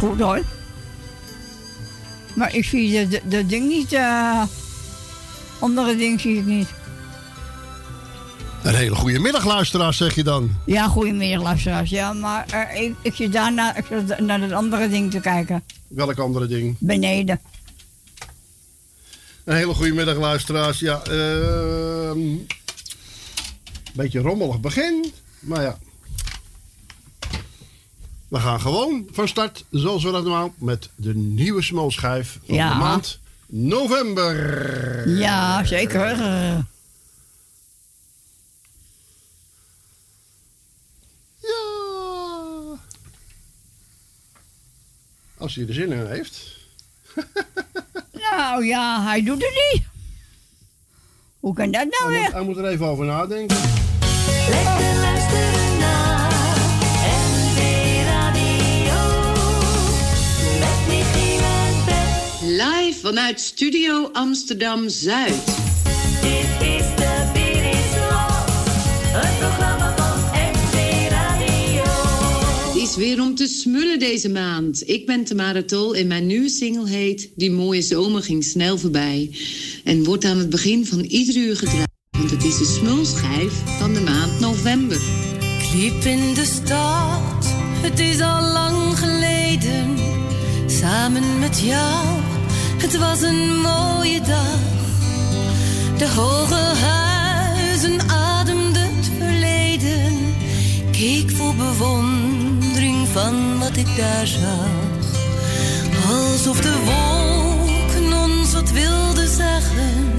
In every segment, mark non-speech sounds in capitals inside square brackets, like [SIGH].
Goed hoor. Maar ik zie de, de, ding niet. Uh, andere ding zie ik niet. Een hele goede middag, luisteraars, zeg je dan? Ja, goedemiddag, luisteraars. Ja, maar uh, ik, ik zit daar naar, naar het andere ding te kijken. Welk andere ding? Beneden. Een hele goede middag, luisteraars. Ja, uh, beetje rommelig begin, maar ja. We gaan gewoon van start, zoals we dat normaal, met de nieuwe smolschijf van de maand november. Ja, zeker. Ja. Als hij er zin in heeft. [LAUGHS] nou ja, hij doet het niet. Hoe kan dat nou hij weer? hij moet er even over nadenken. Lekker vanuit Studio Amsterdam Zuid. Dit is de het programma van NV Radio. Het is weer om te smullen deze maand. Ik ben Tamara Tol en mijn nieuwe single heet Die mooie zomer ging snel voorbij. En wordt aan het begin van ieder uur gedraaid. Want het is de smulschijf van de maand november. Ik liep in de stad, het is al lang geleden. Samen met jou, het was een mooie dag. De hoge huizen ademden het verleden. Keek vol bewondering van wat ik daar zag. Alsof de wolken ons wat wilden zeggen.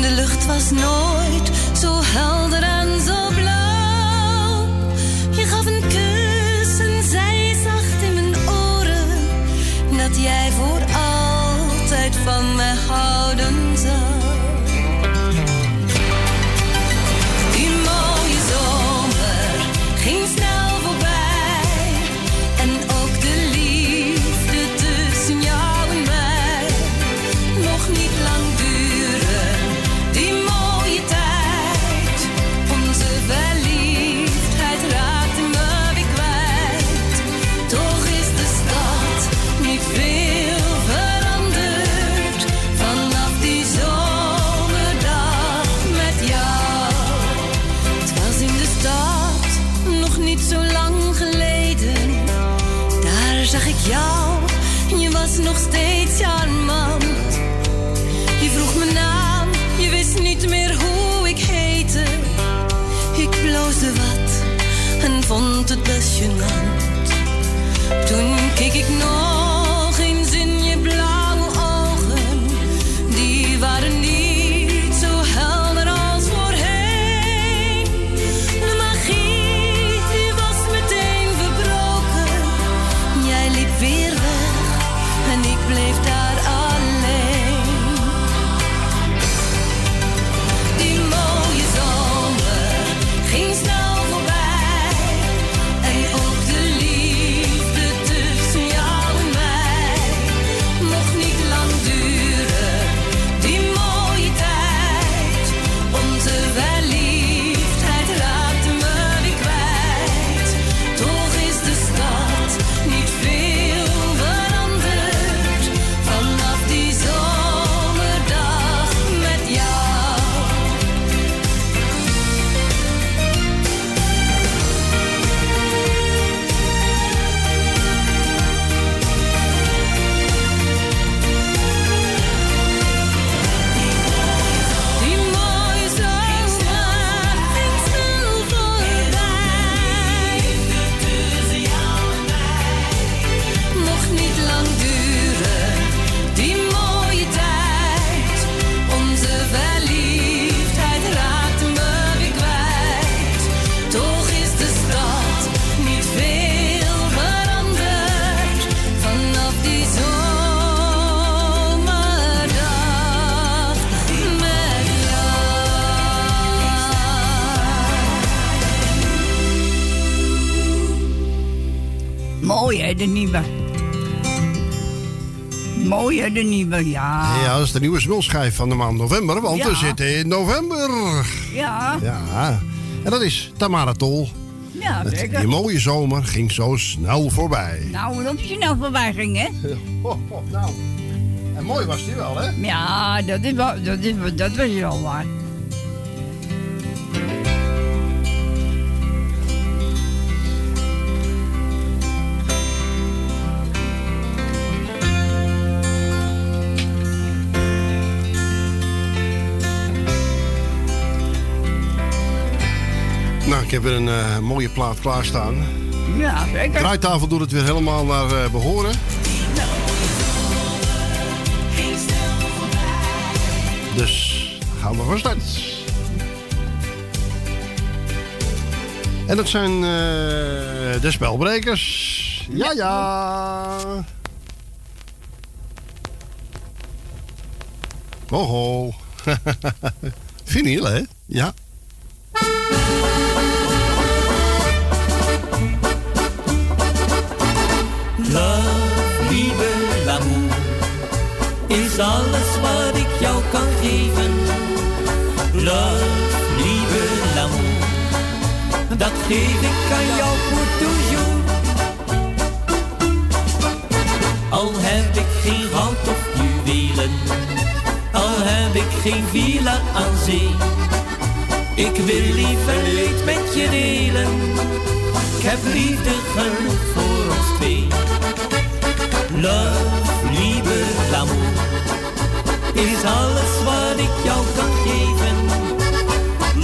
De lucht was nooit zo helder en zo blauw. Je gaf een vond het best hè, de nieuwe. Mooi hè, de nieuwe, ja. Ja, dat is de nieuwe smulschijf van de maand november, want Ja. we zitten in november. Ja. Ja, en dat is Tamara Tol. Ja, zeker. Die mooie zomer ging zo snel voorbij. Nou, dat je nou voorbij ging, hè? [LAUGHS] Oh, oh, nou. En mooi was die wel, hè? Ja, dat, is wel, dat, is, dat was wel waar. Nou, ik heb weer een eh, mooie plaat klaarstaan. Ja, zeker. Draaitafel doet het weer helemaal naar eh, behoren. Dus gaan we van start. En dat zijn eh, de spelbrekers. Ja, ja. Oh, ho. [LAUGHS] Vinyl, hè? Ja. Love, liebe, l'amour is alles wat ik jou kan geven. Love, liebe, l'amour, dat geef ik aan jou voor toujours. Al heb ik geen goud of juwelen, al heb ik geen villa aan zee. Ik wil liever leed met je delen, ik heb liefde genoeg voor ons twee. Love, liebe, l'amour is alles wat ik jou kan geven.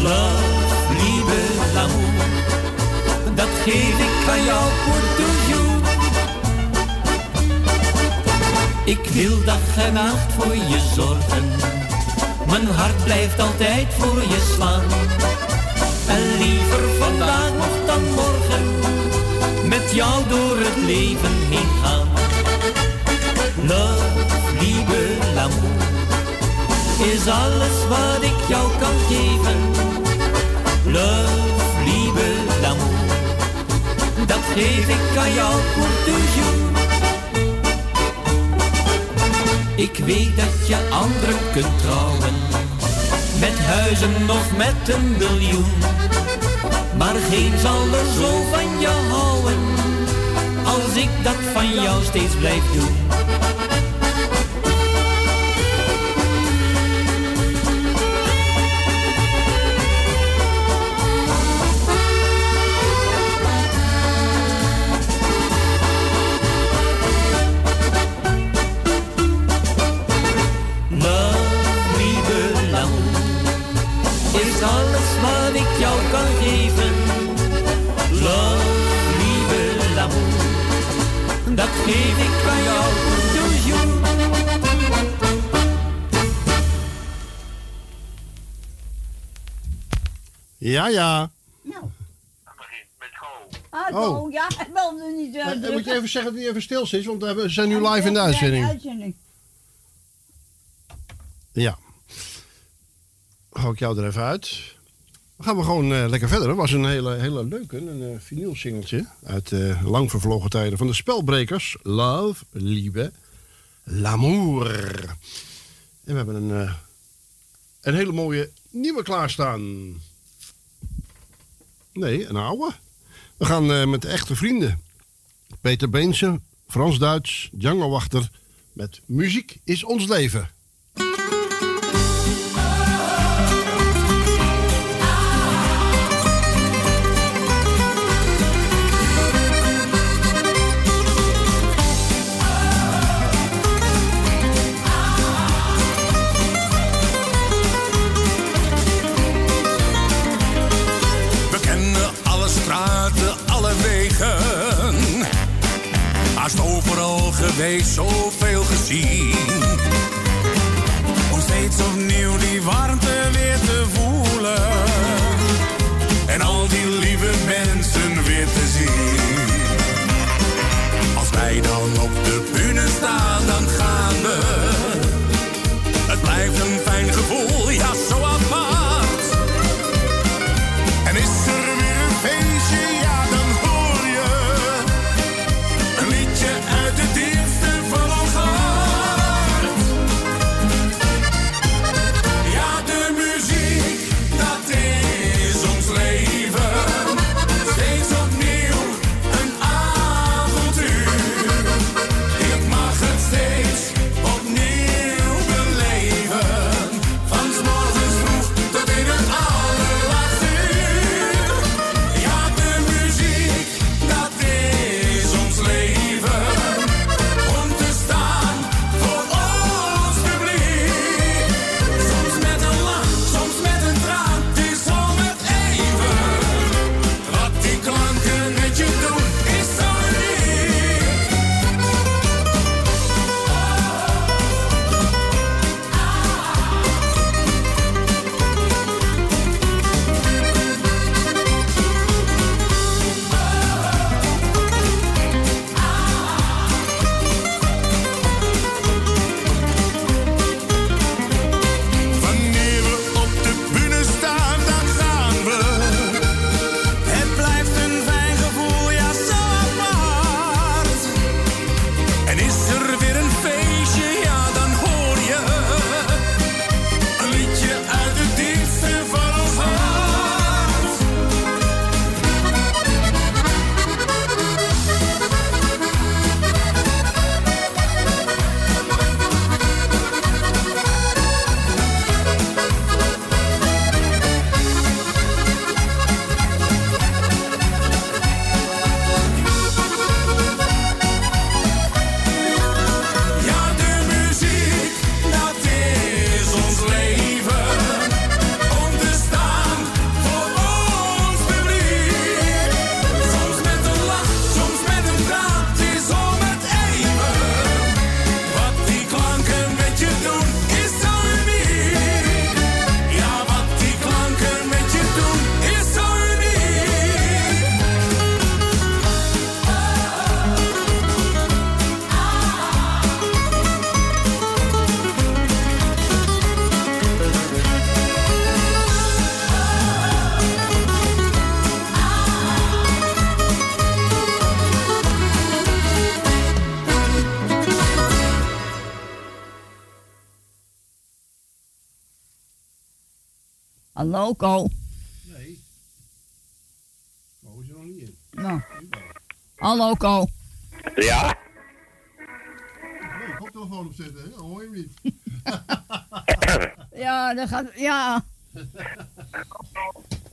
Love, liebe, l'amour, dat geef ik aan jou voor toujours. Ik wil dag en nacht voor je zorgen. Mijn hart blijft altijd voor je slaan. En liever vandaag nog dan morgen jou door het leven heen gaan. Love, liebe, l'amour is alles wat ik jou kan geven. Love, liebe, l'amour, dat geef ik aan jou voor toujours. Ik weet dat je anderen kunt trouwen, met huizen of met een miljoen. Maar geen zal er zo van je houden, als ik dat van jou steeds blijf doen. Ja, ja. Nou. Hallo, Oh. ja, ik wilde niet uh, Eh, eh, moet je even zeggen dat hij even stil zit, want we zijn nu live in de uitzending. Ja. Hou ik jou er even uit. Dan gaan we gewoon eh, lekker verder. Het was een hele, hele leuke, een uh, uit eh, lang vervlogen tijden van de Spelbrekers. Love, Liebe, L'amour. En we hebben een, eh, een hele mooie nieuwe klaarstaan. Nee, een oude. We gaan eh, met echte vrienden. Peter Beense, Frans-Duits, Django Wachter. Met Muziek is ons leven. Zoveel gezien. Hallo, Ko. Nee. Oh, is er nog niet in. Nou. Hallo, Ko. Ja, Nee, koptelefoon opzetten, hè? Dan hoor je hem niet. [LAUGHS] Ja, dat gaat... Ja.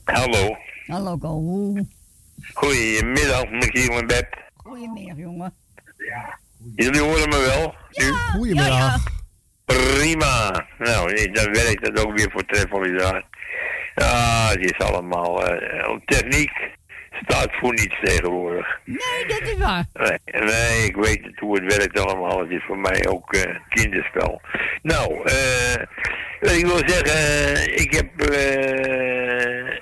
hallo. Hallo, Ko. Hoe? Goedemiddag, Michiel en Beb. Goedemiddag, jongen. Jullie horen me wel? Nu? Goedemiddag. Ja, ja. Prima. Nou, nee, dan werkt het ook weer voortreffelijk. Ja, het is allemaal... eh, techniek staat voor niets tegenwoordig. Nee, dat is waar. Nee, nee, ik weet het hoe het werkt allemaal. Het is voor mij ook eh, kinderspel. Nou, eh, wat ik wil zeggen, eh, ik heb eh,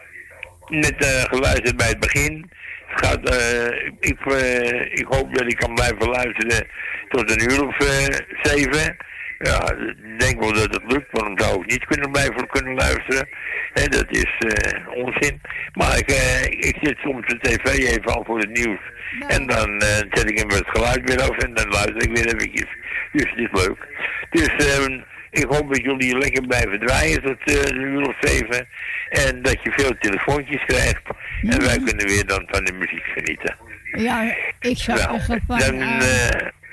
net eh, geluisterd bij het begin. Het gaat, eh, ik, eh, ik hoop dat ik kan blijven luisteren tot een uur of eh, zeven. Ja, ik denk wel dat het lukt, dan zou ik niet kunnen blijven kunnen luisteren. Hè, dat is eh, onzin. Maar ik, eh, ik zit soms de tv even aan voor het nieuws. En dan eh, zet ik hem het geluid weer af en dan luister ik weer eventjes. Dus het is leuk. Dus ehm, ik hoop dat jullie lekker blijven draaien tot een uur of zeven. En dat je veel telefoontjes krijgt. En wij kunnen weer dan van de muziek genieten. Ja, ik zou Nou, zeggen van... dan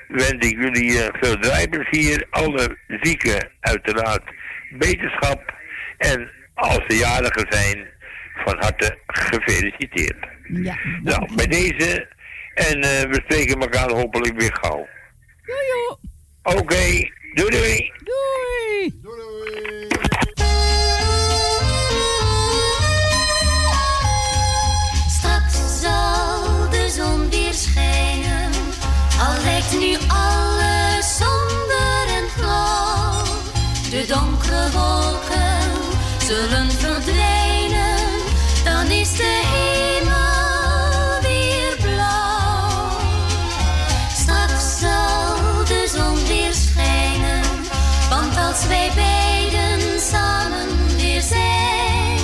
wens ik jullie eh, veel draaiplezier. Alle zieken uiteraard beterschap. En als ze jarigen zijn, van harte gefeliciteerd. ja. Nou, bij deze. En eh, we spreken elkaar hopelijk weer gauw. Joe. Oké, doei doei. Doei. Doei, doei. Nu alles somber en grauw. De donkere wolken zullen verdwijnen, dan is de hemel weer blauw. Straks zal de zon weer schijnen, want als wij beiden samen weer zijn,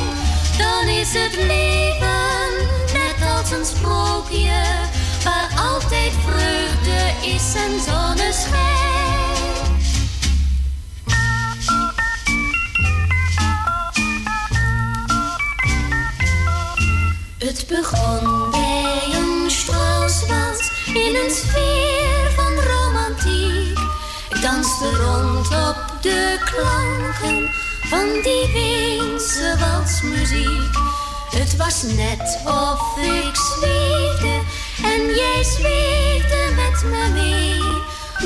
dan is het leven net als een sprookje, waar altijd is en zonneschijn. Het begon bij een straalswals in een sfeer van romantiek. Ik danste rond op de klanken van die Weense walsmuziek. Het was net of ik zweefde en jij zweefde met me mee.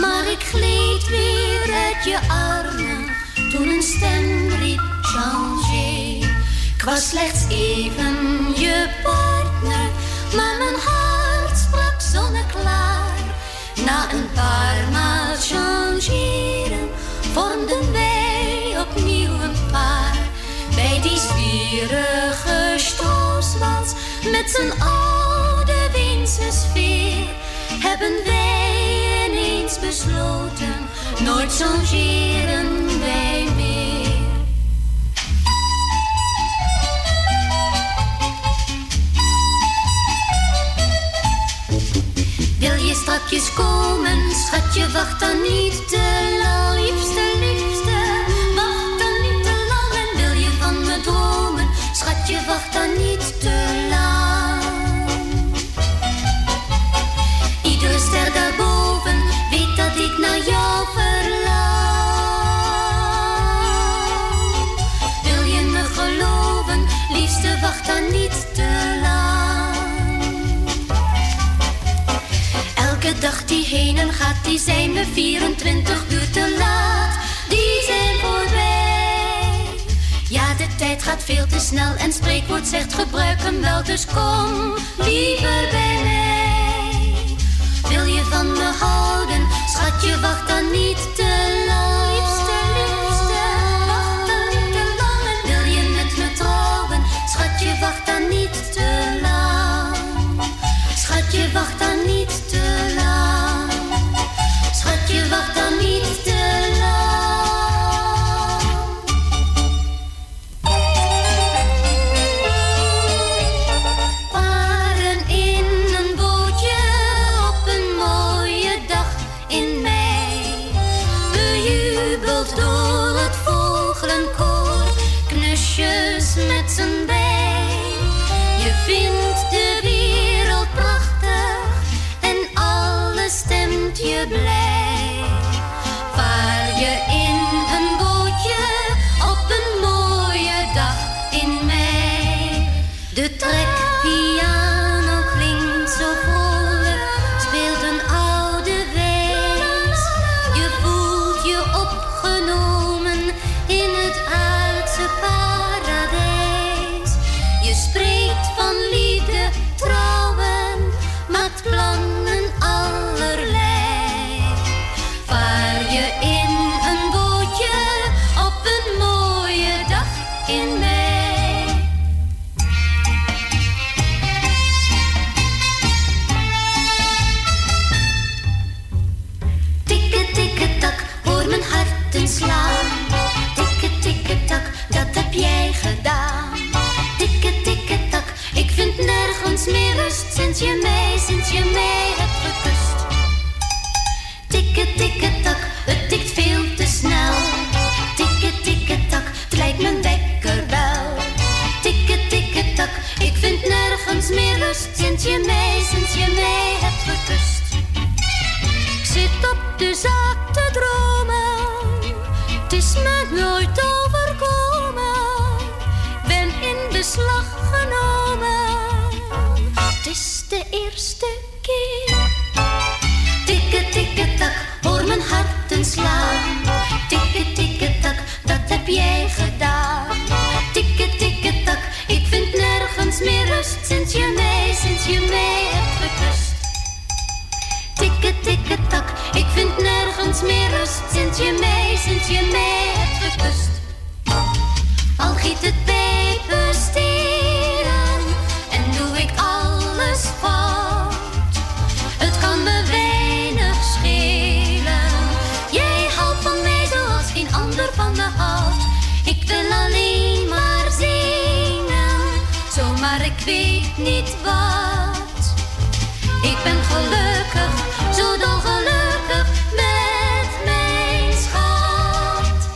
Maar ik gleed weer uit je armen toen een stem riep changer. Ik was slechts even je partner, maar mijn hart sprak zonneklaar. Na een paar maal changeren vormden wij opnieuw een paar. Bij die zwierige stooswals met zijn oude Hebben wij ineens besloten, nooit changeren wij meer. Wil je strakjes komen, schatje, wacht dan niet te lang. Liefste, liefste, wacht dan niet te lang. En wil je van me dromen, schatje, wacht dan niet te lang. Dag die heen en gaat, die zijn we 24 uur te laat. Die zijn voorbij. Ja, de tijd gaat veel te snel en spreekwoord zegt gebruik hem wel, dus kom liever bij mij. Wil je van me houden, schatje, wacht dan niet te lang. Liefste, liefste, wacht dan niet te lang. Wil je met me trouwen, schatje, wacht dan niet te lang. Schatje, wacht dan niet truc sinds je mij, sinds je mij hebt gekust. Tikke, tikke, tak, het tikt veel te snel. Tikke, tikke, tak, het lijkt mijn wekkerbel. Tikke, tikke, tak, ik vind nergens meer rust. Sinds je mij, sinds je mij hebt gekust. Ik zit op de zaak Sinds je mij, sinds je mij hebt gekust. Tikke, tikke, tak, ik vind nergens meer rust. Sinds je mij, sinds je mij hebt gekust. Al giet het weet niet wat. Ik ben gelukkig, zo dolgelukkig met mijn schat.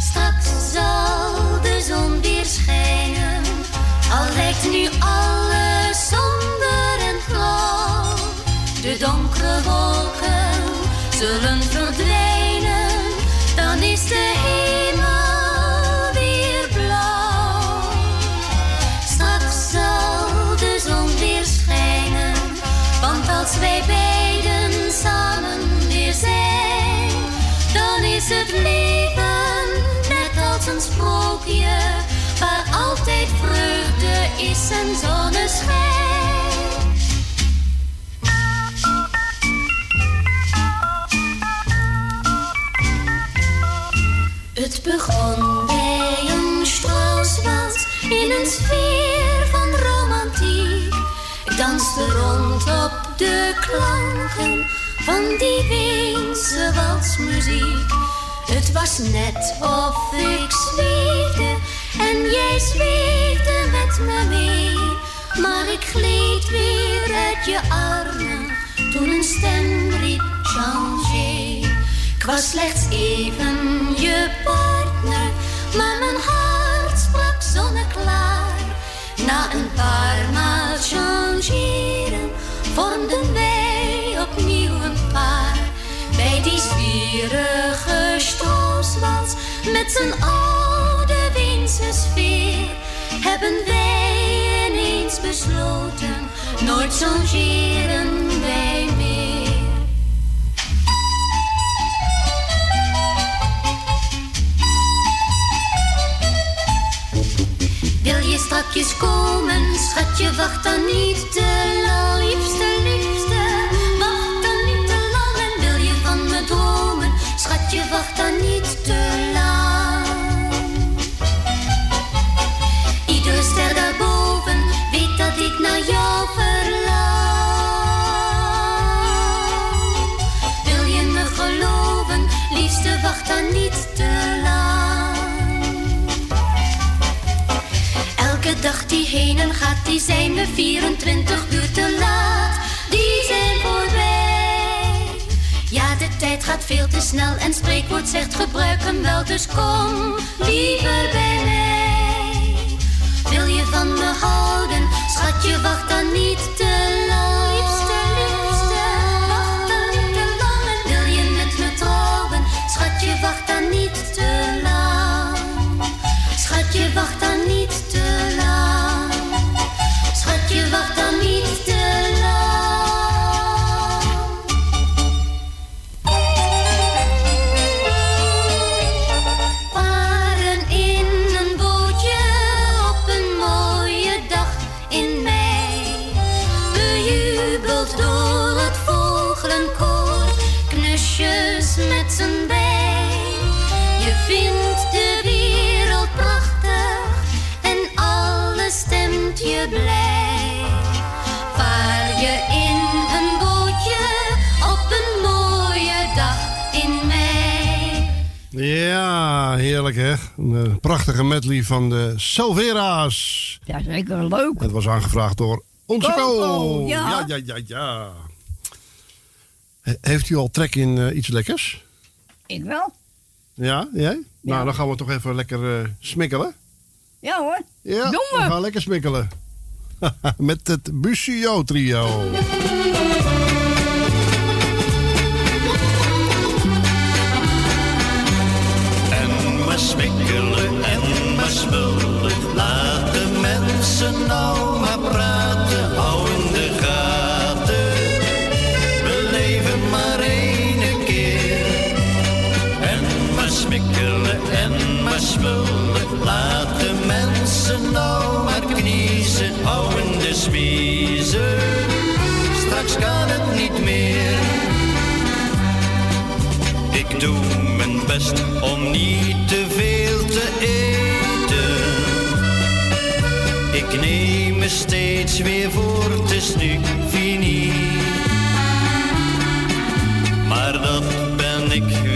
Straks zal de zon weer schijnen, al lijkt nu alles somber en grauw. De donkere wolken zullen het leven net als een sprookje, waar altijd vreugde is en zonneschijn. Het begon bij een Strausswals in een sfeer van romantiek. Ik danste rond op de klanken van die Weense walsmuziek. Het was net of ik zweefde en jij zweefde met me mee. Maar ik gleed weer uit je armen toen een stem riep changer. Ik was slechts even je partner, maar mijn hart sprak zonneklaar. Na een paar maal changeren vormden wij. Die zwierige stooswals met zijn oude Weense sfeer hebben wij ineens besloten, nooit changeren wij meer. Wil je strakjes komen, schatje, wacht dan niet lang. Liefste, liefste, schatje, wacht dan niet te lang. Iedere ster daarboven weet dat ik naar jou verlang. Wil je me geloven, liefste, wacht dan niet te lang. Elke dag die heen en gaat, die zijn we 24 uur tijd gaat veel te snel en spreekwoord zegt gebruik hem wel. Dus kom liever bij mij. Wil je van me houden, schatje, wacht dan niet te lang. Liefste, liefste, wacht dan niet te lang. Wil je met me trouwen, schatje, wacht dan niet te lang. Schatje, wacht dan niet te lang. Blij. Vaar je in een bootje op een mooie dag in mei. Ja, heerlijk hè. Een eh, prachtige medley van de Salvera's. Ja, zeker leuk. Het was aangevraagd door onze Coco, Co. ja. ja, ja, ja, ja. He- Heeft u al trek in eh, iets lekkers? Ik wel. Ja, jij? Nou, dan gaan we toch even lekker eh, smikkelen. Ja hoor. Ja, Doen we we. gaan lekker smikkelen. [LAUGHS] Met het Busio trio. En maar smikkelen en maar smullen. Laat de mensen nou Ik doe mijn best om niet te veel te eten. Ik neem me steeds weer voor, het is nu fini. Maar dat ben ik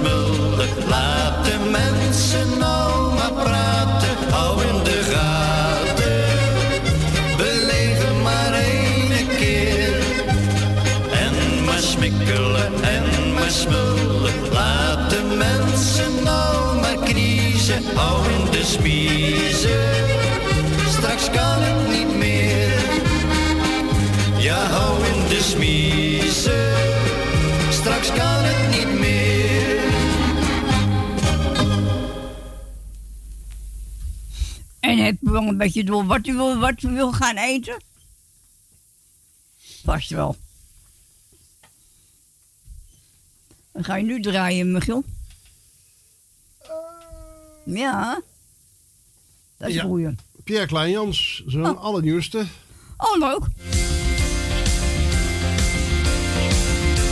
smullen. Laat de mensen nou Je wel een beetje door wat u wil, wat u wil gaan eten? Vast wel. Dan ga je nu draaien, Michiel. Ja. Dat is Ja. Pierre Kleinjans, zijn allernieuwste. Oh, leuk.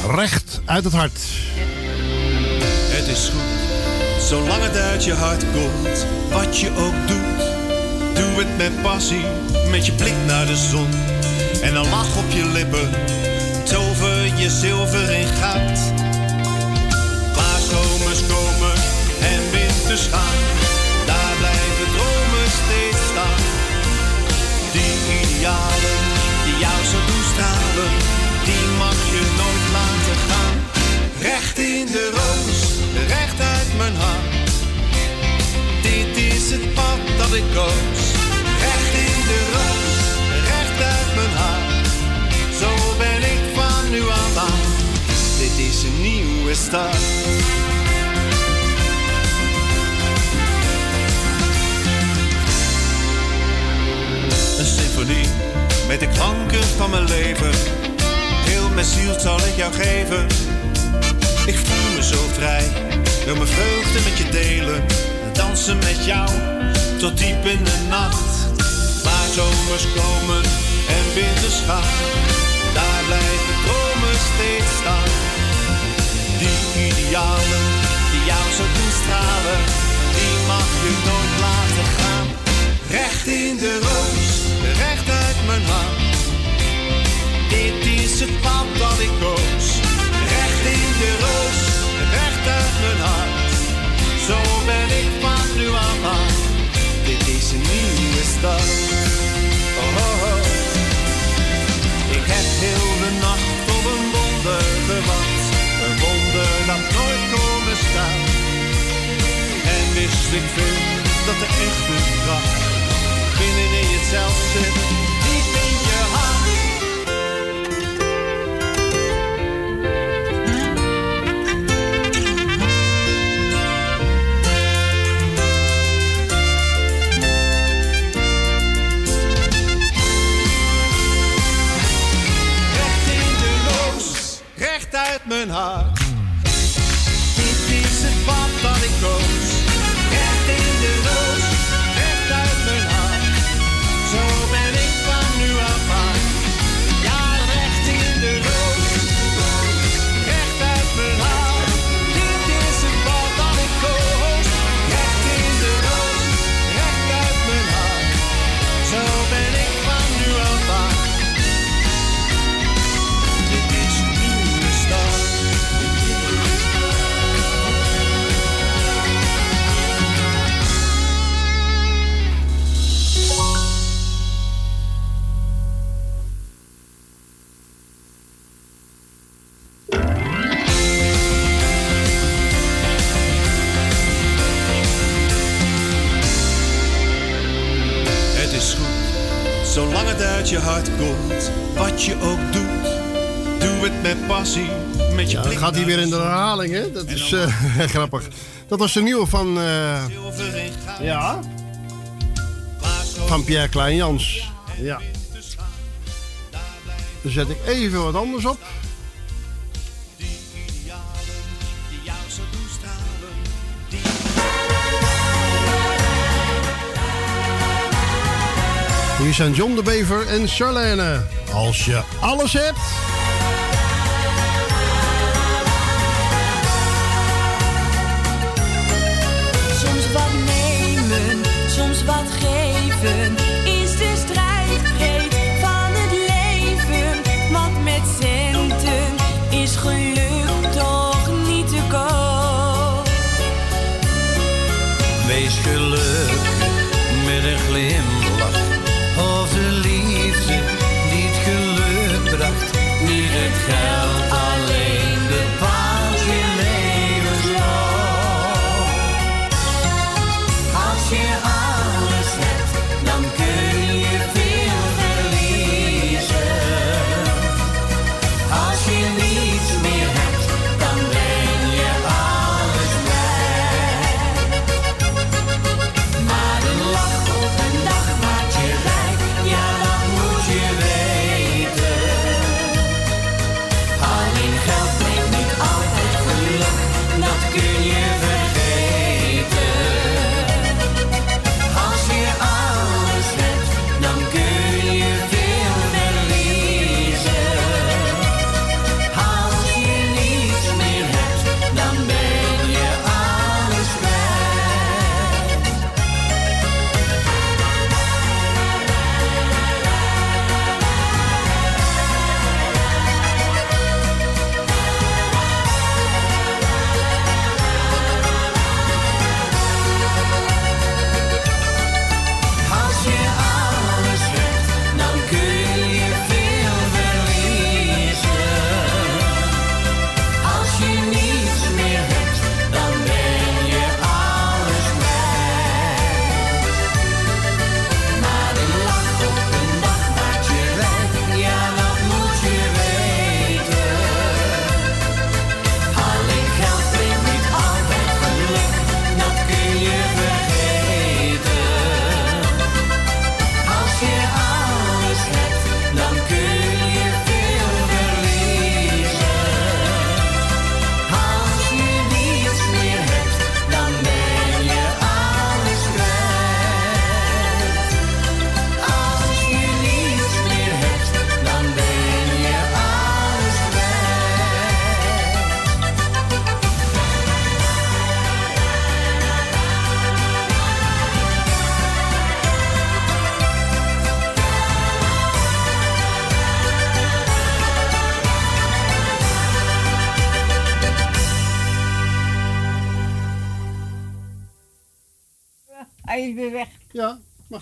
Recht uit het hart. Het is goed, zolang het uit je hart komt, wat je ook doet. Het met passie, met je blik naar de zon. En een lach op je lippen, tover je zilver in goud. Zomers komen en winters gaan, daar blijven dromen steeds staan. Die idealen die jou zo doen stralen, die mag je nooit laten gaan. Recht in de roos, recht uit mijn hart. Dit is het pad dat ik koos. Zo ben ik van nu aan aan. Dit is een nieuwe start. Een symfonie met de klanken van mijn leven. Heel mijn ziel zal ik jou geven. Ik voel me zo vrij, wil mijn vreugde met je delen. Dansen met jou tot diep in de nacht. Waar zomers komen en winters gaan. Daar blijven dromen steeds staan. Die idealen die jou zo doen stralen, die mag je nooit laten gaan. Recht in de roos, recht uit mijn hart. Dit is het pad dat ik koos. Recht in de roos, recht uit mijn hart. Zo ben ik van nu aan aan. Dit is een nieuwe start. Ik veel dat de echte kracht binnenin jezelf zit. Diep in je hart. Recht in de roos, recht uit mijn hart. Uit je hart komt. Wat je ook doet, doe het met passie. Met je Ja, dan gaat hij weer in de herhaling, hè? Dat is eh, [LAUGHS] grappig. Dat was de nieuwe van, eh, goud. ja, van Pierre Klein-Jans. Ja. Dan zet ik even wat anders op. Hier zijn John de Bever en Charlene. Als je alles hebt.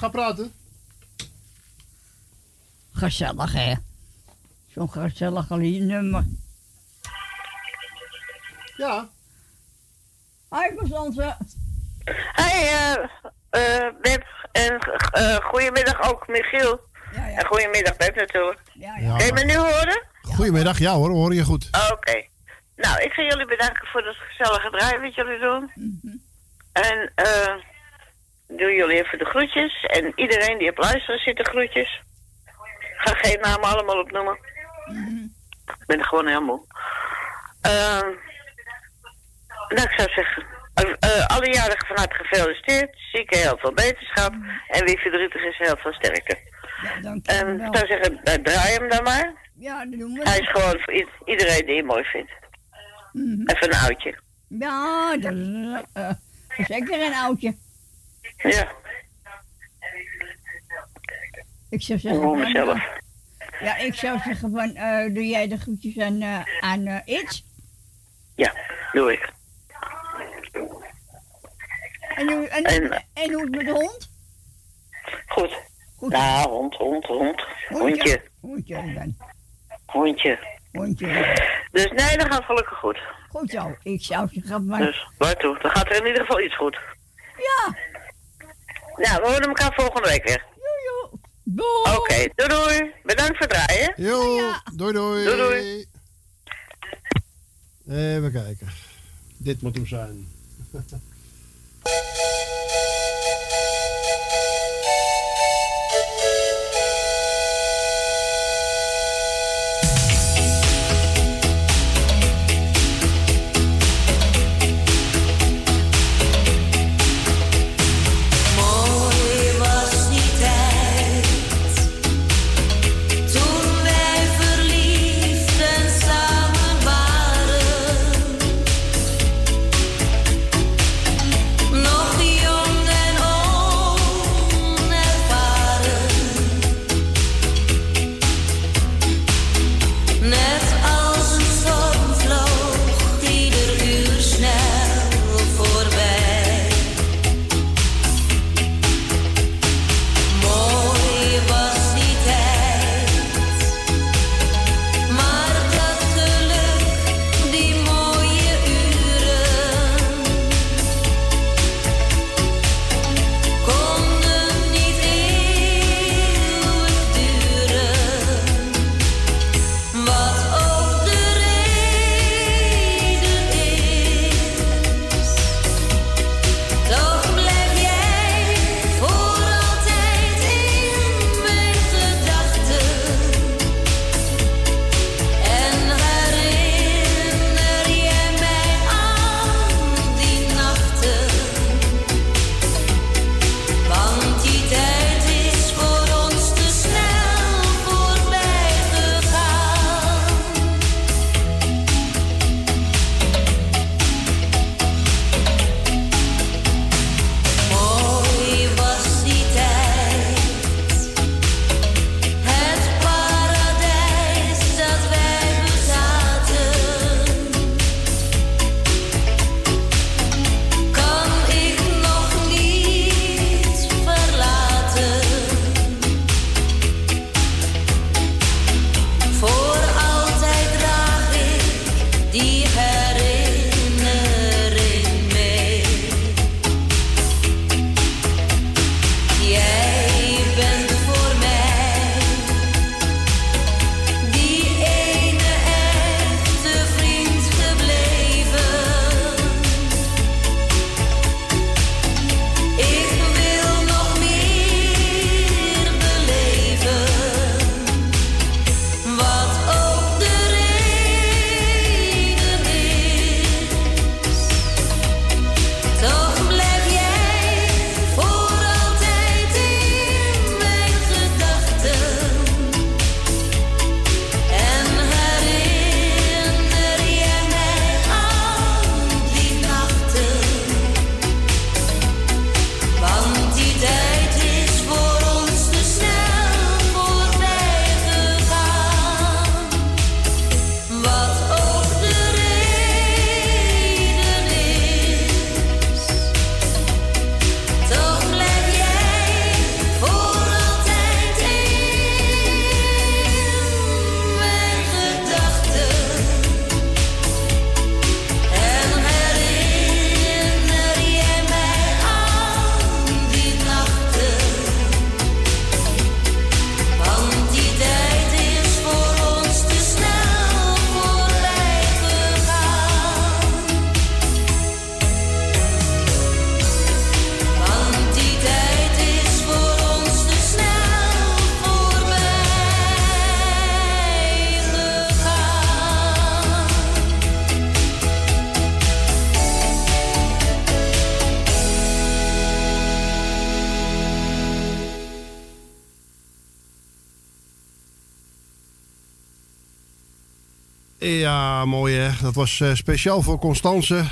Ga praten. Gezellig, hè? Zo'n gezellig nummer. Ja. Hi, Constance. Hey, eh eh Beb. En eh goedemiddag ook, Michiel. En goedemiddag, Beb, natuurlijk. Ja, ja. Kun je me nu horen? Goedemiddag, ja hoor, we horen je goed. Oké. Nou, ik ga jullie bedanken voor het gezellige draai wat jullie doen. En eh doe jullie even de groetjes. En iedereen die op luisteren zit de groetjes. Ik ga geen namen allemaal opnoemen. Ik ben er gewoon heel moe. Eh, nou, ik zou zeggen, eh, alle jarigen van harte gefeliciteerd. Zieken heel veel beterschap. En wie verdrietig is, heel veel sterkte. En ik zou zeggen, eh, draai hem dan maar. Ja, dat doen we. Hij is gewoon voor iedereen die hem mooi vindt. Even een oudje. Ja, dat is zeker een oudje. Ja. Ik zou zeggen Gewoon mezelf. eh, ja, ik zou zeggen van, eh, doe jij de groetjes aan, eh aan Itz? Ja, doe ik. En, hoe- en, En- en hoe is het met de hond? Goed. Nou, hond, hond, hond. Hondje. Hondje dan. Hondje. Hondje. Dus nee, dat gaat gelukkig goed. Goed zo. Ik zou zeggen van, Dus waartoe? Dan gaat er in ieder geval iets goed. ja. Nou, we horen elkaar volgende week weer. Doei. Oké, doei doei. Bedankt voor het draaien. Jo, doei doei. Doei doei. Even kijken. Dit moet hem zijn. [LAUGHS] Dat was eh, speciaal voor Constance.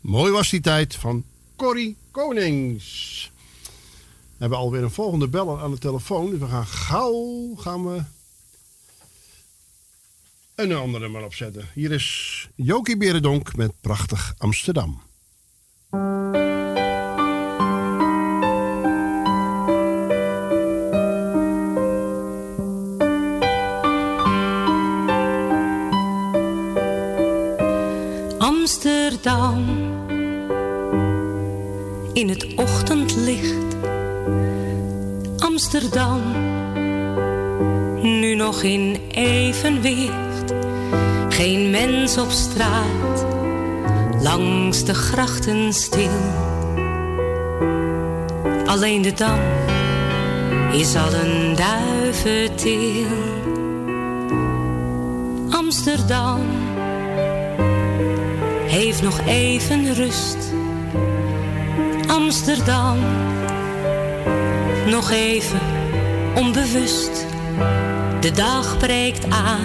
Mooi was die tijd van Corrie Konings. We hebben alweer een volgende beller aan de telefoon. Dus we gaan gauw gaan we een ander nummer opzetten. Hier is Jokie Berendonk met Prachtig Amsterdam. In het ochtendlicht. Amsterdam nu nog in evenwicht. Geen mens op straat, langs de grachten stil. Alleen de dam is al een duiventil. Amsterdam heeft nog even rust. Amsterdam, nog even onbewust. De dag breekt aan,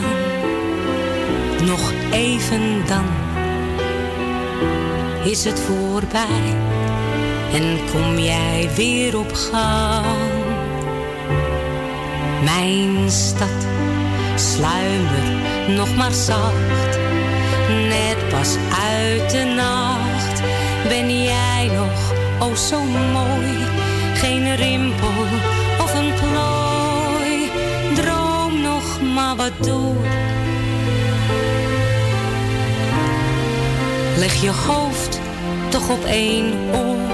nog even dan is het voorbij en kom jij weer op gang. Mijn stad, sluimer nog maar zacht pas uit de nacht. Ben jij nog, oh zo mooi, geen rimpel of een plooi. Droom nog maar wat door. Leg je hoofd toch op één oor.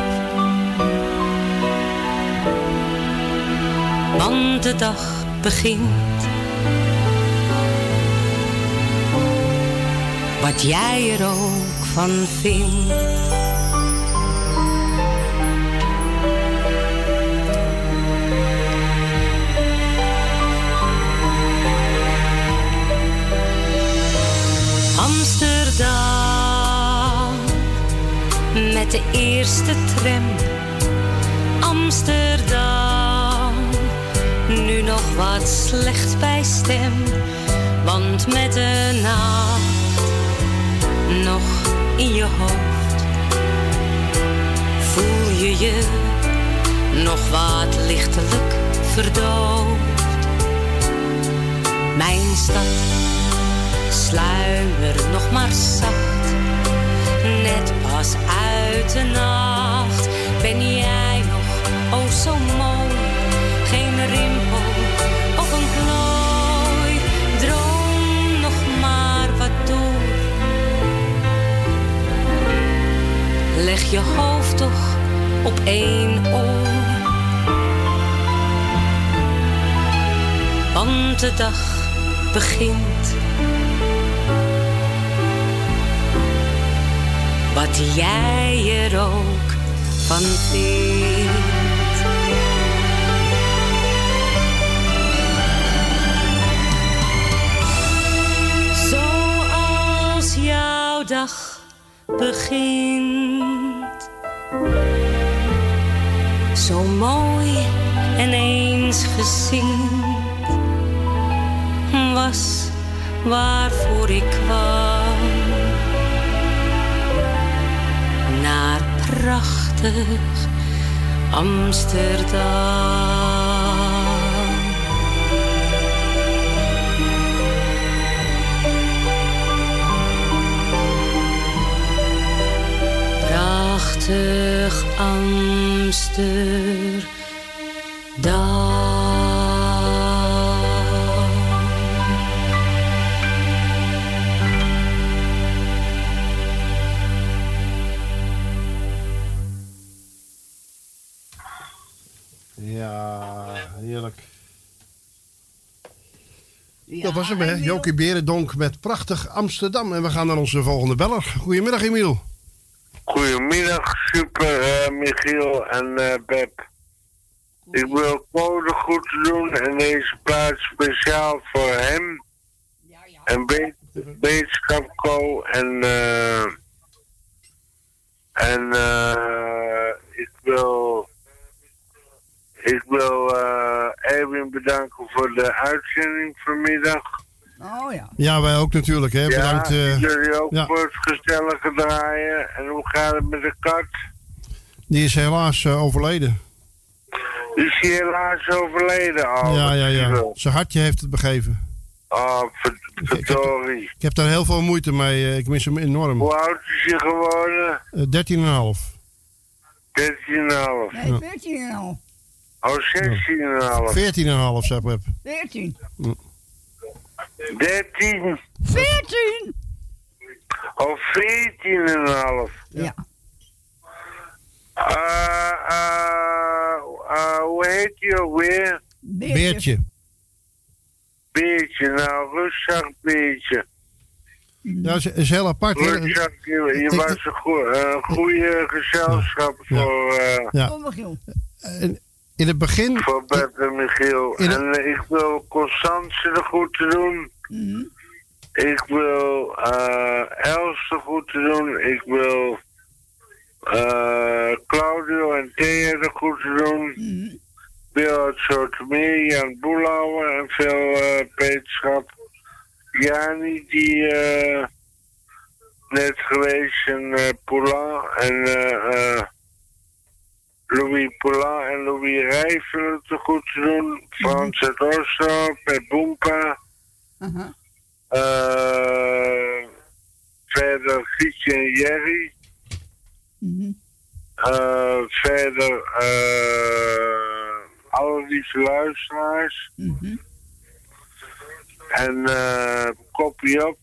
Want de dag begint. Wat jij er ook van vindt. Amsterdam, met de eerste tram. Amsterdam, nu nog wat slecht bij stem, want met de nacht nog in je hoofd. Voel je je nog wat lichtelijk verdoofd? Mijn stad, sluimer nog maar zacht. Net pas uit de nacht ben jij nog, oh zo mooi. Geen rimpel Leg je hoofd toch op één oor. Want de dag begint. Wat jij er ook van jouw dag begint. Zo mooi en eens gezien was waarvoor ik kwam. Naar prachtig Amsterdam. Prachtig Amsterdam. Ja, heerlijk. dat was hem, hè? Jokie Berendonk met prachtig Amsterdam. En we gaan naar onze volgende beller. Goedemiddag, Emiel. Goedemiddag, super eh, Michiel en eh Beb. Ik wil Code goed doen en deze plaats speciaal voor hem. En Be Beterschap Co. En, eh en eh ik wil, ik wil Erwin bedanken voor de uitzending vanmiddag. Oh ja. Ja, wij ook natuurlijk, hè. Bedankt. ja, eh, jullie ook ja. voor het gezellige draaien. En hoe gaat het met de kat? die is helaas eh, overleden. Is hij helaas overleden al? ja, ja, ja. Zijn hartje heeft het begeven. Oh, ver- verdorie. Ik heb daar heel veel moeite mee. eh, ik mis hem enorm. Hoe oud is hij geworden? Eh, 13,5. 13,5. Nee, 14 en al. Oh, 16,5. 14,5, zeg maar. 14. 13. 14! Of 14,5. Ja. Eh, eh, eh, hoe heet je ook weer? Beertje. Beertje, nou, rustig beertje. Ja, is, is heel apart. hè. Rustig, je, je Ik- was een goe- een goede gezelschap voor, eh Ja. En in het begin... voor Bert en Michiel. En ik wil Constance de groeten doen. Mhm. Ik wil eh Els de groeten doen. Ik wil eh Claudio en Thea de groeten doen. Mhm. Wil het Sotomeer, Jan Boelauer en veel eh beterschap. Jani die eh, net geweest in Poulain en eh, eh, Louis Poulain en Louis het te goed te doen. Frans uit Oslo, met Boempa. Aha. Eh, verder Gietje en Jerry. Mhm. Eh, verder eh, alle lieve luisteraars. Mhm. En eh kopie op.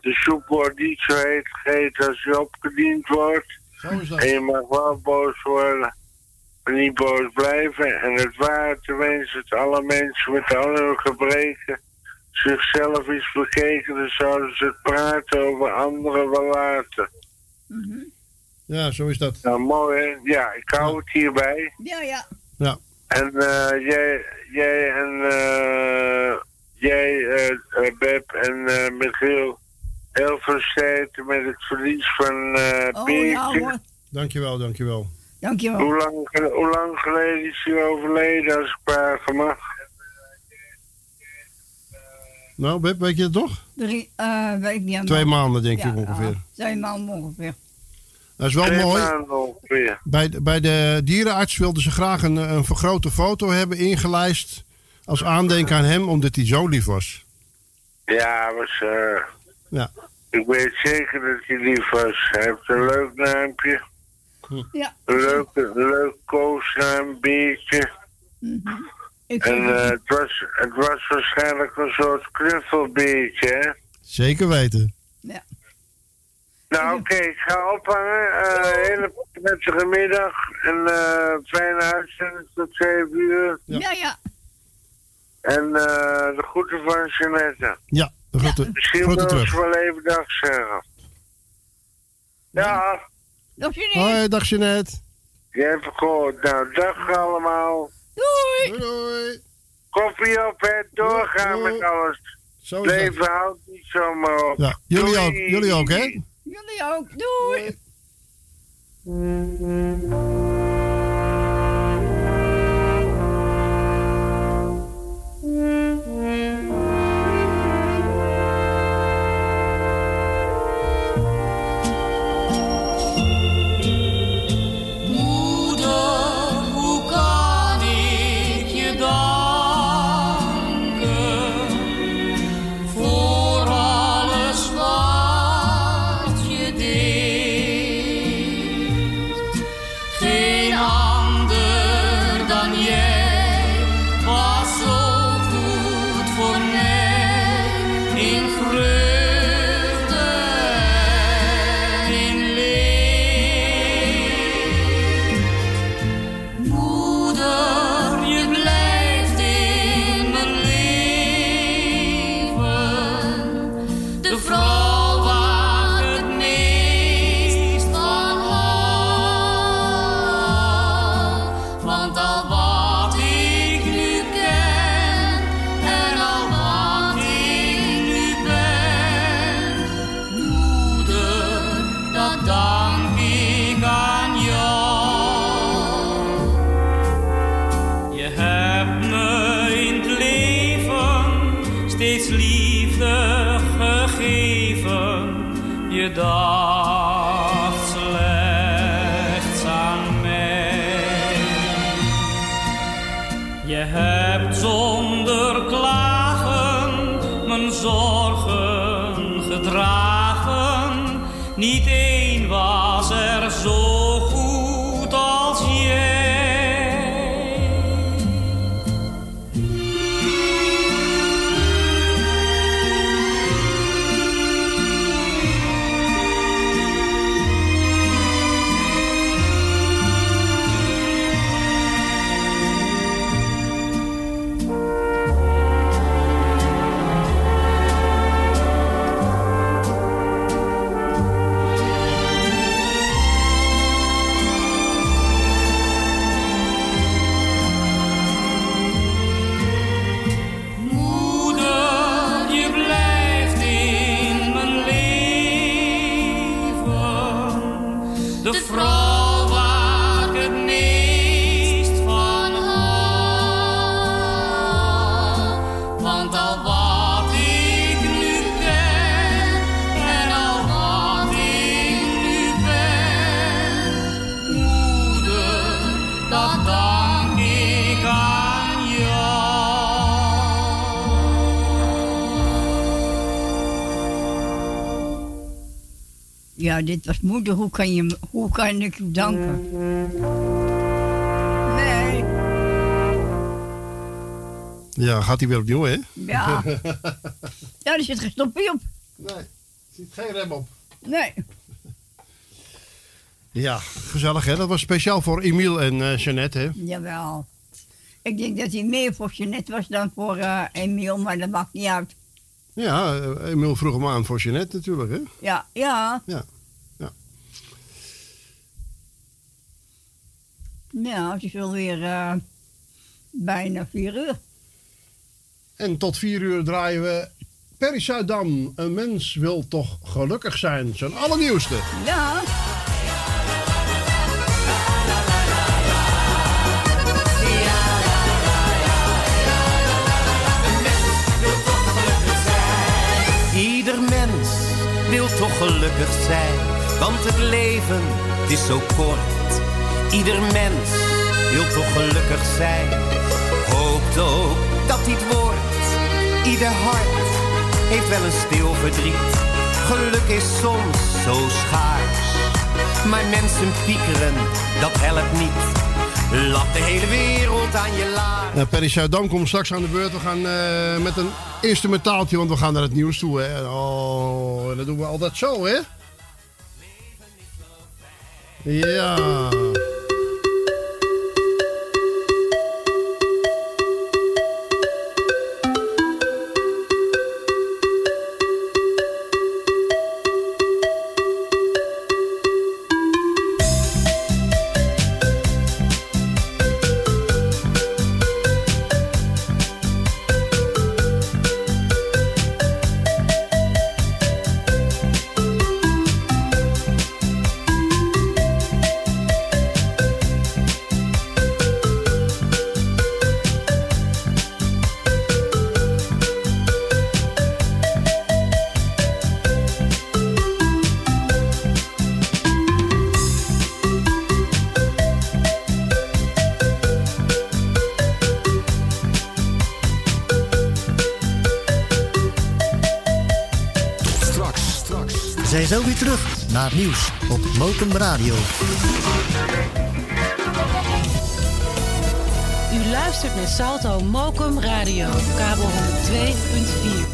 De soep wordt niet zo heet gegeten als je opgediend wordt. En je mag wel boos worden. Maar niet boos blijven. En het waar te wensen dat alle mensen met al hun gebreken zichzelf eens bekeken. Dan zouden ze het praten over anderen wel laten. Mhm. Ja, zo is dat. Nou, mooi hè? Ja, ik hou het hierbij. Ja, ja. Ja. En eh, jij, jij en eh, jij, eh, eh, Beb en eh, Michiel, heel veel sterkte met het verlies van eh Oh Beertje. ja. Dankjewel, dankjewel. Dankjewel. hoe, lang, hoe lang geleden is hij overleden, als ik vragen mag? Nou, Beb, weet je het toch? Drie, eh, weet ik niet. aan- Twee maanden, denk Ja, ik ongeveer. twee maanden ongeveer. Dat is wel Twee mooi. maanden. Bij de, bij de dierenarts wilden ze graag een, een vergrote foto hebben ingelijst. Als aandenken aan hem, omdat hij zo lief was. Ja, was, eh, Ja. ik weet zeker dat hij lief was. Hij heeft een leuk naampje. Ja. Een leuk, een leuk koosnaam, Beertje. Mhm. Ik En eh, het, was, het was waarschijnlijk een soort knuffelbeertje, hè? Zeker weten. Nou, oké, ik ga ophangen. Eh hele prettige middag. En eh fijne uitzending tot 7 uur. ja. ja, En eh de groeten van Jeanette. Ja, de grote, Misschien grote wil terug. ze wel even dag zeggen. Ja, Dag Jeanette. Hoi, dag Jeanette. je hebt gehoord. Nou, dag allemaal. Doei. Doei, doei. Koffie op, hè. Doorgaan Doei. met alles. Zo is dat. Leven houdt niet zomaar op. Ja, jullie Doei. ook, jullie ook, hè? Jullie ook. Doei. Moeder, Ja, dit was moeder. Hoe kan, je, hoe kan ik u danken? Nee. Ja, gaat hij weer opnieuw, hè? Ja. [LAUGHS] Ja, er zit geen stoppie op. Nee, er zit geen rem op. Nee. Ja, gezellig, hè? Dat was speciaal voor Emiel en eh Jeannette, hè? Jawel. Ik denk dat hij meer voor Jeanette was dan voor eh Emiel, maar dat maakt niet uit. Ja, eh, Emiel vroeg hem aan voor Jeannette natuurlijk, hè? Ja. Ja. ja. Nou, het is wel weer eh, bijna vier uur. En tot vier uur draaien we Perry Zuidam. Een mens wil toch gelukkig zijn. Zijn allernieuwste. Ja. Ieder mens wil toch gelukkig zijn, want het leven is zo kort. Ieder mens wil toch gelukkig zijn, hoopt ook dat dit wordt. Ieder hart heeft wel een stil verdriet. Geluk is soms zo schaars, maar mensen piekeren, dat helpt niet. Laat de hele wereld aan je laar. Nou, Perry Zuidam komt straks aan de beurt. We gaan eh, met een instrumentaaltje, want we gaan naar het nieuws toe. Hè. Oh, dat doen we altijd zo, hè? Ja. Nieuws op Mokum Radio. U luistert naar Salto Mokum Radio, kabel 102.4.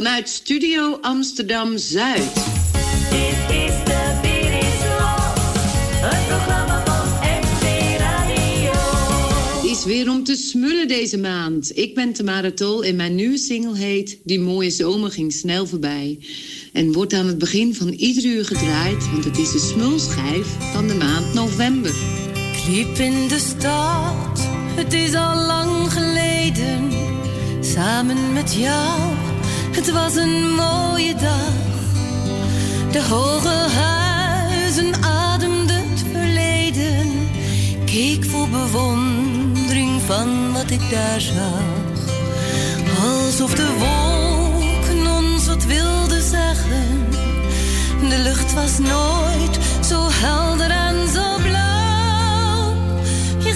Vanuit Studio Amsterdam Zuid. Dit is de Beat is het programma van NV Radio. Het is weer om te smullen deze maand. Ik ben Tamara Tol en mijn nieuwe single heet Die mooie zomer ging snel voorbij. En wordt aan het begin van ieder uur gedraaid, want het is de smulschijf van de maand november. Ik liep in de stad, het is al lang geleden. Samen met jou, het was een mooie dag. De hoge huizen ademden het verleden. Keek vol bewondering van wat ik daar zag. Alsof de wolken ons wat wilden zeggen. De lucht was nooit zo helder en zo blauw. Je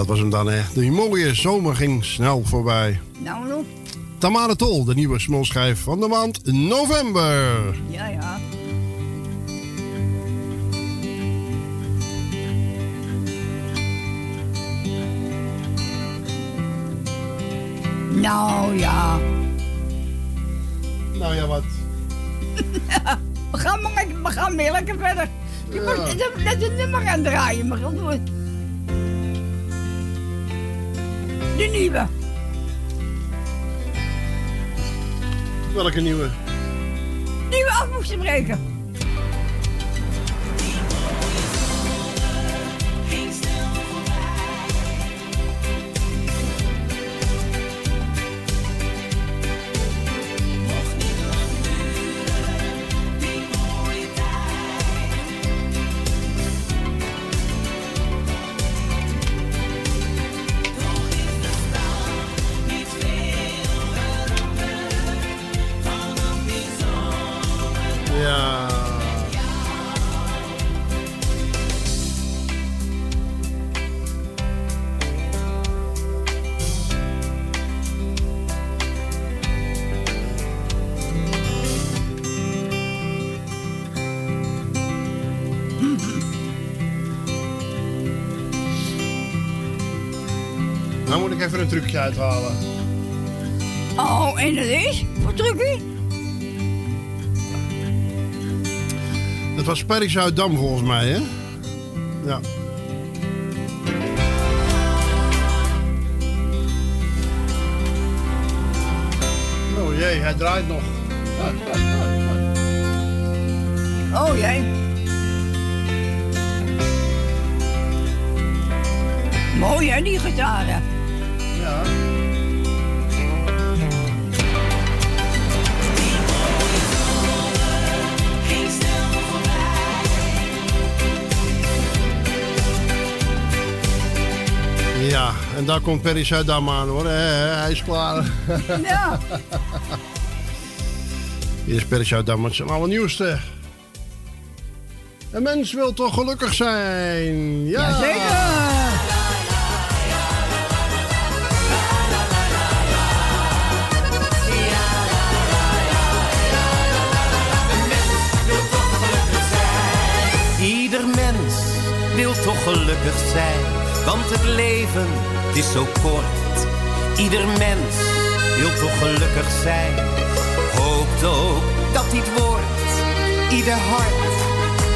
dat was hem dan, hè. De mooie zomer ging snel voorbij. Nou, nou. Tamara Tol, de nieuwe smulschijf van de maand november. Ja, ja. Nou ja. Nou ja, wat? [LAUGHS] we, gaan maar, lekker- we gaan weer lekker verder. Je Ja. moet een nummer gaan draaien, maar goed. De nieuwe. Welke nieuwe? Nieuwe af moest je breken. Even een trucje uithalen. Oh, en dat is? Wat trucje? Dat was Perry Zuiddam volgens mij, hè? Ja. Oh jee, hij draait nog. Oh jee. Mooi hè, die gitaren. En daar komt Perry Zuidam aan hoor. Hij is klaar. Ja. [LAUGHS] Hier is Perry Zuidam met zijn allernieuwste. Een mens wil toch gelukkig zijn? Ja. Jazeker. Ieder mens wil toch gelukkig zijn, want het leven het is zo kort. Ieder mens wil toch gelukkig zijn, hoopt ook dat dit wordt. Ieder hart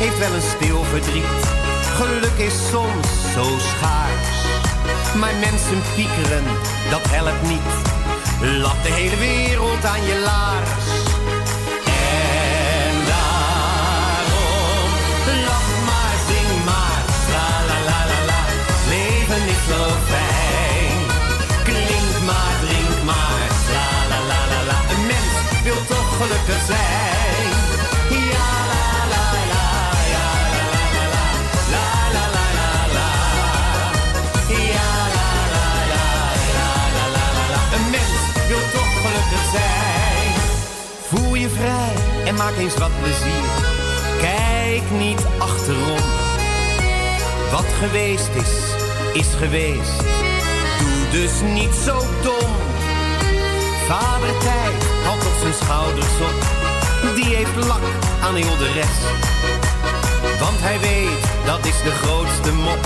heeft wel een stil verdriet. Geluk is soms zo schaars, maar mensen piekeren, dat helpt niet. Lap de hele wereld aan je laars. En daarom lach maar, zing maar, la la la la la. Leven is zo fijn. Maar, drink maar, la la la la la. Een mens wil toch gelukkig zijn. Ja la la la, ja la la la la, la la la la la. Ja la la la, ja la la la la. Een mens wil toch gelukkig zijn. Voel je vrij en maak eens wat plezier. Kijk niet achterom. Wat geweest is, is geweest. Doe dus niet zo dom. Vader tijd had op zijn schouders op. Die heeft lak aan heel de rest. Want hij weet, dat is de grootste mop.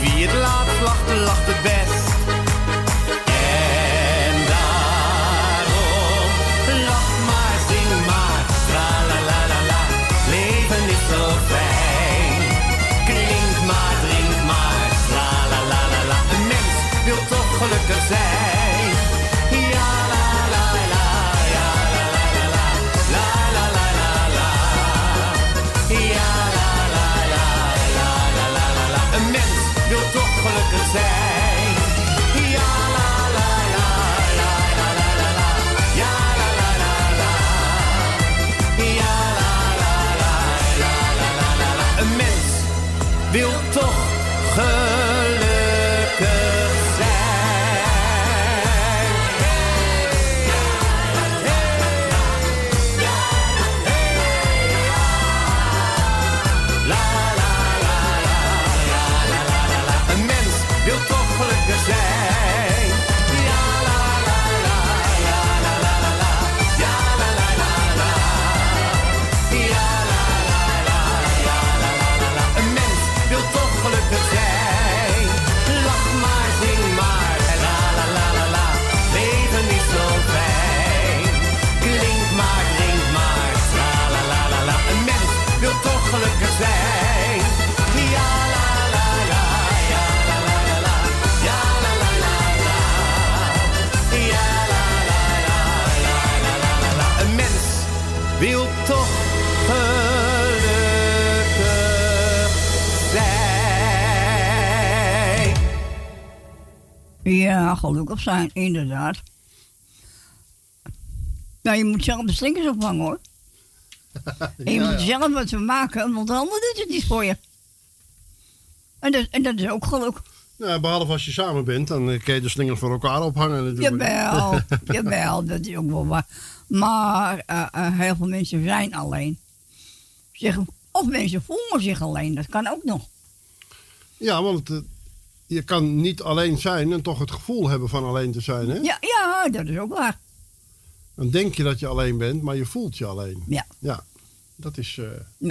Wie het laatst lacht, lacht het best. Toch gelukkig Ja, gelukkig zijn, inderdaad. Nou, je moet zelf de slinkers opvangen hoor. En [LAUGHS] je Ja, moet ja. zelf wat maken, want de ander doet het niet voor je. En dat, en dat is ook geluk. Nou, behalve als je samen bent, dan eh, kun je de slingers voor elkaar ophangen natuurlijk. Jawel, [LAUGHS] jawel, dat is ook wel waar. Maar eh, eh, heel veel mensen zijn alleen. Zeg, of mensen voelen zich alleen, dat kan ook nog. Ja, want je kan niet alleen zijn en toch het gevoel hebben van alleen te zijn. Hè? Ja, ja, dat is ook waar. Dan denk je dat je alleen bent, maar je voelt je alleen. Ja. Ja, dat is... eh,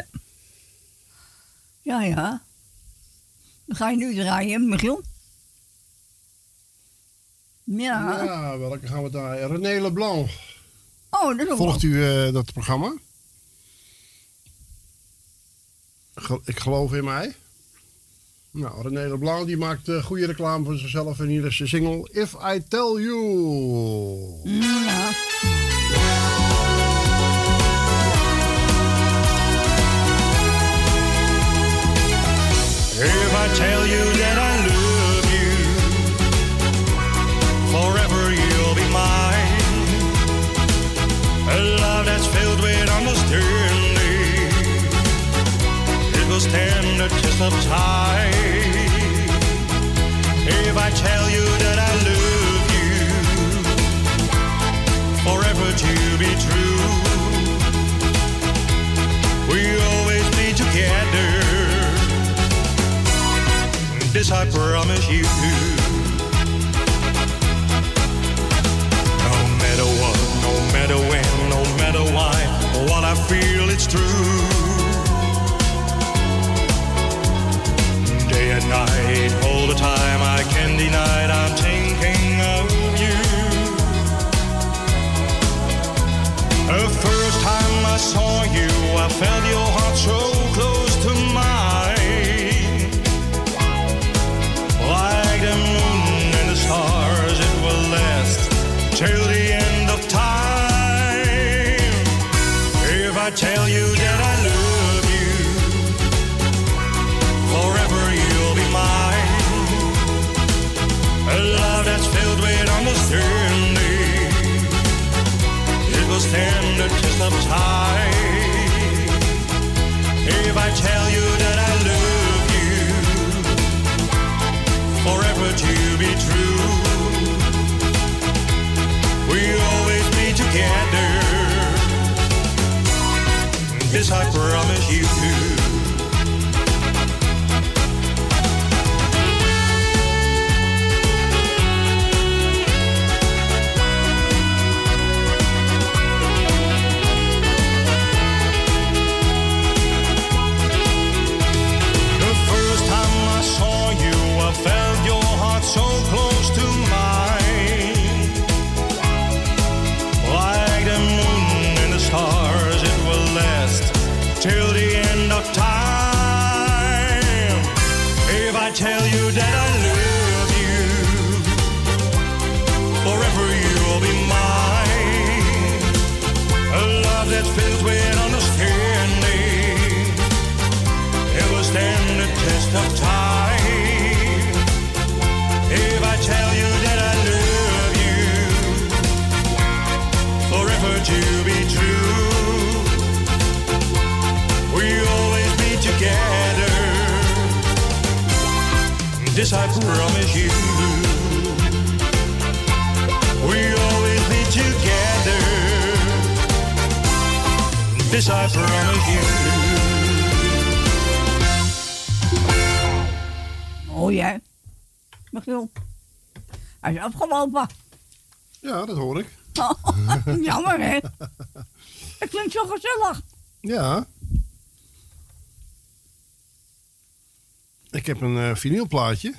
Ja, ja. Dan ga je nu draaien, Michiel. Ja. Ja, welke gaan we daar? René Leblanc. Oh, dat is ook Volgt u eh, dat programma? Ik geloof in mij. Nou, René Leblanc die maakt eh, goede reclame voor zichzelf is de single If I Tell You. If I tell you that I love you, forever you'll be mine. A love that's filled with understanding. Stand the test of time. If I tell you that I love you, forever to be true. we'll always be together. This I promise you. No matter what, no matter when, no matter why, what I feel it's true. Night, promise you. We always be together. This I promise you. Oh jij. Michiel. Hij is afgelopen. Ja, dat hoor ik. [LAUGHS] Jammer hè. Ik vind het zo gezellig. Ja. Ik heb een eh vinylplaatje.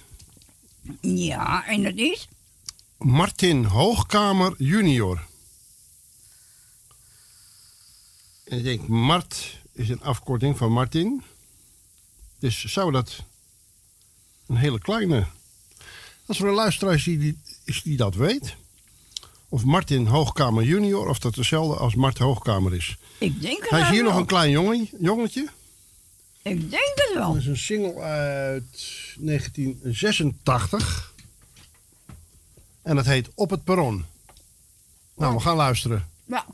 Ja, en dat is? Martin Hoogkamer junior. En ik denk, Mart is een afkorting van Martin. Dus zou dat een hele kleine... Als er een luisteraar is die, is die dat weet... of Martin Hoogkamer junior... of dat hetzelfde als Mart Hoogkamer is. Ik denk het Hij is wel. hier nog een klein jongen, jongetje. Ik denk het wel. Dat is een single uit 1986. En dat heet Op het Perron. Nou, we gaan luisteren. Ja.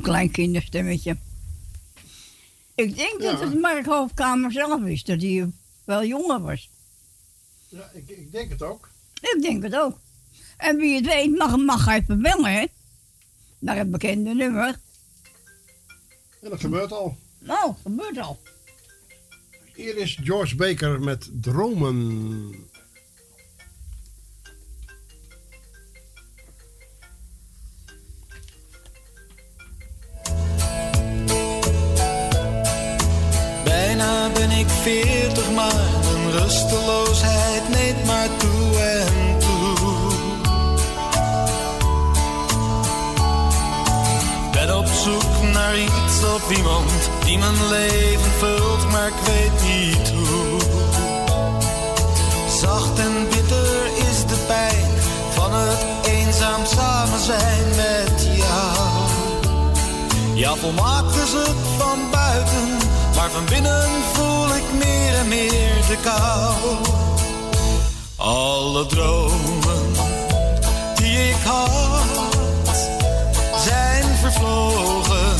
Zo'n klein kinderstemmetje. Ik denk dat het Mark Hoofdkamer zelf is, dat hij wel jonger was. Ja, ik, ik denk het ook. Ik denk het ook. En wie het weet, mag, mag even bellen, hè? Naar het bekende nummer. En dat gebeurt al. Nou, gebeurt al. Hier is George Baker met Dromen. Bijna ben ik veertig, maar een rusteloosheid neemt maar toe en toe. Ben op zoek naar iets of iemand die mijn leven vult, maar ik weet niet hoe. Zacht en bitter is de pijn van het eenzaam samen zijn met jou. Ja, volmaakt is het van buiten, maar van binnen voel ik meer en meer de kou. Alle dromen die ik had, zijn vervlogen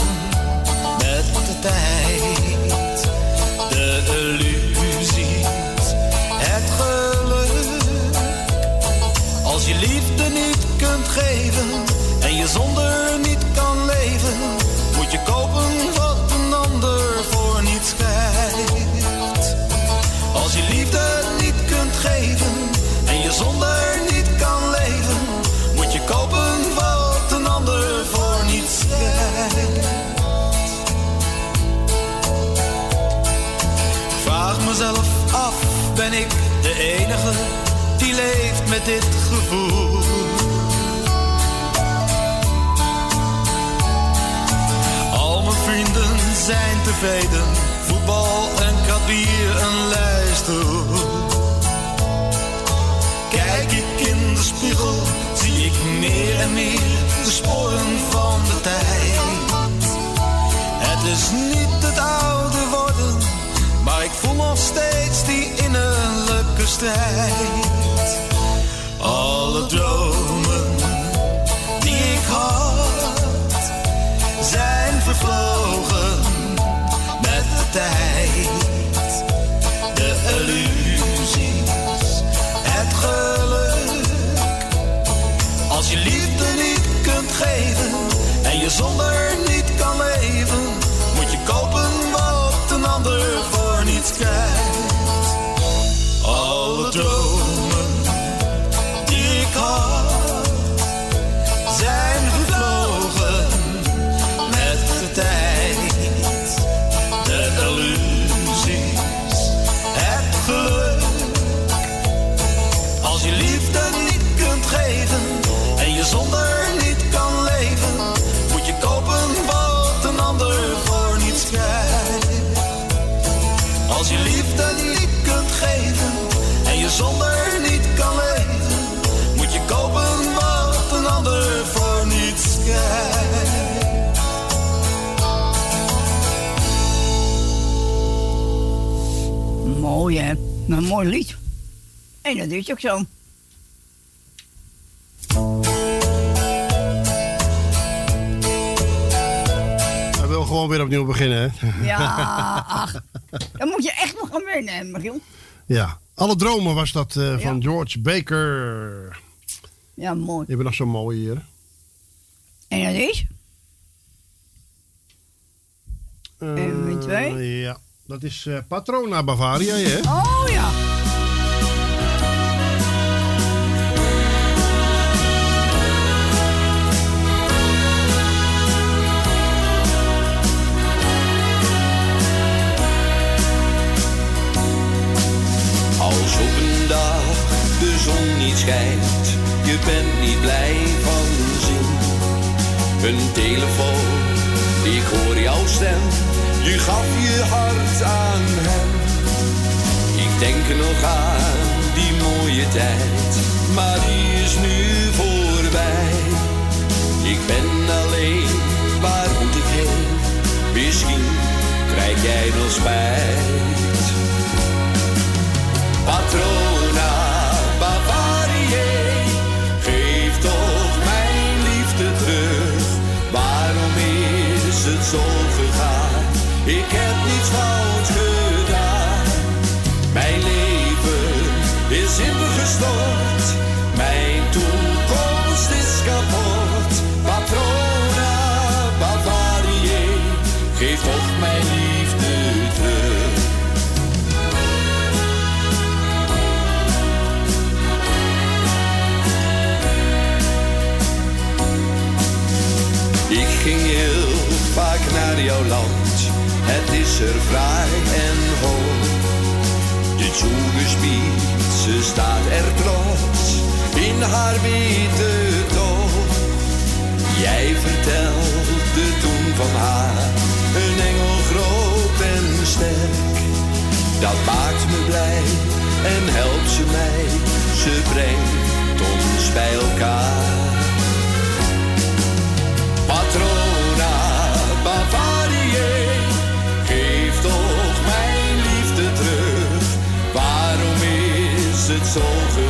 met de tijd. De illusies, het geluk. Als je liefde niet kunt geven en je zonder niet kan leven, moet je kopen Als je liefde niet kunt geven en je zonder niet kan leven, moet je kopen wat een ander voor niets. Ik Vraag mezelf af, ben ik de enige die leeft met dit gevoel? Al mijn vrienden zijn tevreden, voetbal en krat een lijststoel. Kijk ik in de spiegel, zie ik meer en meer de sporen van de tijd. Het is niet het oude worden, maar ik voel nog steeds die innerlijke strijd. Alle dromen zonder niet kan leven, moet je kopen wat een ander voor niets krijgt. Een mooi lied. En dat is ook zo. Hij wil gewoon weer opnieuw beginnen, hè? Ja, [LAUGHS] ach. Dan moet je echt nog gaan winnen, Michiel. Ja. Alle dromen was dat eh, van Ja. George Baker. Ja, mooi. Die hebben nog zo'n mooie hier. En dat is? Eh, met twee? Ja. Dat is eh, Patrona Bavaria, hè? Oh ja. Als op een dag de zon niet schijnt, je bent niet blij van zin. Een telefoon, ik hoor jouw stem, je gaf je hart aan hem. Ik denk nog aan die mooie tijd, maar die is nu voorbij. Ik ben alleen, waar moet ik heen? Misschien krijg jij nog spijt. Patrona Er fraai en hoog. De Zugespitze, ze staat er trots in haar witte toog. Jij vertelde toen van haar, een engel groot en sterk. Dat maakt me blij en helpt ze mij, ze brengt ons bij elkaar. Is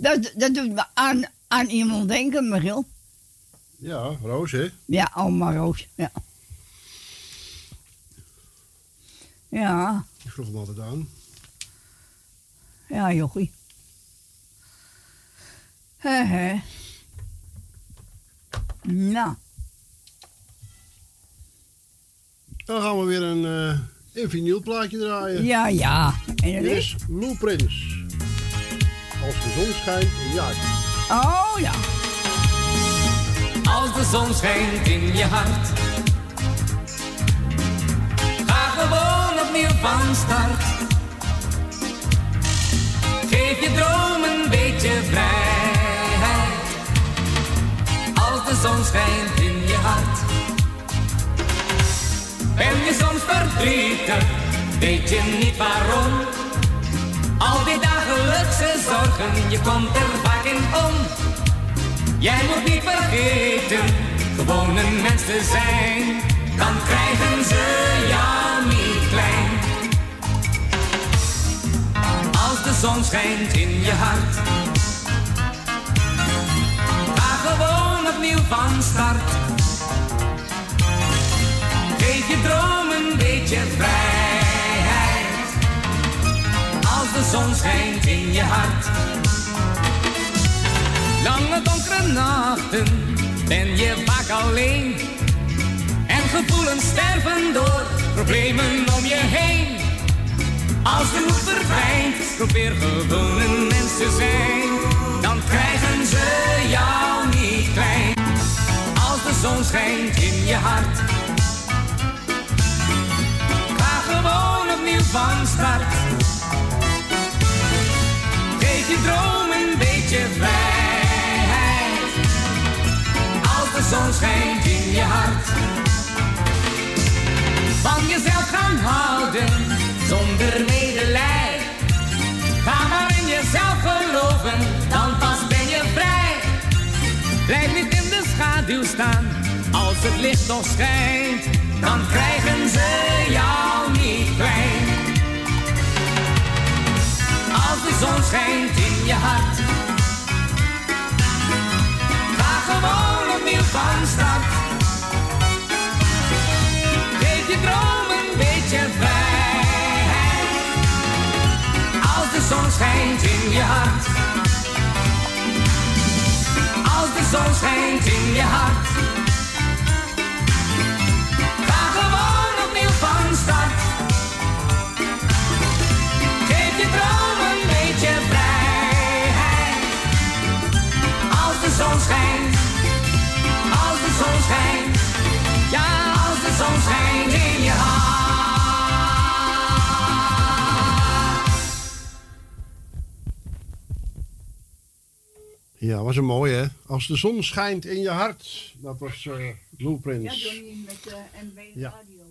Dat, dat doet me aan, aan iemand denken, Michiel. Ja, Roos, hè? Ja, oma Roos. Ja. Ja, Ik vroeg hem altijd aan. ja, jochie. He, he. Nou, Dan gaan we weer een, vinylplaatje draaien. ja, ja. En dat is Lou Prins. Als de zon schijnt in je hart. Oh ja. Als de zon schijnt in je hart. Ga gewoon opnieuw van start. Geef je droom een beetje vrijheid. Als de zon schijnt in je hart. Ben je soms verdrietig, weet je niet waarom. Al die dagelijkse zorgen, je komt er vaak in om. Jij moet niet vergeten, gewoon een mens te zijn. Dan krijgen ze jou niet klein. Als de zon schijnt in je hart. Ga gewoon opnieuw van start. Geef je droom een beetje vrijheid. De zon schijnt in je hart. Lange donkere nachten ben je vaak alleen. En gevoelens sterven door problemen om je heen. Als de moed verdwijnt, probeer gewoon een mens te zijn. Dan krijgen ze jou niet klein. Als de zon schijnt in je hart. Ga gewoon opnieuw van start. Je droom een beetje vrijheid. Als de zon schijnt in je hart. Van jezelf gaan houden, zonder medelij. Ga maar in jezelf geloven, dan pas ben je vrij. Blijf niet in de schaduw staan, als het licht nog schijnt. Dan krijgen ze jou niet klein. Als de zon schijnt in je hart. Ga gewoon opnieuw van start. Geef je droom een beetje vrijheid. Als de zon schijnt in je hart. Als de zon schijnt in je hart. Zon schijnt. Als de zon schijnt. Ja, als de zon schijnt in je hart. Ja, was een mooie, hè? Als de zon schijnt in je hart. Dat was eh Blueprints. Ja, Johnny met uh, NB Ja. Radio.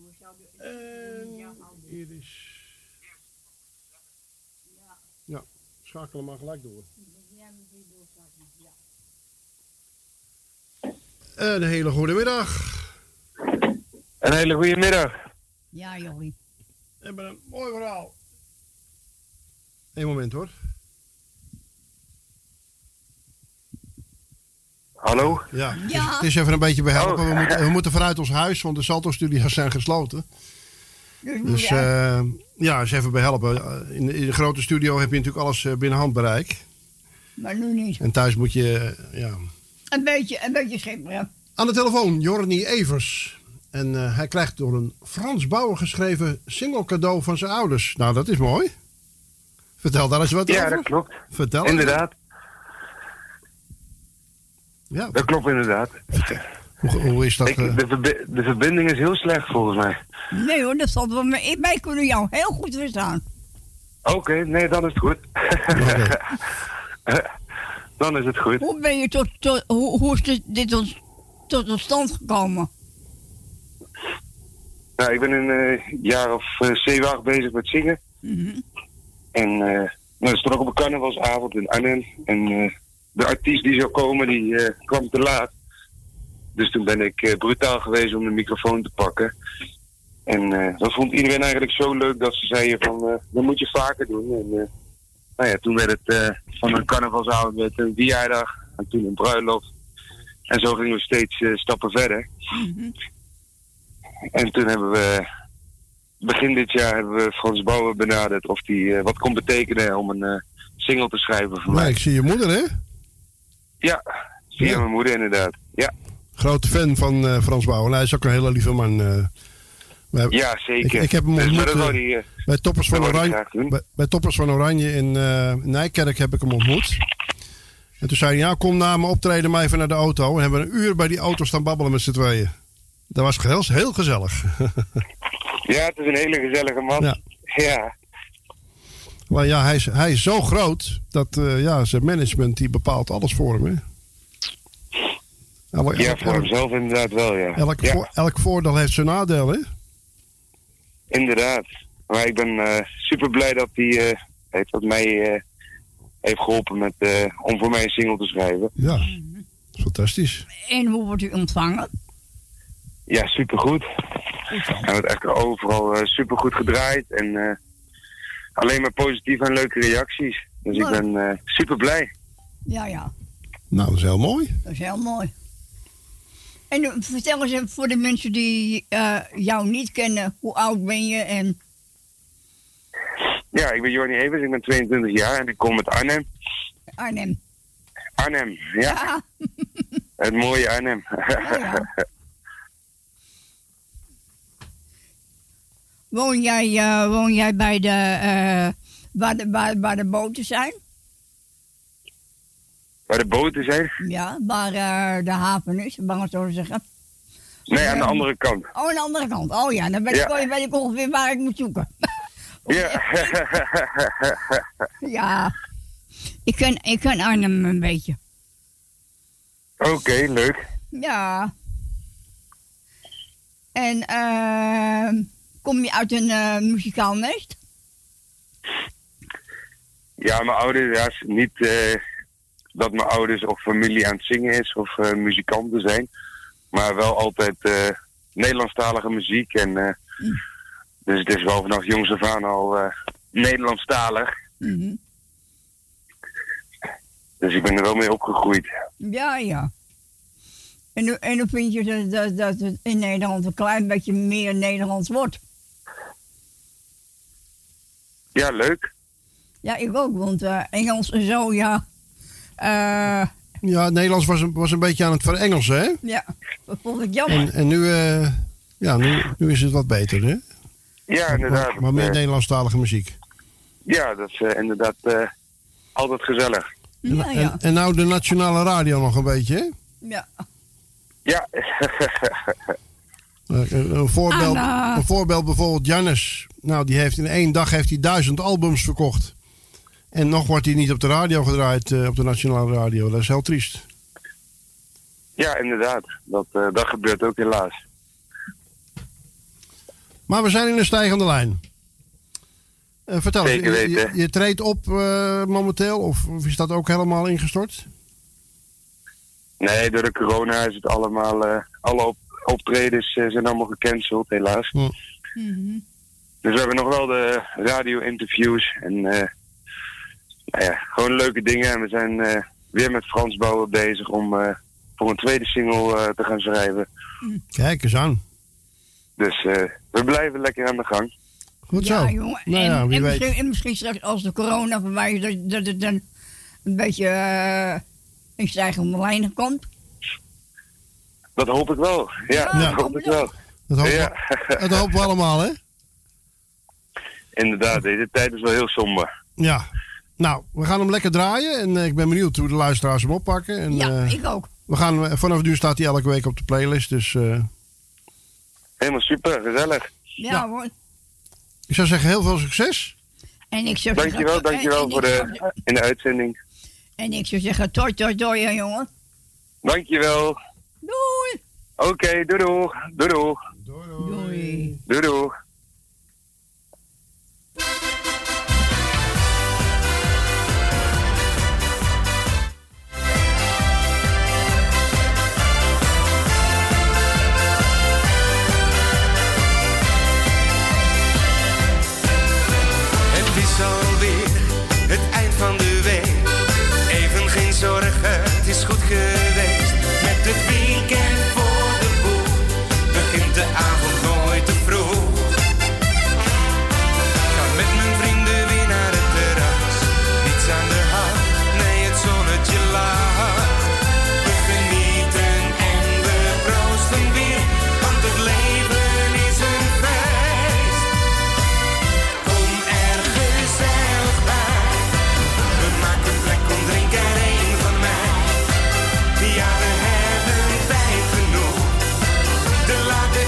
En hier is... Ja, schakelen maar gelijk door. Een hele goede middag. Een hele goede middag. Ja, Johnny. We hebben een mooi verhaal. Eén moment hoor. Hallo? Ja, het is- Ja. Het, is even een beetje behelpen. Oh. We, moeten, we moeten vanuit ons huis, want de Salto-studio's zijn gesloten. Dus, Dus eh, ja, eens even behelpen. Eh, In de, in de grote studio heb je natuurlijk alles eh, binnen handbereik. maar nu niet. En thuis moet je, ja... Een beetje, een beetje schipperen. Aan de telefoon, Jorny Evers. En eh, hij krijgt door een Frans Bauer geschreven single cadeau van zijn ouders. Nou, dat is mooi. Vertel daar eens wat Ja, over. dat klopt. Vertel. Inderdaad. Ja. Dat klopt inderdaad. Hoe, hoe is dat? Ik, eh? de, verbi- de verbinding is heel slecht volgens mij. Nee hoor, dat valt wel mee. Wij kunnen jou heel goed verstaan. Oké, nee, dan is het goed. [LAUGHS] dan is het goed. Hoe ben je tot, tot hoe, hoe is dit, dit tot, tot, stand gekomen? Nou, ik ben een eh, jaar of zeven, acht bezig met zingen. En eh nou, dat stond ook op een carnavalsavond in Arnhem. En eh, de artiest die zou komen, die kwam te laat. Dus toen ben ik brutaal geweest om de microfoon te pakken. En dat vond iedereen eigenlijk zo leuk dat ze zeiden van, dat moet je vaker doen. En nou ja, toen werd het eh, van een carnavalsavond werd een verjaardag. En toen een bruiloft. En zo gingen we steeds eh, stappen verder. En toen hebben we, begin dit jaar hebben we Frans Bauer benaderd of die eh, wat kon betekenen om een eh, single te schrijven voor Nee, mij. ik zie je moeder, hè? Ja, via mijn moeder inderdaad. Ja, Grote fan van eh, Frans Bauer. En hij is ook een hele lieve man. Ja zeker. Ik, ik heb hem Dus, ontmoet dat eh, die, eh, bij, Toppers van Oranje, bij, bij Toppers van Oranje in eh, Nijkerk heb ik hem ontmoet. En toen zei hij, ja, kom na mijn optreden maar even naar de auto. En hebben we een uur bij die auto staan babbelen met z'n tweeën. Dat was heel, heel gezellig. [LAUGHS] ja, het is een hele gezellige man. Ja. Ja, maar ja, hij is, hij is zo groot dat ja, zijn management die bepaalt alles voor hem. Hè? Elk, ja, voor hemzelf inderdaad wel, ja. elk, ja, voor- elk voordeel heeft zijn nadeel, hè? Inderdaad. Maar ik ben eh, super blij dat hij eh, heeft dat mij eh, heeft geholpen met, eh, om voor mij een single te schrijven. Ja, fantastisch. En hoe wordt u ontvangen? Ja, supergoed. Hij wordt echt overal eh, supergoed gedraaid en eh, alleen maar positieve en leuke reacties. Dus ik ben eh, super blij. Ja, ja, Nou, dat is heel mooi. dat is heel mooi. En eh, vertel eens even voor de mensen die eh, jou niet kennen, hoe oud ben je en Ja, ik ben Jorny Evers, ik ben 22 jaar en ik kom uit Arnhem. Arnhem. Arnhem, ja. [LAUGHS] Het mooie Arnhem. Woon jij, eh, woon jij bij de, eh, waar, de, waar, waar de boten zijn? Waar de boten zijn? Ja, waar eh, de haven is, mag ik zo zeggen. Nee, aan de andere kant. Oh, aan de andere kant. Oh ja, dan Ja. ik, weet ik ongeveer waar ik moet zoeken. Ja. [LAUGHS] [LAUGHS] Ja, ik ken, ik ken Arnhem een beetje. Oké, leuk. Ja. En ehm kom je uit een eh, muzikaal nest? Ja, mijn ouders, ja, niet eh, dat mijn ouders of familie aan het zingen is of eh, muzikanten zijn. Maar wel altijd eh, Nederlandstalige muziek. En, eh, Dus het is wel vanaf jongs af aan al Nederlandstalig. Mhm. Dus ik ben er wel mee opgegroeid. Ja, ja. En, hoe vind je dat, dat, dat het in Nederland een klein beetje meer Nederlands wordt? Ja, leuk. Ja, ik ook, want Engels en zo, ja. Eh, Ja, het Nederlands was een, was een beetje aan het verengelsen, hè? ja, dat vond ik jammer. En, en nu, eh, ja, nu, nu is het wat beter, hè? Ja, inderdaad. Maar, maar meer Eh, Nederlandstalige muziek. Ja, dat is inderdaad eh, altijd gezellig. Ja, En, ja. en nou de nationale radio nog een beetje, hè? Ja. Ja. [LAUGHS] Een, een voorbeeld, Anna. een voorbeeld bijvoorbeeld Jannes. Nou, die heeft in één dag heeft hij duizend albums verkocht. En nog wordt hij niet op de radio gedraaid, eh, op de nationale radio. Dat is heel triest. Ja, inderdaad. Dat, eh, dat gebeurt ook helaas. Maar we zijn in een stijgende lijn. Eh, vertel eens, Zeker je- weten. Je, je treedt op eh, momenteel, of, of is dat ook helemaal ingestort? Nee, door de corona is het allemaal... eh, alle op, optredens eh, zijn allemaal gecanceld, helaas. Dus we hebben nog wel de radio-interviews en eh, nou ja, gewoon leuke dingen. En we zijn eh, weer met Frans Bouwen bezig om eh, voor een tweede single eh, te gaan schrijven. Kijk eens aan. Dus eh, we blijven lekker aan de gang. Goed ja, zo. jongen. Nou en, ja, wie en weet. misschien, en misschien straks als de corona voorbij is, dat, dat het dan een beetje eh in stijgende lijnen komt. Dat hoop ik wel. Ja, Ja. dat hoop ik wel. Dat hopen, ja. we, dat hopen we allemaal, hè? [LAUGHS] Inderdaad, deze tijd is wel heel somber. Ja. Nou, we gaan hem lekker draaien. En eh, ik ben benieuwd hoe de luisteraars hem oppakken. En, Ja, eh, ik ook. We gaan, eh, vanaf nu staat hij elke week op de playlist. Dus eh, Helemaal super, gezellig. Ja, hoor. ik zou zeggen, heel veel succes. En ik zou Dankjewel, zeggen, dankjewel en- voor en de, zou- in de uitzending. En ik zou zeggen, toi, toi, toi, hè, jongen. Dankjewel. Doei. Oké, doei doei. Doei doei. Doei. Doei doei.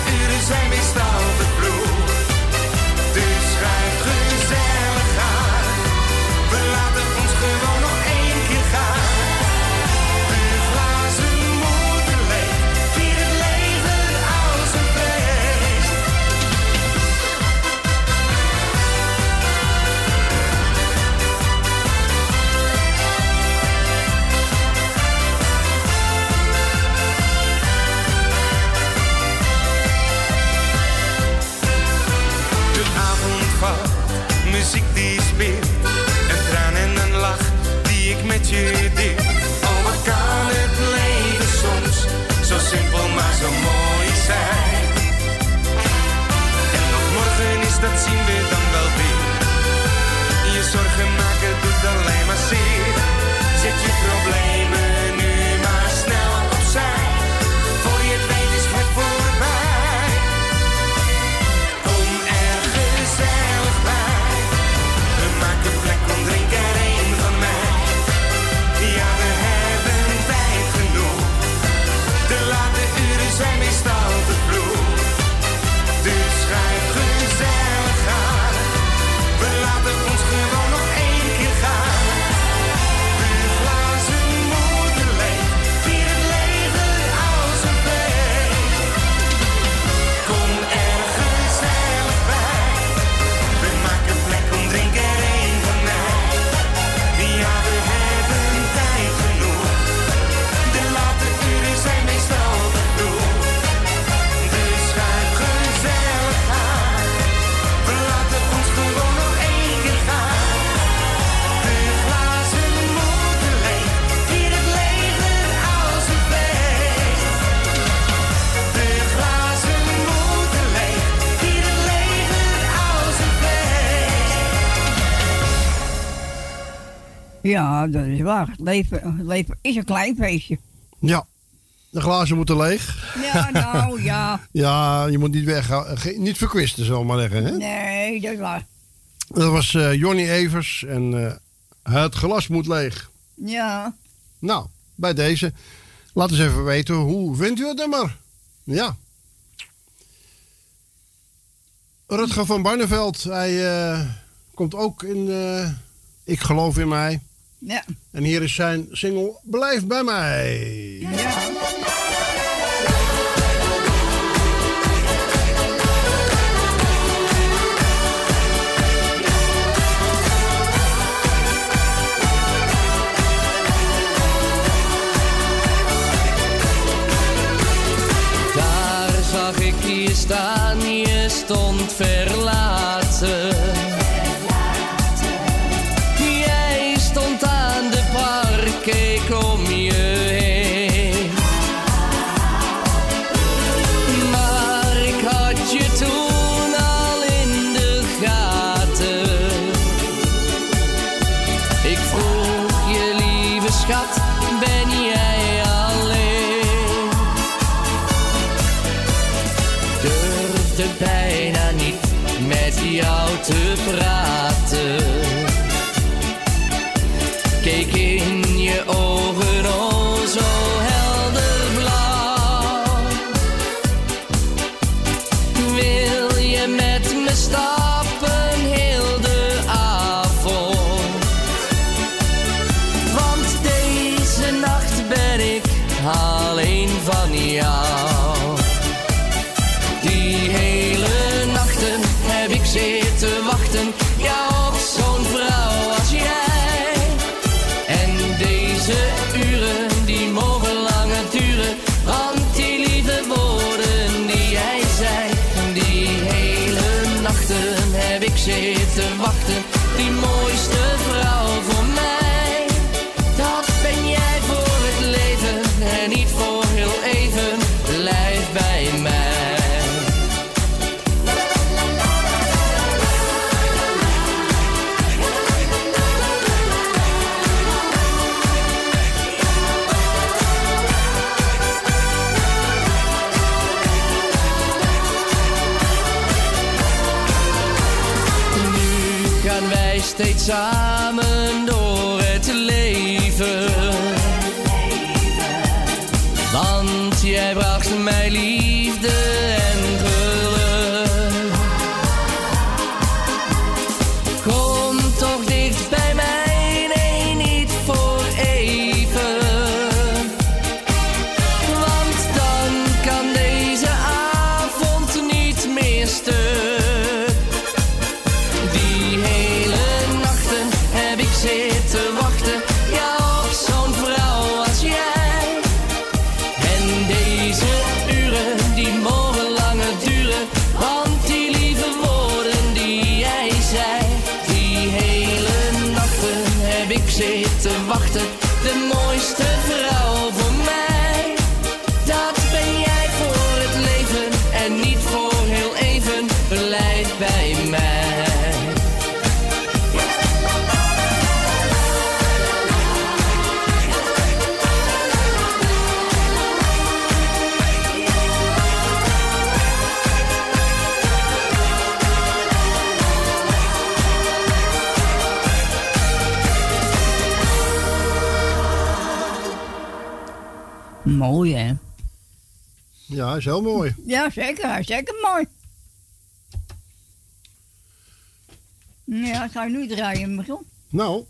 Uren zijn meestal Ja, dat is waar. Het leven, het leven is een klein feestje. Ja. De glazen moeten leeg. Ja, nou ja. [LAUGHS] Ja, je moet niet weg, niet verkwisten, zal ik maar zeggen. Hè? Nee, dat is waar. Dat was eh Johnny Evers en eh, het glas moet leeg. Ja. Nou, bij deze. Laat eens even weten, hoe vindt u het nummer? Ja. Rutger van Barneveld, hij eh, komt ook in, Ik geloof in mij. Ja. En hier is zijn single Blijf bij mij. Daar zag ik je staan, je stond verlaten. Wij is heel mooi. Ja, zeker. hij is Zeker mooi. Ja, ga je nu draaien, Michiel? Nou,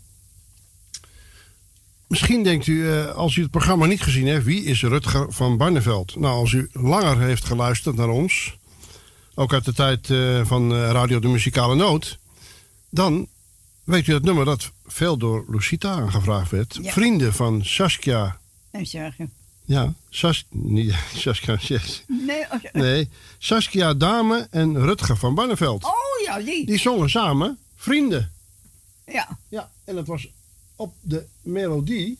misschien denkt u, eh, als u het programma niet gezien heeft, wie is Rutger van Barneveld? Nou, als u langer heeft geluisterd naar ons, ook uit de tijd eh, van eh, Radio de Muzikale Noot, dan weet u dat nummer dat veel door Lucita aangevraagd werd. Ja. Vrienden van Saskia. En zeggen. Ja, Sas, niet, [LAUGHS] Saskia, nee, Saskia Dame en Rutger van Barneveld. Oh ja, die. Die zongen samen Vrienden. Ja. Ja, en dat was op de melodie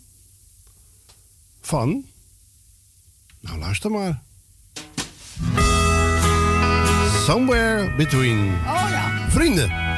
van. Nou, luister maar. Somewhere Between. Oh ja. Vrienden.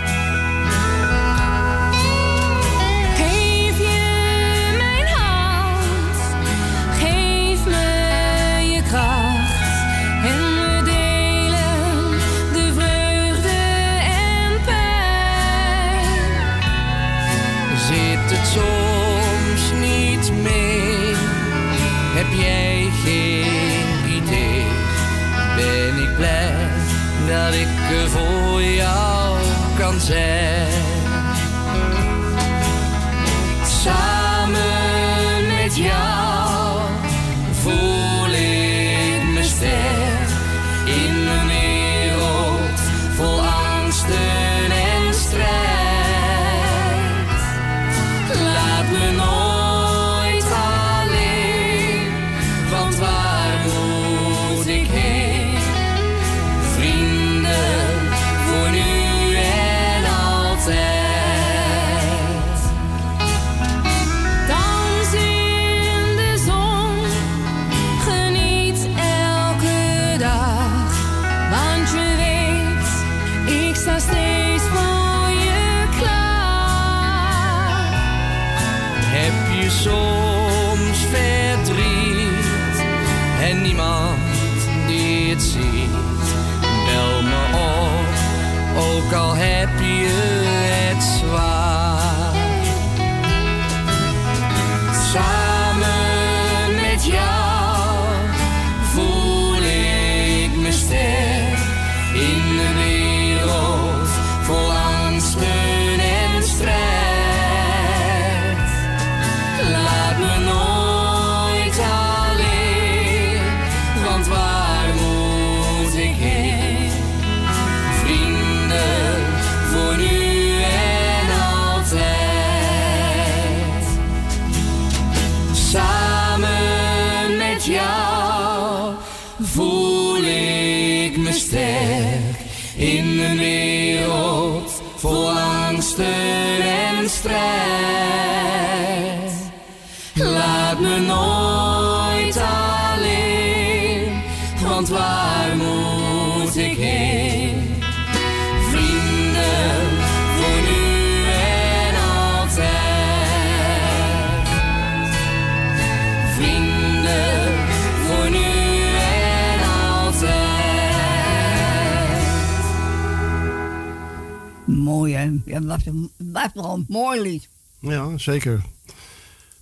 Zeker.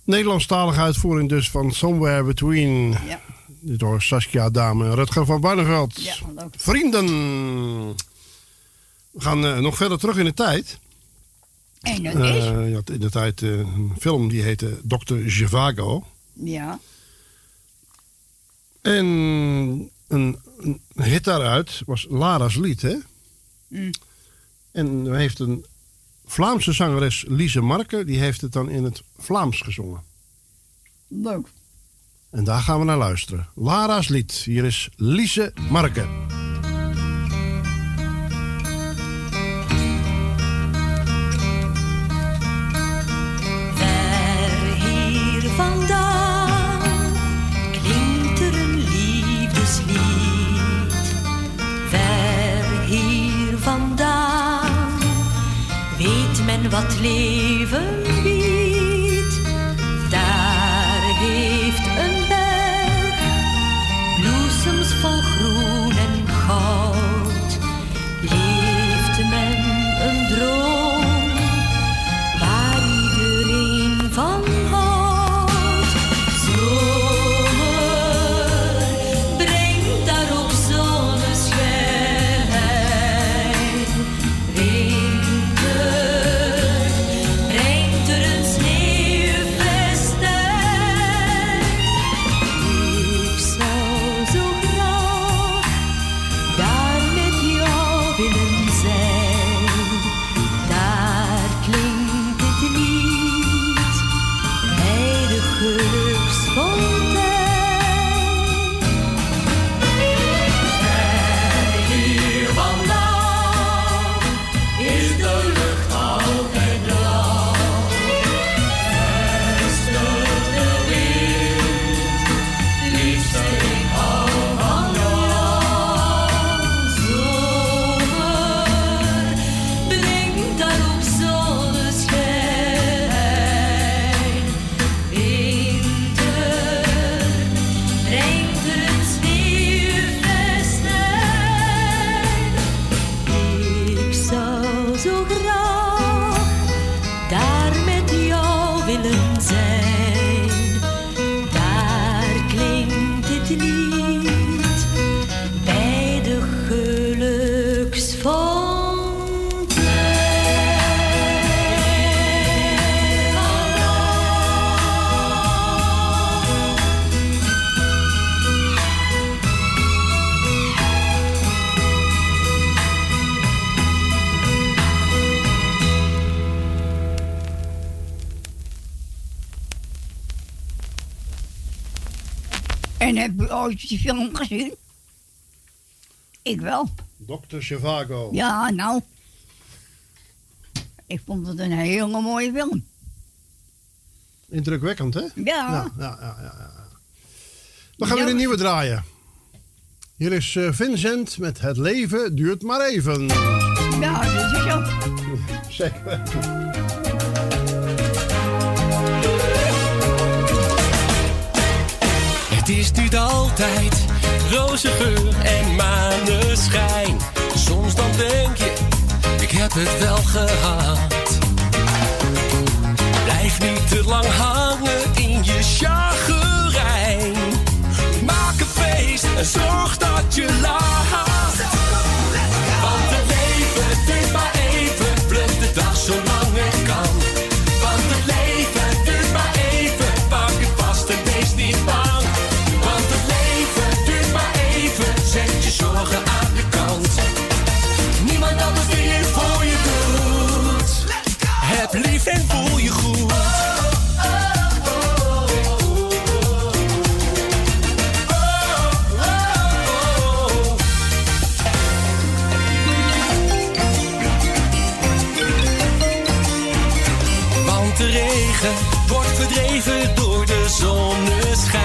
Nederlandstalige uitvoering dus van Somewhere Between. Ja. Door Saskia Dame en Rutger van Barneveld. Ja, leuk. Vrienden. We gaan eh, nog verder terug in de tijd. En dat Eh, is? je had in de tijd eh, een film die heette Dr. Zhivago. Ja. En een, een hit daaruit was Lara's lied, hè? Mm. En heeft een Vlaamse zangeres, Lise Marke, die heeft het dan in het Vlaams gezongen. Leuk. En daar gaan we naar luisteren. Lara's lied. Hier is Lise Marke. Wat leven ooit die film gezien? Ik wel. Dr. Zhivago. Ja, nou. Ik vond het een hele mooie film. Indrukwekkend, hè? Ja. Ja, ja, ja, ja. Dan gaan we de nieuwe draaien. Hier is eh, Vincent met Het leven duurt maar even. Ja, dat is zo. [LAUGHS] Zeker. is niet altijd roze geur en maneschijn. Soms dan denk je, ik heb het wel gehad. Blijf niet te lang hangen in je chagrijn. Maak een feest en zorg dat je lacht. en voel je goed. Want de regen wordt verdreven door de zonneschijn.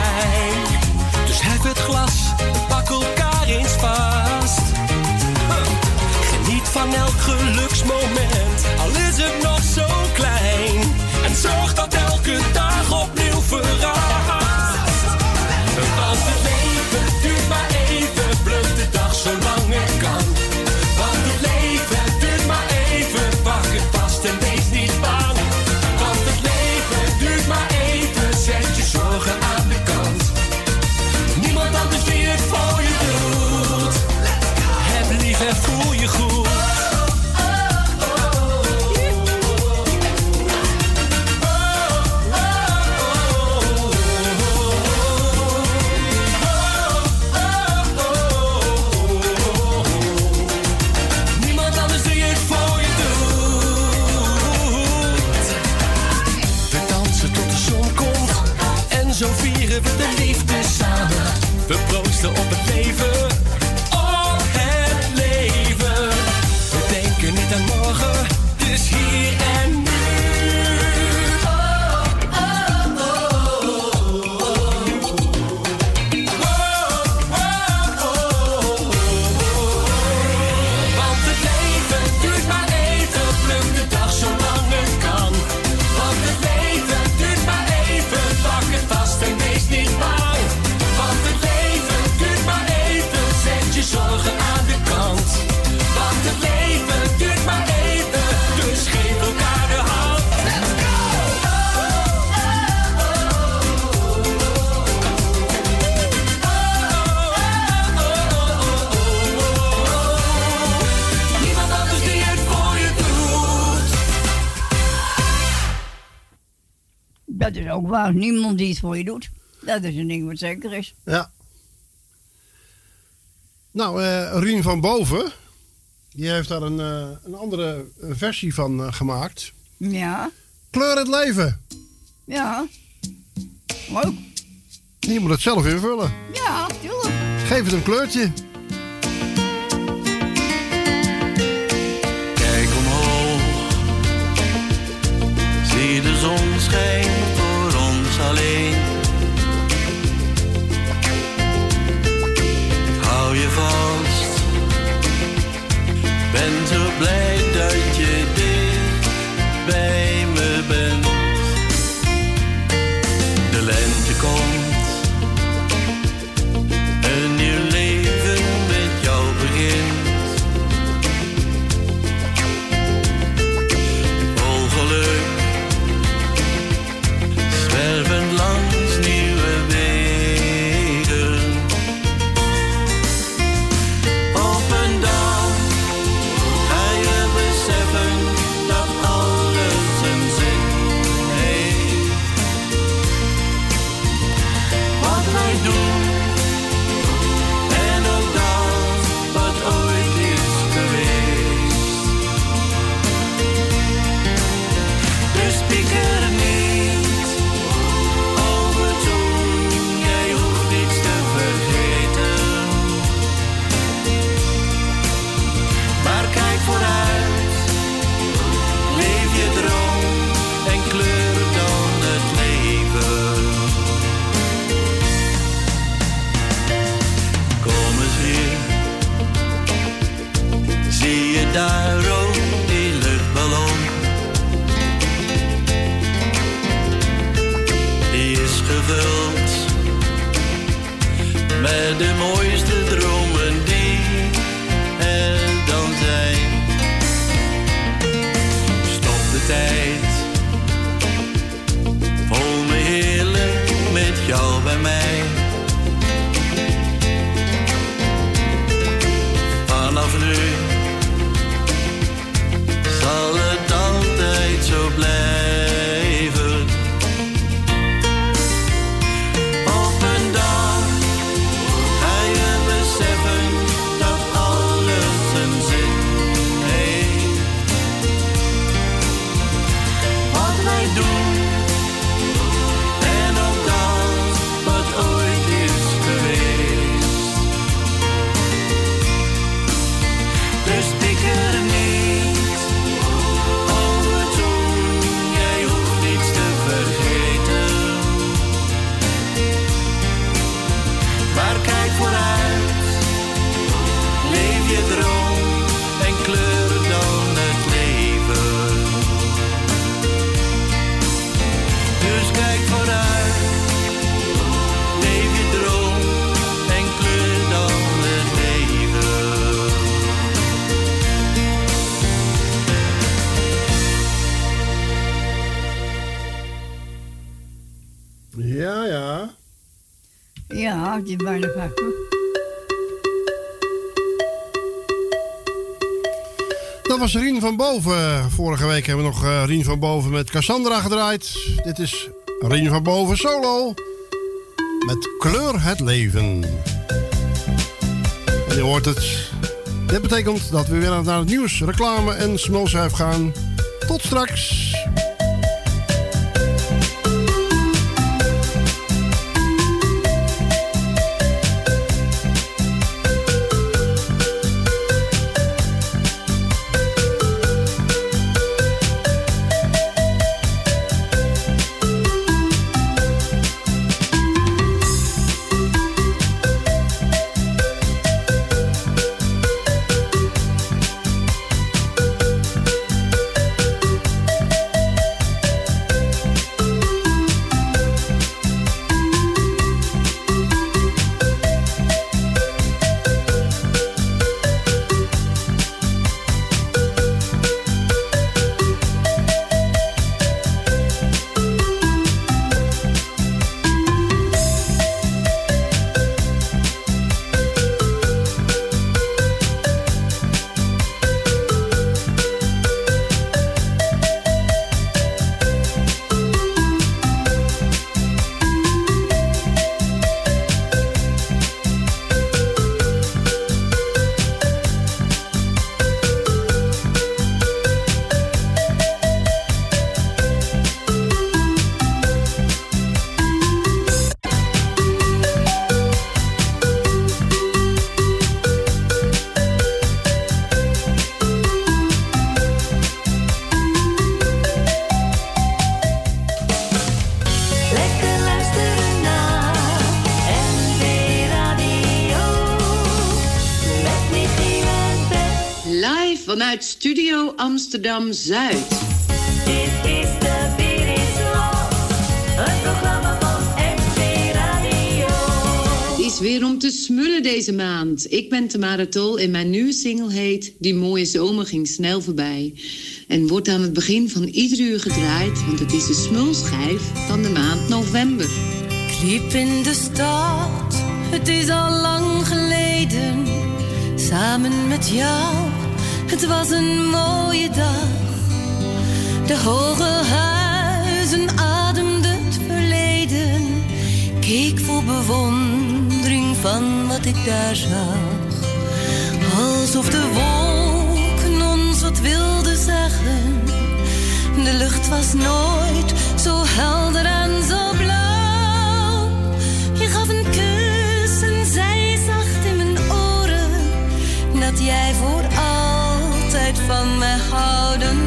op ook waar. Niemand die het voor je doet. Dat is een ding wat zeker is. Ja. Nou, uh, Rien van Boven, die heeft daar een, eh, een andere versie van eh, gemaakt. Ja. Kleur het leven. Ja. Leuk. Je moet het zelf invullen. Ja, tuurlijk. Geef het een kleurtje. Kijk omhoog. Zie de zon schijnen alleen. Hou je vast, ben zo blij dat je dit bij Ja, die bijna. Dat was Rien van Boven. Vorige week hebben we nog eh, Rien van Boven met Cassandra gedraaid. Dit is Rien van Boven solo. Met Kleur het Leven. En je hoort het. Dit betekent dat we weer naar het nieuws, reclame en smulzuif gaan. Tot straks. Studio Amsterdam Zuid. Dit is de. Een programma van Radio. Het is weer om te smullen deze maand. Ik ben Tamara Tol en mijn nieuwe single heet Die mooie zomer ging snel voorbij. En wordt aan het begin van ieder uur gedraaid, want het is de smulschijf van de maand november. Ik liep in de stad, het is al lang geleden. Samen met jou, het was een mooie dag. De hoge huizen ademden het verleden. Keek vol bewondering van wat ik daar zag. Alsof de wolken ons wat wilden zeggen. De lucht was nooit zo helder en zo blauw. Je gaf een kus en zei zacht in mijn oren dat jij voor van mij houden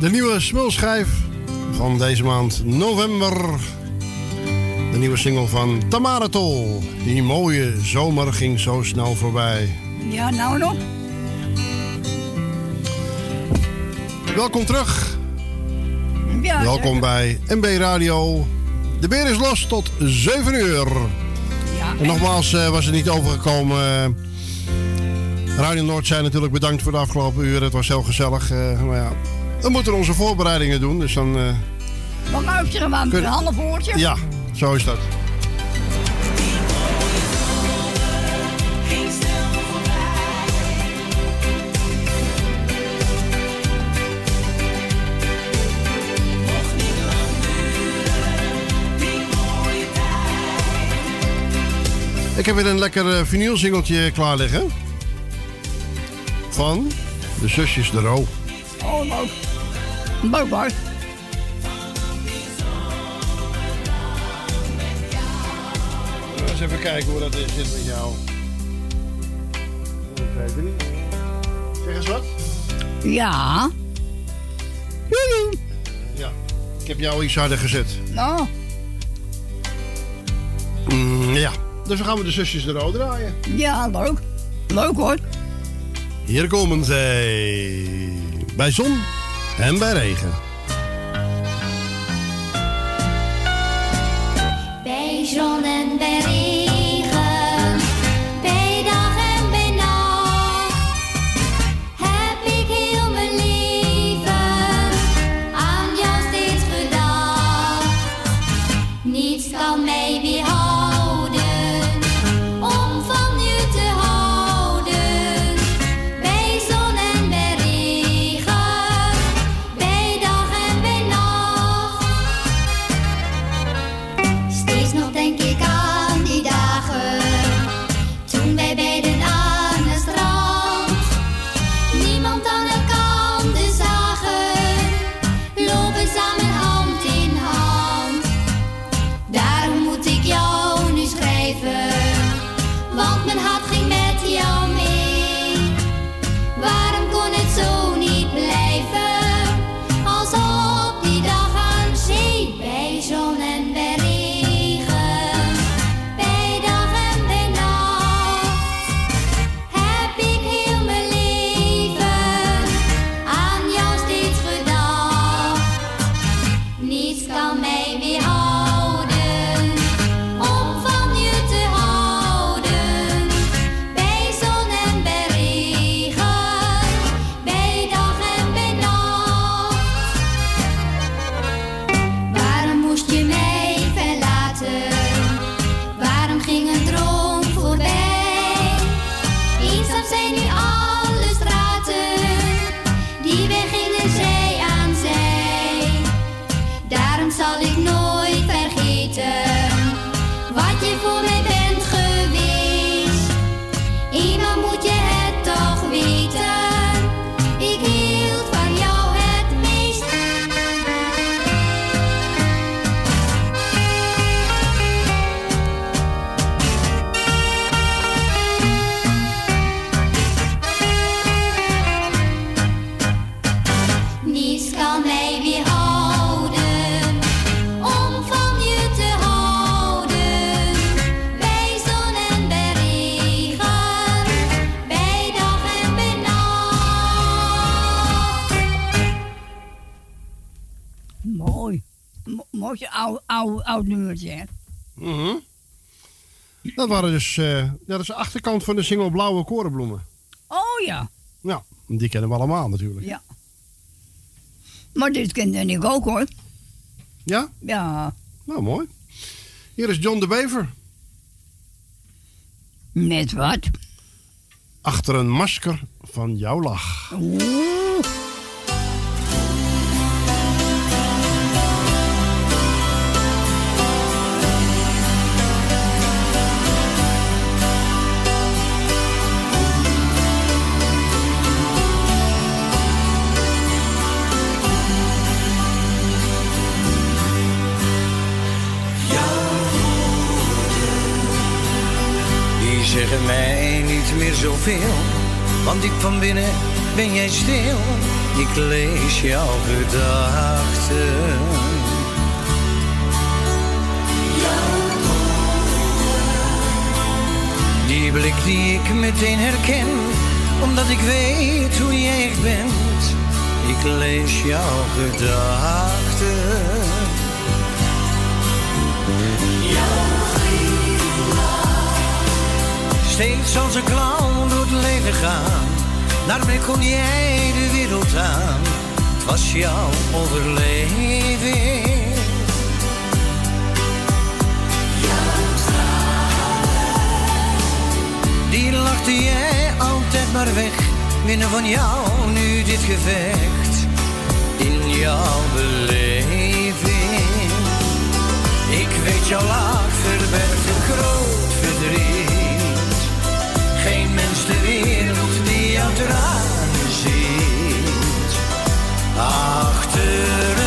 De nieuwe smulschijf van deze maand november. De nieuwe single van Tamara Tol. Die mooie zomer ging zo snel voorbij. Ja, nou nog. Welkom terug. Ja, Welkom zeker. bij MB Radio. De beer is los tot 7 uur. Ja, En nogmaals eh, was het niet overgekomen. eh, Radio Noord zijn natuurlijk bedankt voor de afgelopen uren. Het was heel gezellig. eh, maar ja, we moeten onze voorbereidingen doen. Dus dan... Dan luisteren we aan Kun- een half woordje. ja, zo is dat. Ik heb weer een lekker eh, vinylsingeltje klaar liggen. Van de zusjes de Roo. Oh, leuk. Leuk hoor. Eens even kijken hoe dat is, zit met jou. Even kijken. Zeg eens wat. Ja. Ja, ik heb jou iets harder gezet. Nou, Mm, ja, dus dan gaan we de zusjes de Roo draaien. ja, leuk. Leuk hoor. Hier komen zij. Bij zon en bij regen. Bij zon en bij regen, oud, nummertje, hè? Mhm. Dat waren dus, ja, dat is de achterkant van de single Blauwe Korenbloemen. Oh ja, Ja, die kennen we allemaal natuurlijk. ja. Maar dit kende ik ook hoor. Ja? Ja. Nou, mooi. Hier is John de Bever. Met wat? Achter een masker van jouw lach. Oeh. Zeggen mij niet meer zoveel, want diep van binnen ben jij stil. Ik lees jouw gedachten. Die blik die ik meteen herken, omdat ik weet hoe jij bent. Ik lees jouw gedachten. Steeds als een clown door het leven gaan. Daarmee kon jij de wereld aan. Was jouw overleving. Die lachte jij altijd maar weg. Winnen van jou nu dit gevecht. In jouw beleving. Ik weet jouw lach verbergt een groot verdriet. Ter wereld die jouw tranen ziet. Achter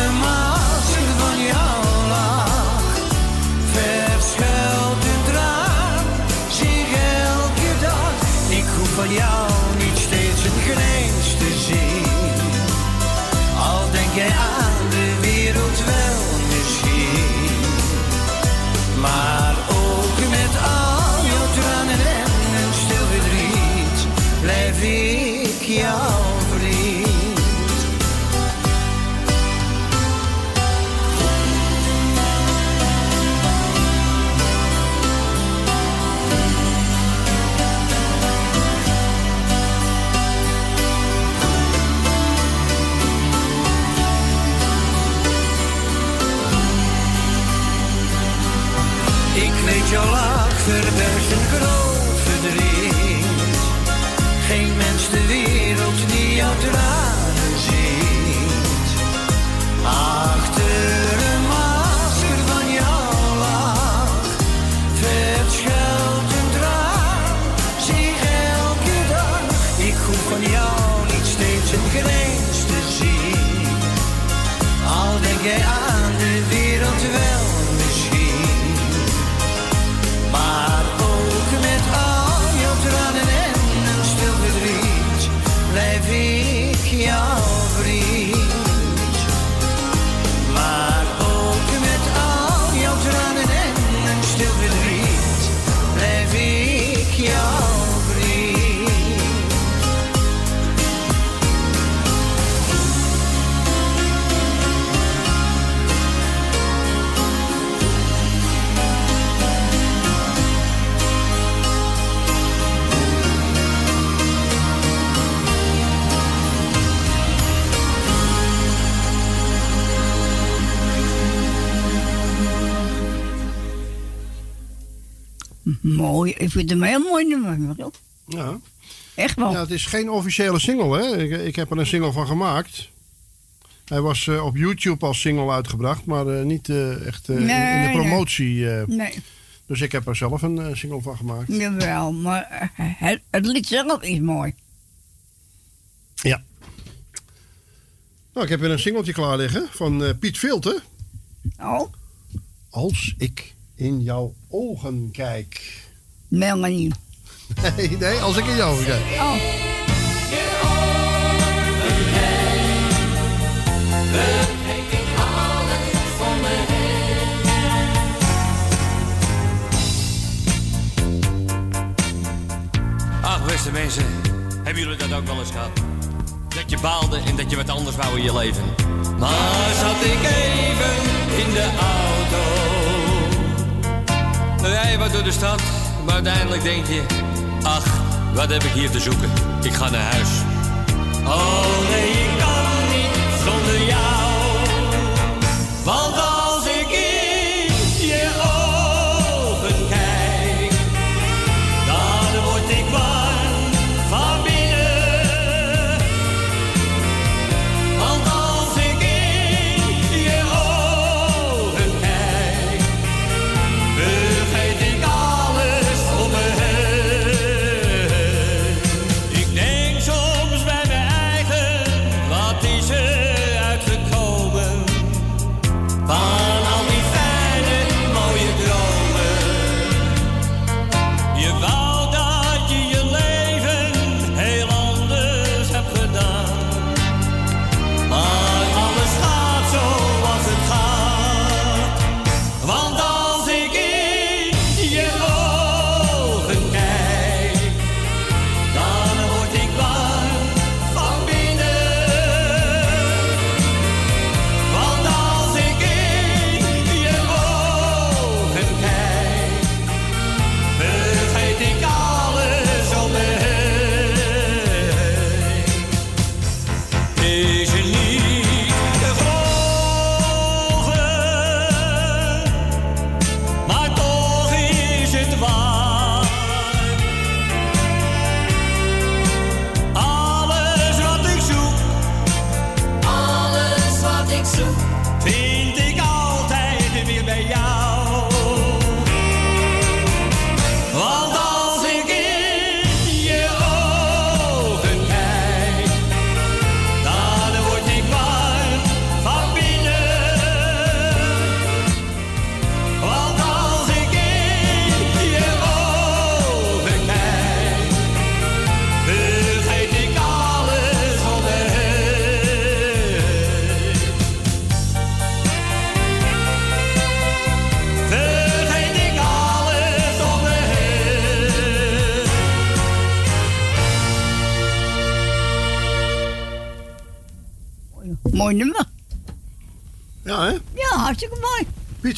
Mooi. Ik vind het een heel mooi nummer. Ja. Echt wel. Ja, het is geen officiële single, hè? Ik, ik heb er een single van gemaakt. Hij was eh, op YouTube als single uitgebracht, maar eh, niet eh, echt in- in Nee, de nee. promotie. eh. Nee. Dus ik heb er zelf een single van gemaakt. Jawel, maar het, het lied zelf is mooi. Ja. Nou, ik heb weer een singeltje klaar liggen van Piet Velte. Oh? Als ik in jouw ogen kijk. Melanie. Nee, nee, als ik in jouw ogen kijk. Oh. Ach, beste mensen, hebben jullie dat ook wel eens gehad? Dat je baalde en dat je wat anders wou in je leven. Maar zat ik even in de auto Rij wat door de stad, maar uiteindelijk denk je... Ach, wat heb ik hier te zoeken? Ik ga naar huis. Oh nee,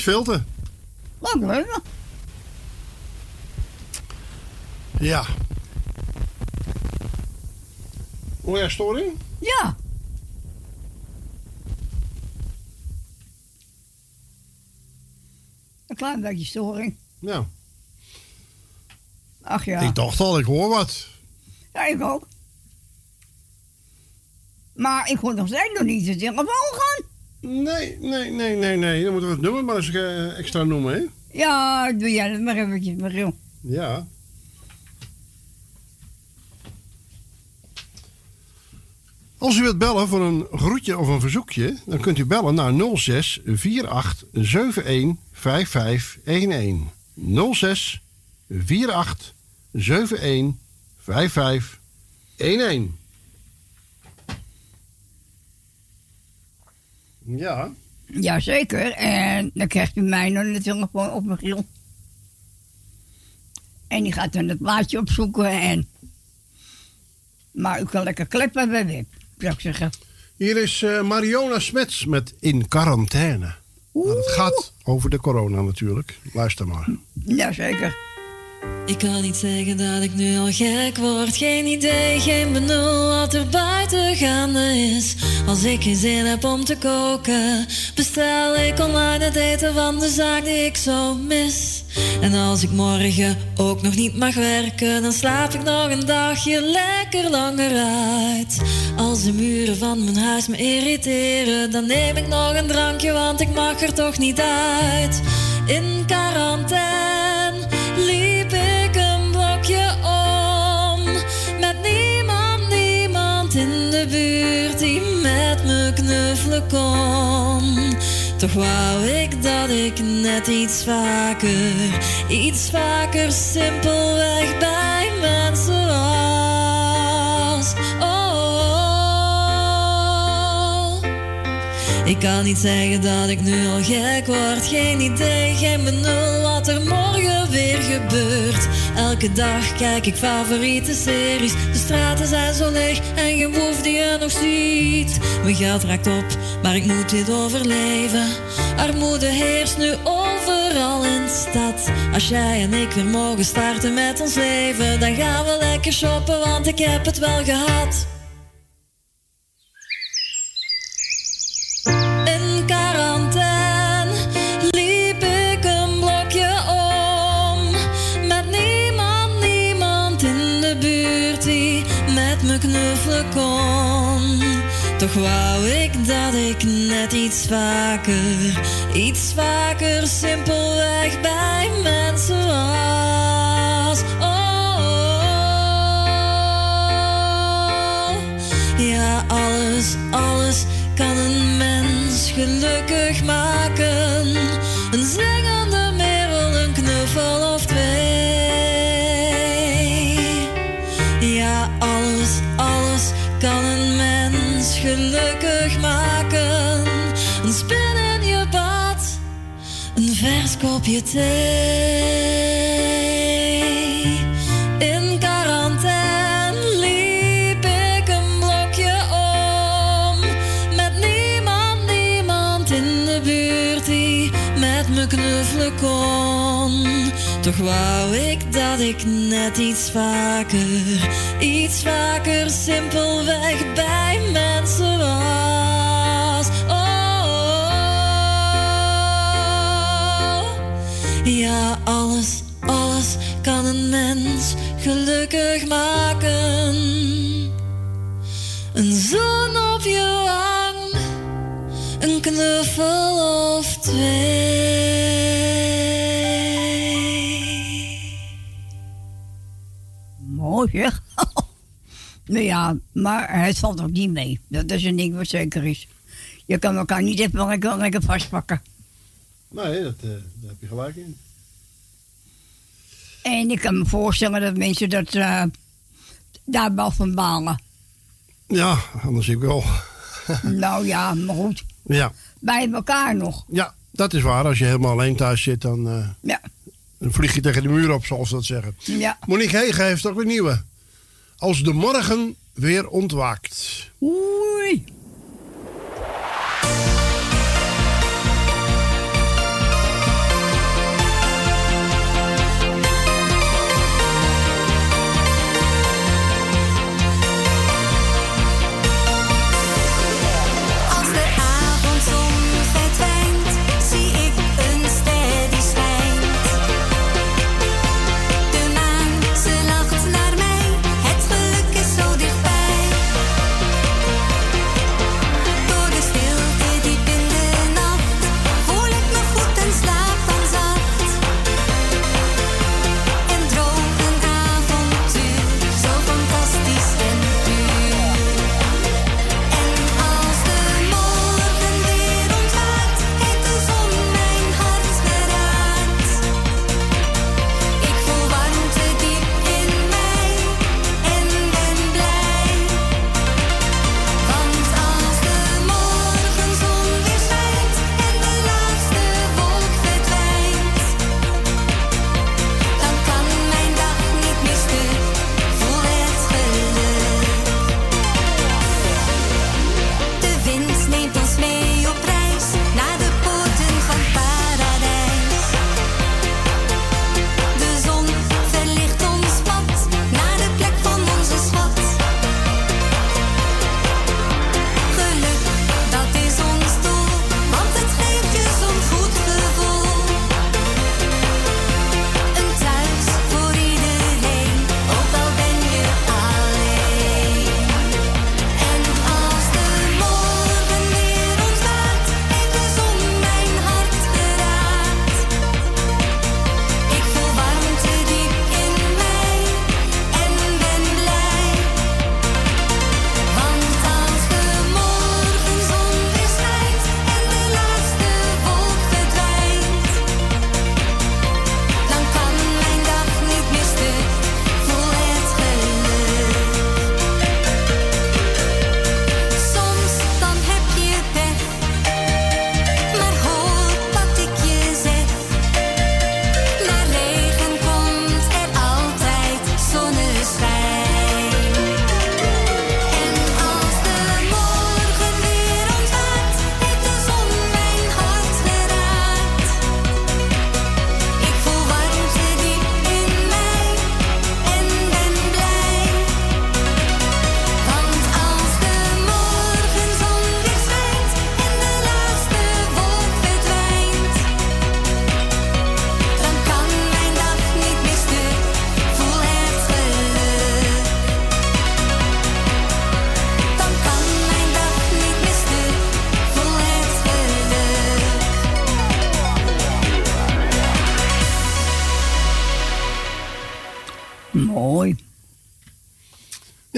Filter. Leuk nummer. Ja. Hoor jij storing? Ja. Een klein beetje storing. Ja. Ach ja. Ik dacht al, ik hoor wat. Ja, ik ook. Maar ik hoor nog steeds nog niet de telefoon. Nee, nee, nee, nee, nee. Dan moeten we het nummer maar eens eh, extra noemen, hè? Ja, doe jij dat maar eventjes. Ja. Als u wilt bellen voor een groetje of een verzoekje, dan kunt u bellen naar 06 48 71 5511. 06 48 71 5511. Ja. Jazeker. En dan krijgt u mij nog de telefoon op mijn grill. En die gaat dan het plaatje opzoeken en... Maar u kan lekker kleppen bij Wip, zou ik zeggen. Hier is eh, Mariona Smets met In Quarantaine. Nou, het gaat over de corona natuurlijk. Luister maar. Jazeker. Ik kan niet zeggen dat ik nu al gek word. Geen idee, geen benul wat er buiten gaande is. Als ik geen zin heb om te koken, bestel ik online het eten van de zaak die ik zo mis. En als ik morgen ook nog niet mag werken, dan slaap ik nog een dagje lekker langer uit. Als de muren van mijn huis me irriteren, dan neem ik nog een drankje, want ik mag er toch niet uit. In quarantaine de buurt die met me knuffelen kon. Toch wou ik dat ik net iets vaker, iets vaker simpelweg bij mensen Ik kan niet zeggen dat ik nu al gek word. Geen idee, geen benul wat er morgen weer gebeurt. Elke dag kijk ik favoriete series. De straten zijn zo leeg en geen boef die je nog ziet. Mijn geld raakt op, maar ik moet dit overleven. Armoede heerst nu overal in stad. Als jij en ik weer mogen starten met ons leven, dan gaan we lekker shoppen, want ik heb het wel gehad. Wou ik dat ik net iets vaker, iets vaker simpelweg bij mensen was. Oh. Ja, alles, alles kan een mens gelukkig maken. Kopje thee. In quarantaine liep ik een blokje om. Met niemand, niemand in de buurt die met me knuffelen kon. Toch wou ik dat ik net iets vaker, iets vaker simpelweg bij mensen was. Ja, alles, alles kan een mens gelukkig maken. Een zon op je wang, een knuffel of twee. Mooi zeg. [LAUGHS] nou ja, maar het valt ook niet mee. Dat is een ding wat zeker is. Je kan elkaar niet even lekker vastpakken. Nee, dat, eh, daar heb je gelijk in. En ik kan me voorstellen dat mensen dat eh, daar wel van balen. Ja, anders ik wel. [LAUGHS] nou ja, maar goed. Ja. Bij elkaar nog. ja, dat is waar. Als je helemaal alleen thuis zit, dan, eh, Ja. dan vlieg je tegen de muur op, zoals ze dat zeggen. Ja. Monique Hegen heeft ook weer nieuwe. Als de morgen weer ontwaakt. Oei.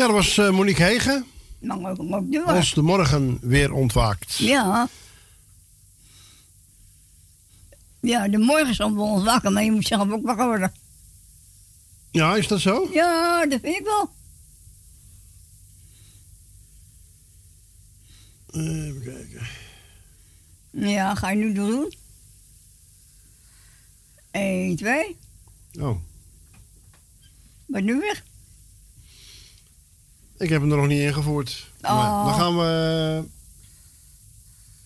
Dat was eh, Monique Hegen. Doen. Als de morgen weer ontwaakt. Ja. Ja, de morgen zal bij ons wakker, maar je moet zelf ook wakker worden. Ja, is dat zo? Ja, dat vind ik wel. Even kijken. Ja, ga je nu doen? 1, 2. Oh, Wat nu weer? Ik heb hem er nog niet ingevoerd. Maar Oh. dan gaan we...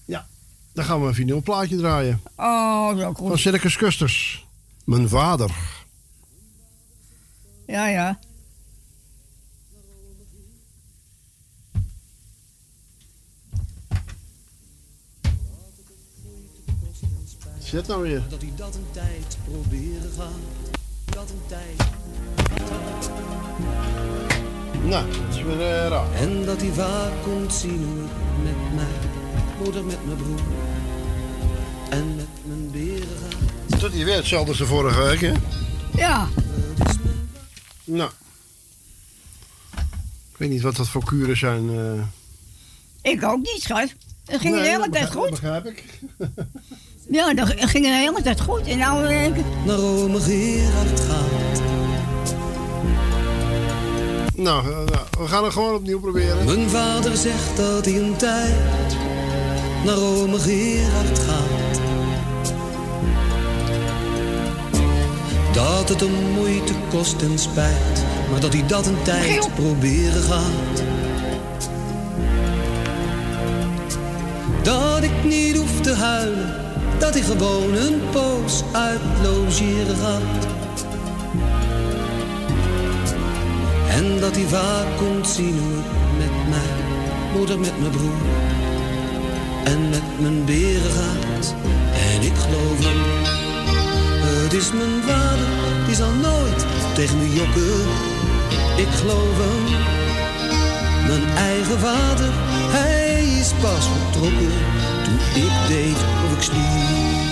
Ja, dan gaan we een vinylplaatje draaien. Oh, Van goed. Circus Custers. Mijn vader. Ja, ja. Zet nou weer. Dat hij dat een tijd proberen gaat. Dat een tijd. Nou, dat is weer eh, raar. En dat hij vaak komt zien hoe het met mij, moeder met mijn broer en met mijn beren gaat. Doet hij weer hetzelfde als de vorige week, hè? Ja. Nou. Ik weet niet wat dat voor kuren zijn. eh. Ik ook niet, schat. Het ging Nee, de hele tijd goed. Dat begrijp ik. Ja, dat ging de hele tijd goed. En nou ik... Naar ome Gerard gaat. Nou, eh, nou, we gaan het gewoon opnieuw proberen. Mijn vader zegt dat hij een tijd naar ome Gerard gaat. Dat het hem moeite kost en spijt, maar dat hij dat een tijd proberen gaat. Dat ik niet hoef te huilen, dat hij gewoon een poos uit logeren gaat. En dat hij vaak komt zien hoe het met mij, moeder met mijn broer en met mijn beren gaat. En ik geloof hem, het is mijn vader, die zal nooit tegen me jokken. Ik geloof hem, mijn eigen vader, hij is pas vertrokken toen ik deed of ik sliep.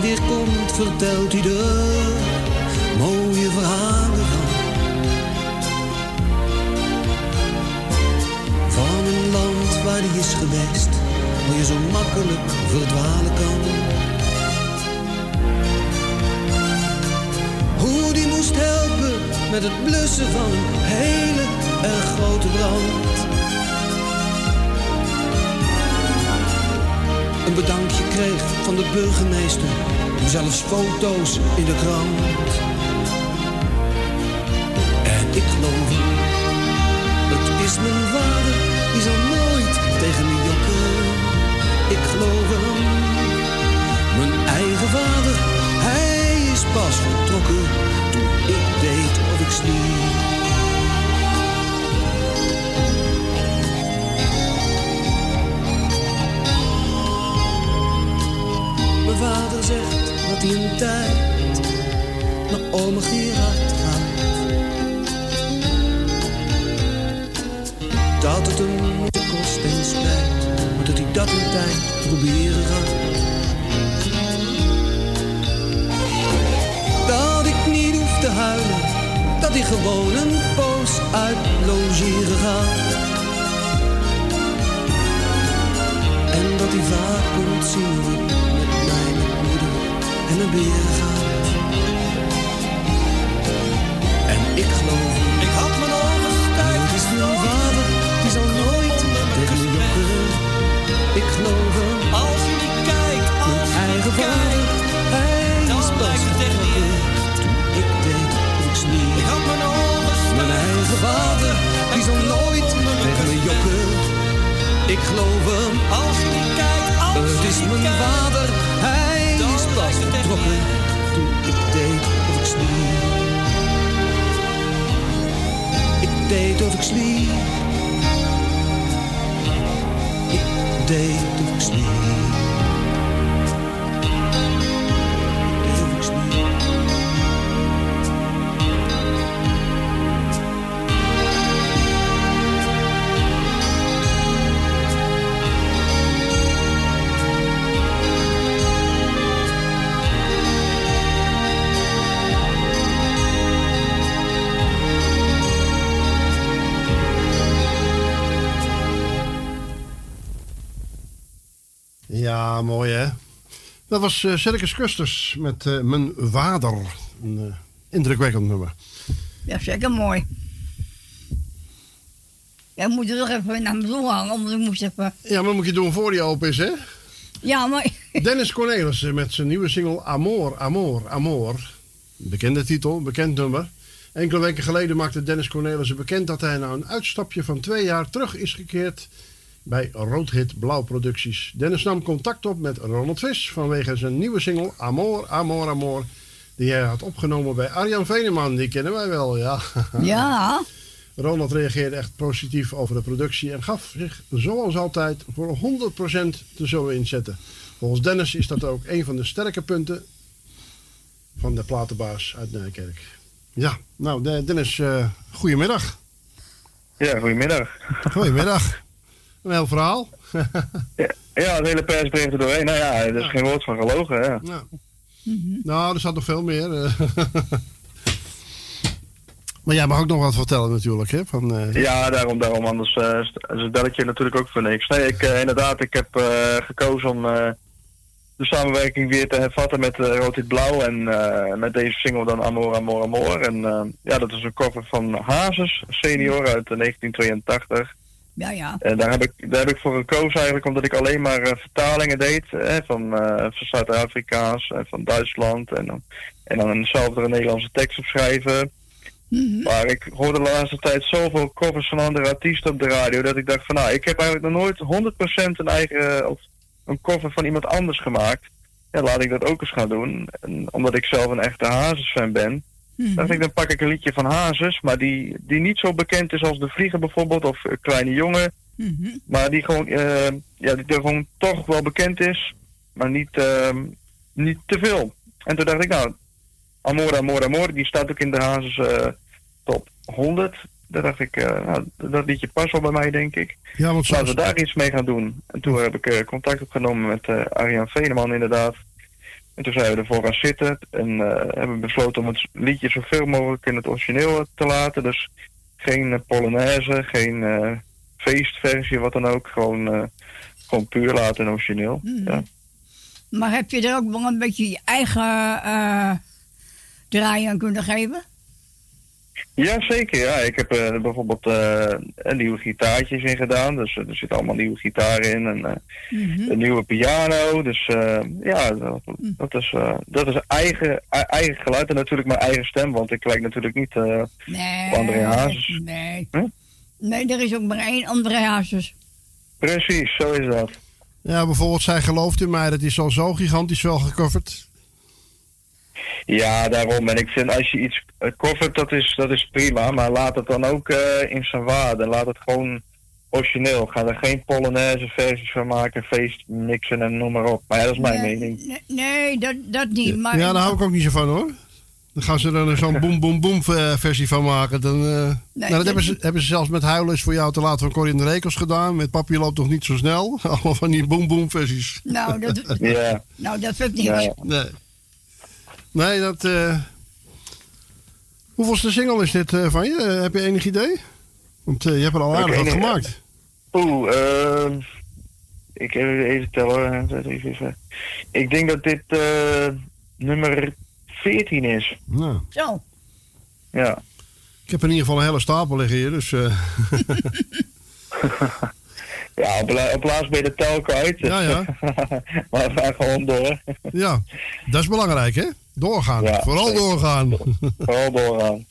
Hij weer komt, vertelt hij er mooie verhalen van. Van een land waar hij is geweest, waar je zo makkelijk verdwalen kan. Hoe die moest helpen met het blussen van een hele erg grote brand. Een bedankje kreeg van de burgemeester. En zelfs foto's in de krant. En ik geloof het is mijn vader, die zal nooit tegen me jokken. Ik geloof hem, mijn eigen vader, hij is pas vertrokken toen ik deed of ik sliep. Mijn vader zegt dat hij een tijd naar ome Gerard gaat. Dat het hem moeite kost en spijt, maar dat hij dat een tijd proberen gaat. Dat ik niet hoef te huilen, dat hij gewoon een poos uit logeren gaat. En dat hij vaak komt zien en mijn beren gaat. En ik geloof, ik had mijn ogen stijf. Het is mijn vader, die zal nooit tegen me jokken. Ik geloof hem, als hij niet kijkt, als mijn eigen vader. Hij is pas vertrokken toen ik deed of ik sliep. Ik had mijn ogen Mijn eigen vader, die zal nooit tegen me jokken. Ik geloof hem als hij niet kijkt. Als het is mijn vader, toen ik deed of ik sliep. Ik deed of ik sliep. Ik deed Ja, mooi hè. Dat was eh Circus Custers met eh, Mijn Vader. Een eh, indrukwekkend nummer. Ja, zeker mooi. Ja, moet er toch even naar me toe hangen, want ik moest even... Ja, maar moet je doen voor die open is hè? Ja, maar... Dennis Cornelissen met zijn nieuwe single Amor, Amor, Amor. Bekende titel, bekend nummer. Enkele weken geleden maakte Dennis Cornelissen bekend dat hij na een uitstapje van twee jaar terug is gekeerd bij Roodhit Blauw Producties. Dennis nam contact op met Ronald Vis vanwege zijn nieuwe single Amor, Amor, Amor. Die hij had opgenomen bij Arjan Veneman. Die kennen wij wel, ja. [LAUGHS] Ja. Ronald reageerde echt positief over de productie en gaf zich zoals altijd voor 100% te zullen inzetten. Volgens Dennis is dat ook een van de sterke punten van de platenbaas uit Nijkerk. Ja, nou De- Dennis, eh goedemiddag. Ja, goedemiddag. Goedemiddag. [LAUGHS] Een heel verhaal. [LAUGHS] Ja, het hele persbericht er doorheen. Nou ja, er is geen woord van gelogen. Ja. Nou. Nou, er zat nog veel meer. eh. [LAUGHS] maar jij mag ook nog wat vertellen natuurlijk, hè? Van, eh, Ja, daarom, daarom. Anders is het belletje natuurlijk ook voor niks. Nee, ik, eh, inderdaad, ik heb eh, gekozen om eh, de samenwerking weer te hervatten met uh, Rood Wit Blauw. En eh, met deze single dan Amor, Amor, Amor. En eh, ja, dat is een cover van Hazes, senior uit eh, 1982. Ja, ja. En daar heb, ik, daar heb ik voor gekozen eigenlijk omdat ik alleen maar eh, vertalingen deed eh, van, eh, van Zuid-Afrikaans en van Duitsland. En, dan- en dan eenzelfde een Nederlandse tekst opschrijven. Maar ik hoorde de laatste tijd zoveel covers van andere artiesten op de radio dat ik dacht van nou, ik heb eigenlijk nog nooit 100% een eigen of een cover van iemand anders gemaakt. Ja, laat ik dat ook eens gaan doen. En omdat ik zelf een echte Hazes-fan ben, ik dan pak ik een liedje van Hazes, maar die, die niet zo bekend is als De Vlieger bijvoorbeeld of eh, Kleine Jongen. Maar die gewoon, eh, ja, die er gewoon toch wel bekend is, maar niet, ehm, niet te veel. En toen dacht ik, nou, Amor, Amor, Amor, die staat ook in de Hazes eh, top 100. Daar dacht ik, eh, nou, dat liedje past wel bij mij, denk ik. Ja, want Laten we daar iets mee gaan doen. En toen heb ik contact opgenomen met eh Arjan Veneman, inderdaad. En toen zijn we ervoor gaan zitten en eh, hebben besloten om het liedje zoveel mogelijk in het origineel te laten. Dus geen eh, polonaise, geen eh, feestversie, wat dan ook. Gewoon, eh, gewoon puur laten in origineel. Ja. Maar heb je er ook wel een beetje je eigen draai aan kunnen geven? Ja, zeker. Ja. Ik heb eh, bijvoorbeeld eh, een nieuwe gitaartjes in gedaan. Dus eh, er zitten allemaal nieuwe gitaren in. En eh, een nieuwe piano. Dus eh, ja, dat, dat is, dat is eigen, e- eigen geluid. En natuurlijk mijn eigen stem. Want ik lijk natuurlijk niet eh Nee. op André Hazes. Nee. Nee, er is ook maar één André Hazes. Precies, zo is dat. ja, bijvoorbeeld Zij gelooft in mij, dat is al zo gigantisch wel gecoverd. Ja, daarom. En ik vind als je iets covert, dat is, dat is prima. Maar laat het dan ook eh, in zijn waarde. Laat het gewoon origineel. Ga er geen Polonaise versies van maken, feest mixen en noem maar op. Maar ja, dat is mijn nee, mening. Nee, nee, dat, dat niet. Maar ja, daar hou ik ook niet zo van hoor. Dan gaan ze er zo'n [LAUGHS] boem boem boem eh, versie van maken. Dan, eh, nou, dat dat- hebben ze, hebben ze zelfs met Huilen is voor jou te laat van Corrie in de Rekels gedaan. Met Papi loopt toch niet zo snel. [LAUGHS] Allemaal van die boem boem versies. Nou, dat, [LAUGHS] Ja. nou, dat vind ik niks. Nee. Nee, dat... eh Hoeveelste single is dit eh, van je? Eh, heb je enig idee? Want eh, je hebt er al aardig wat gemaakt. Oeh, ehm ik even, even tellen. Ik denk dat dit eh, nummer 14 is. Nou, Zo. Ja. ik heb in ieder geval een hele stapel liggen hier. Dus, eh, [LAUGHS] Ja, op laatst ben je de tel kwijt. Ja, ja. [LAUGHS] maar we gaan gewoon door. ja, dat is belangrijk hè? Doorgaan. Ja, Vooral zeker. doorgaan. Vooral doorgaan.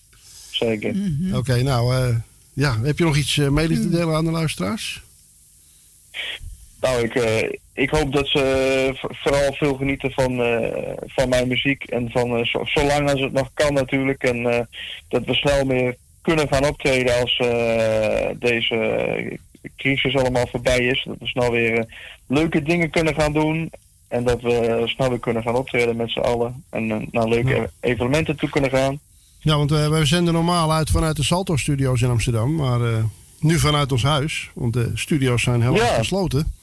Zeker. Oké, nou... eh, ja, heb je nog iets mede te delen aan de luisteraars? Nou, ik, eh, ik hoop dat ze vooral veel genieten van, eh, van mijn muziek. En van eh, zo, zolang als het nog kan natuurlijk. En eh, dat we snel meer kunnen gaan optreden als eh, deze crisis allemaal voorbij is. Dat we snel weer leuke dingen kunnen gaan doen. En dat we snel weer kunnen gaan optreden met z'n allen. En eh, naar leuke evenementen toe kunnen gaan. Ja, want eh, wij zenden normaal uit vanuit de Salto-studio's in Amsterdam. Maar eh, nu vanuit ons huis. Want de studio's zijn heel erg Ja. gesloten.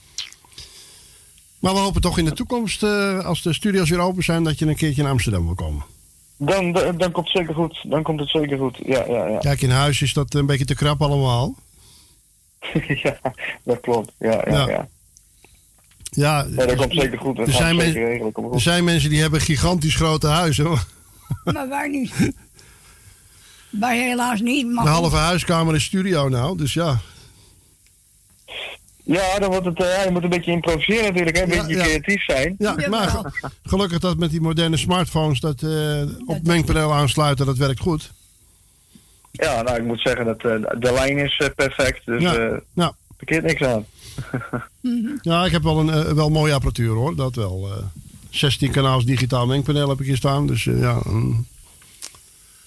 Maar we hopen toch in de toekomst, als de studio's weer open zijn, dat je een keertje in Amsterdam wil komen. Dan, dan, dan komt het zeker goed. Dan komt het zeker goed. Ja, ja, ja. Kijk, in huis is dat een beetje te krap allemaal. [LAUGHS] ja, dat klopt. Ja, ja, Ja. ja. Ja, Ja, dat komt zeker goed. Dat er zijn, zeker regelen. Er zijn mensen die hebben gigantisch grote huizen. hoor. [LAUGHS] Maar wij niet. wij helaas niet. Maar De halve huiskamer is studio nou, dus ja. Ja, dan wordt het, eh, ja, je moet een beetje improviseren natuurlijk, hè? een Ja, beetje ja. creatief zijn. Ja, maar ge- gelukkig dat met die moderne smartphones dat eh, op mengpaneel aansluiten, dat werkt goed. Ja, nou, ik moet zeggen dat eh, de lijn is perfect, dus Ja. eh Ja. verkeert niks aan. Ja, ik heb wel een eh, wel mooie apparatuur hoor, dat wel. eh 16 kanaals digitaal mengpaneel heb ik hier staan, dus eh, ja.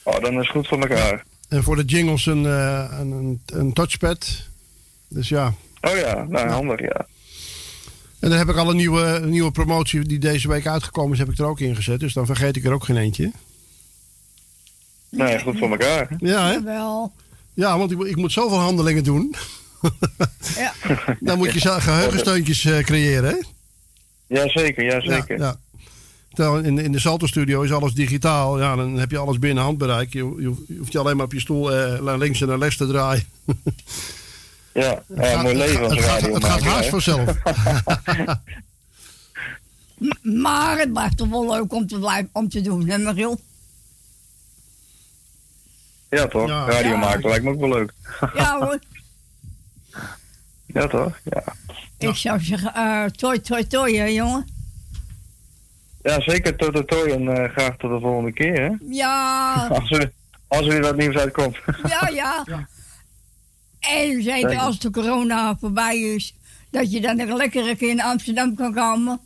Oh, dan is het goed voor elkaar. En voor de jingles een, eh, een, een, een touchpad. Dus ja. Oh ja, nou handig ja. En dan heb ik al een nieuwe, nieuwe promotie die deze week uitgekomen is, heb ik er ook in gezet. Dus dan vergeet ik er ook geen eentje. Nee, goed voor elkaar. Ja, hè? Jawel. Ja, want ik, moet- ik moet zoveel handelingen doen. [LAUGHS] Ja. Dan moet je zo- geheugensteuntjes eh, creëren, hè? Jazeker, jazeker. Ja, ja. In, in de Salto Studio is alles digitaal. Ja, dan heb je alles binnen handbereik. Je, je, hoeft- je hoeft je alleen maar op je stoel eh, naar links en naar rechts te draaien. Ja, [LAUGHS] Het ja gaat- mooi leven het als gaat- radio het gaat haast vanzelf. Maar het blijft toch wel leuk om te, blijven, om te doen, hè Mariel? Ja, toch? Ja. Radio Ja. maken lijkt me ook wel leuk. Ja hoor. [LAUGHS] Ja, toch? Ja. Ik zou zeggen, eh toi, toi, toi, hè jongen. Ja, zeker. Tot de tooi en eh, graag tot de volgende keer, hè? Ja, [LAUGHS] Als er, als er weer wat nieuws uitkomt. [LAUGHS] ja, ja. En zeker als de corona voorbij is, dat je dan nog lekker een keer in Amsterdam kan komen.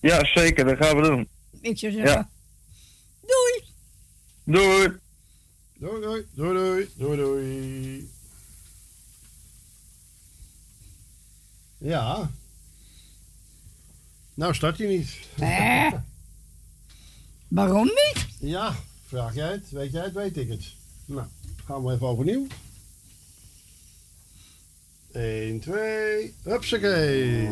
Ja, zeker. Dat gaan we doen. Ik zou zeggen, Ja. doei. Doei. Doei, doei, doei, doei, doei, doei. Ja. Nou start hij niet. Hè? [LAUGHS] Waarom niet? Ja, vraag jij het, weet jij het, weet ik het. Nou, gaan we even overnieuw. 1, 2, hupsakee.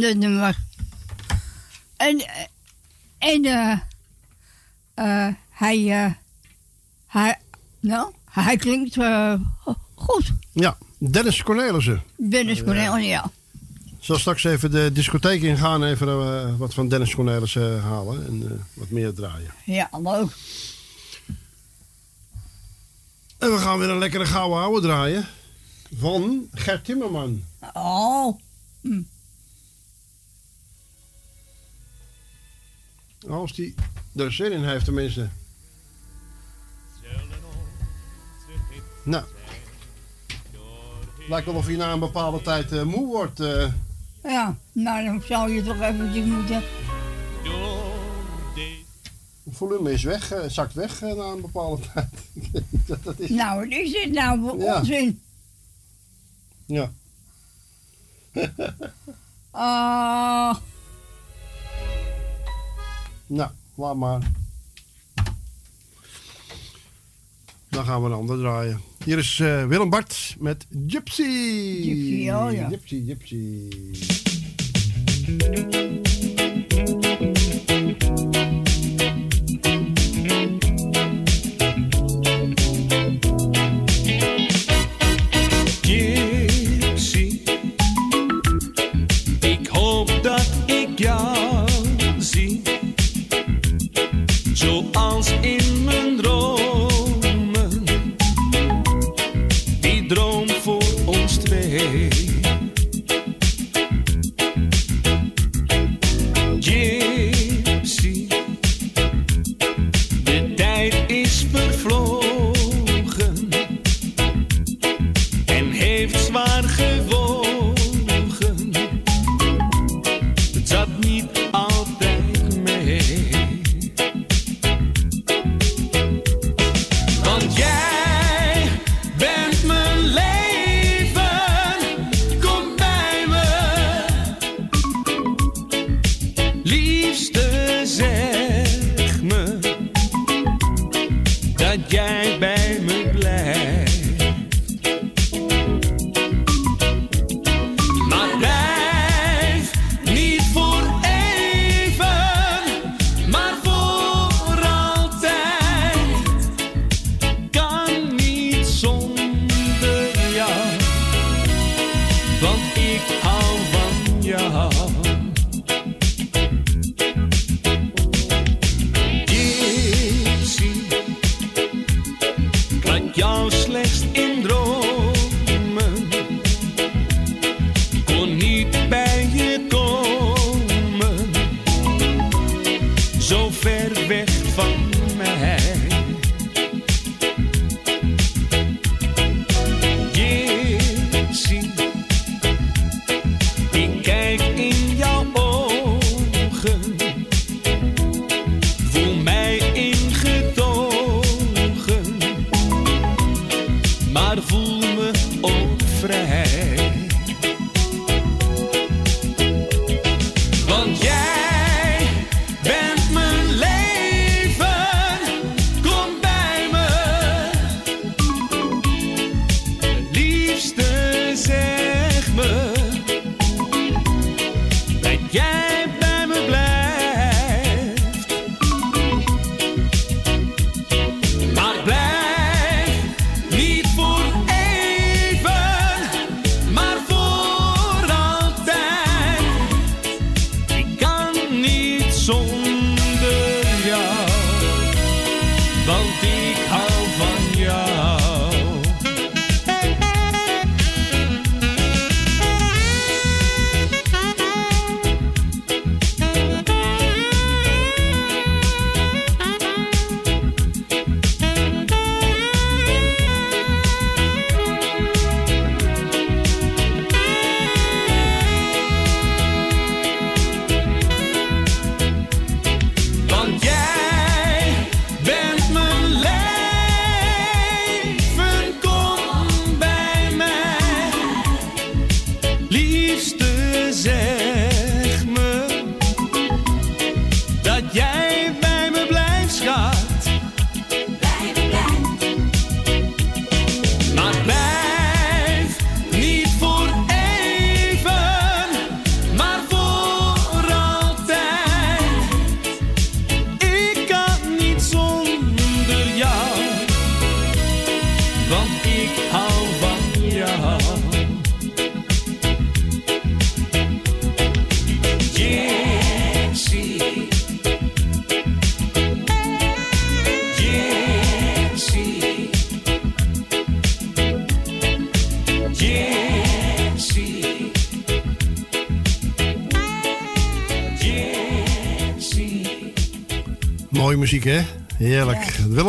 Dat nummer. En, eh, en eh, eh, hij, hij, nou, hij klinkt goed. Ja, Dennis Cornelissen. Dennis Cornel, ja. Ik zal straks even de discotheek ingaan, even wat van Dennis Cornelissen halen en wat meer draaien. Ja, leuk. En we gaan weer een lekkere gouden ouwe draaien van Gert Timmerman. Oh. Hm. Als die er zin in heeft tenminste. Nou. Lijkt wel of hij na een bepaalde tijd eh, moe wordt. eh. Ja, nou dan zou je toch eventjes moeten... Het volume is weg, eh, zakt weg na een bepaalde [LAUGHS] tijd. dat, dat is... Nou, wat is dit nou voor Ja. onzin? Ja. Ah, nou, laat maar. Dan gaan we een ander draaien. Hier is eh, Willem Bart met Gypsy. Gypsy, oh ja. Gypsy, Gypsy. Gypsy,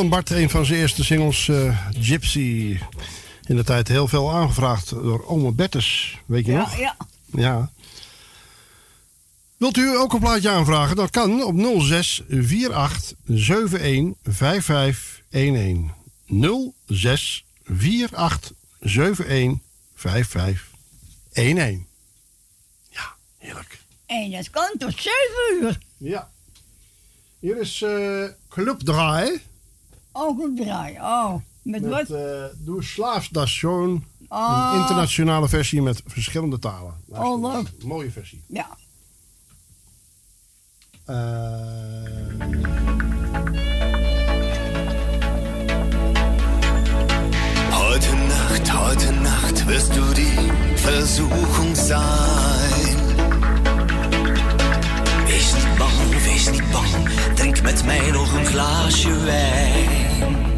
Bart, een van zijn eerste singles, eh, Gypsy. In de tijd heel veel aangevraagd door Oma Bertes, weet je ja, nog? Ja. ja. Wilt u ook een plaatje aanvragen? Dat kan op 06 48 71 5511. 06 48 71 5511. Ja, heerlijk. En dat kan tot 7 uur. Ja. Hier is uh, Club Draai. Oh, goed draai. Oh, met, met wat? Eh, uh, doe Slaafstation. Oh. Een internationale versie met verschillende talen. Oh, wat? Mooie versie. Ja. Eh. Heute Nacht, heute Nacht wirst du die Versuchung sein wees niet bang. Drink met mij nog een glaasje wijn.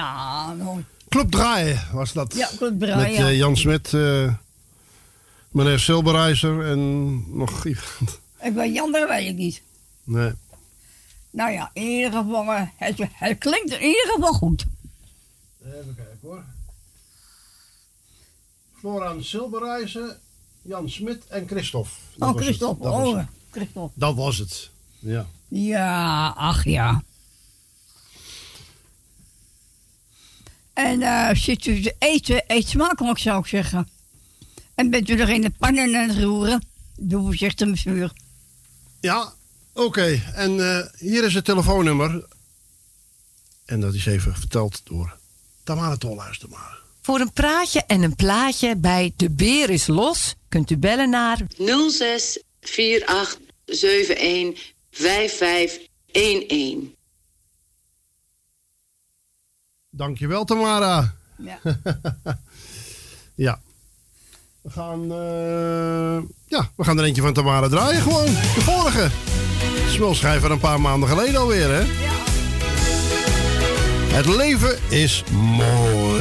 Ja, mooi. Club Draai was dat. Ja, Club Draai, Met ja. Eh, Jan Smit, eh, meneer Silberijzer en nog iemand. Ik ben Jan, dat weet ik niet. Nee. Nou ja, in ieder geval, eh, het, klinkt in ieder geval goed. Even kijken hoor. Florian Silberijzer, Jan Smit en Christophe. Dat oh, Christophe. Oh, Christophe. Dat was het. Ja. Ja, ach ja. En uh, zit u te eten, eet smakelijk zou ik zeggen. En bent u nog in de pannen aan het roeren, doe voorzichtig met vuur. Ja, oké. En eh, hier is het telefoonnummer. En dat is even verteld door Tamara Tolhuis maar. Voor een praatje en een plaatje bij De Beer is Los kunt u bellen naar 06 71 5511. Dankjewel, Tamara. Ja. [LAUGHS] ja. We gaan, eh, ja, we gaan er eentje van Tamara draaien gewoon. De vorige. Smulschijver een paar maanden geleden alweer, hè? Ja. Het leven is mooi.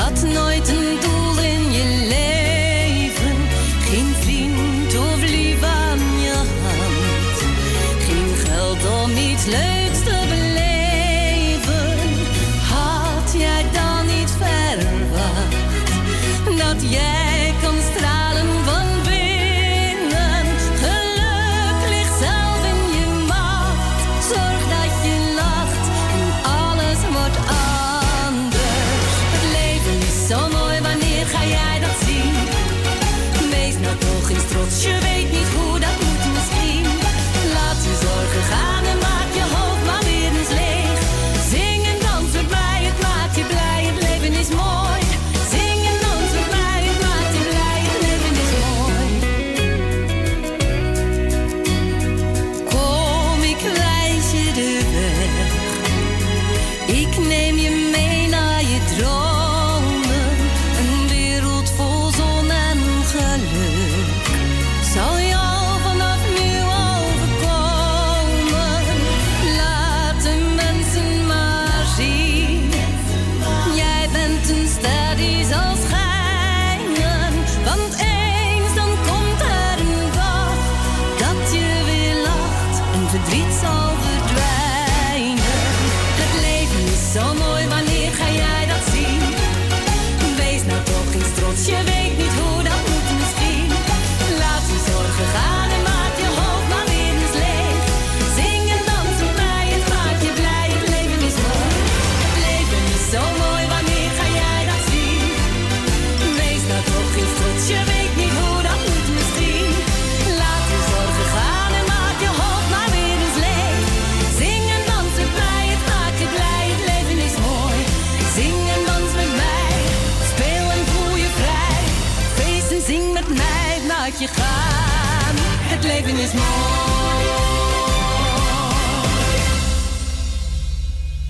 hat neu is mooi.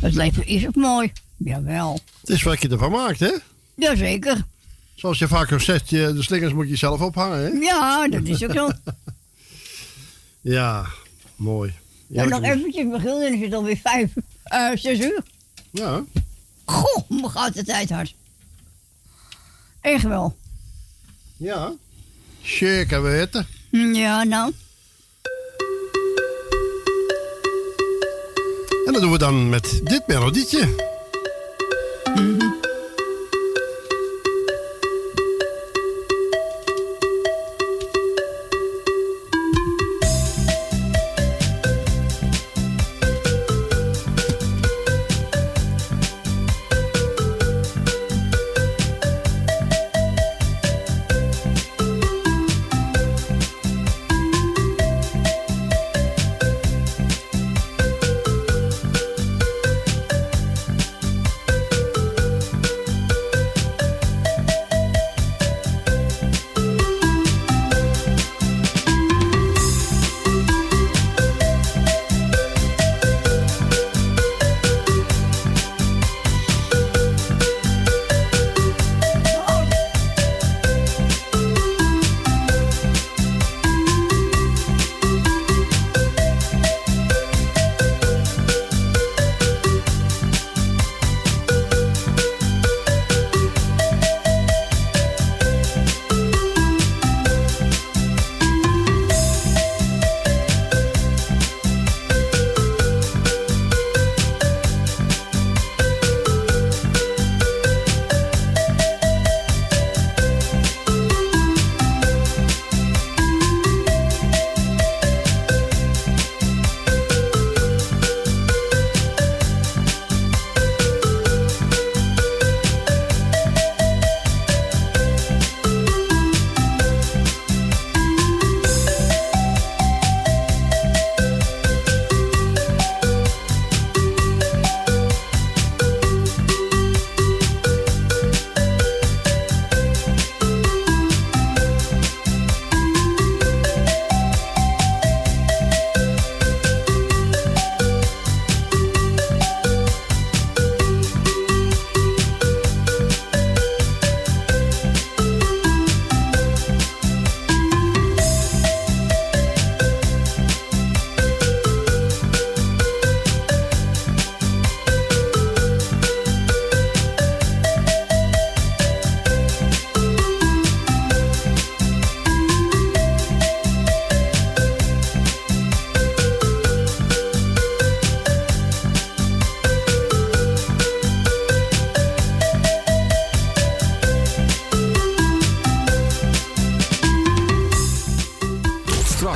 Het leven is ook mooi. Jawel. Het is wat je ervan maakt, hè? Jazeker. Zoals je vaak ook zegt, de slingers moet je zelf ophangen, hè? Ja, dat is ook zo. [LAUGHS] ja, mooi. Ja, nog eventjes begonnen en is het alweer vijf, uh, zes uur. Ja. Goh, mijn gaat de tijd hard. Echt wel. Ja, zeker weten. Mm, ja, nou. En dat doen we dan met dit melodietje.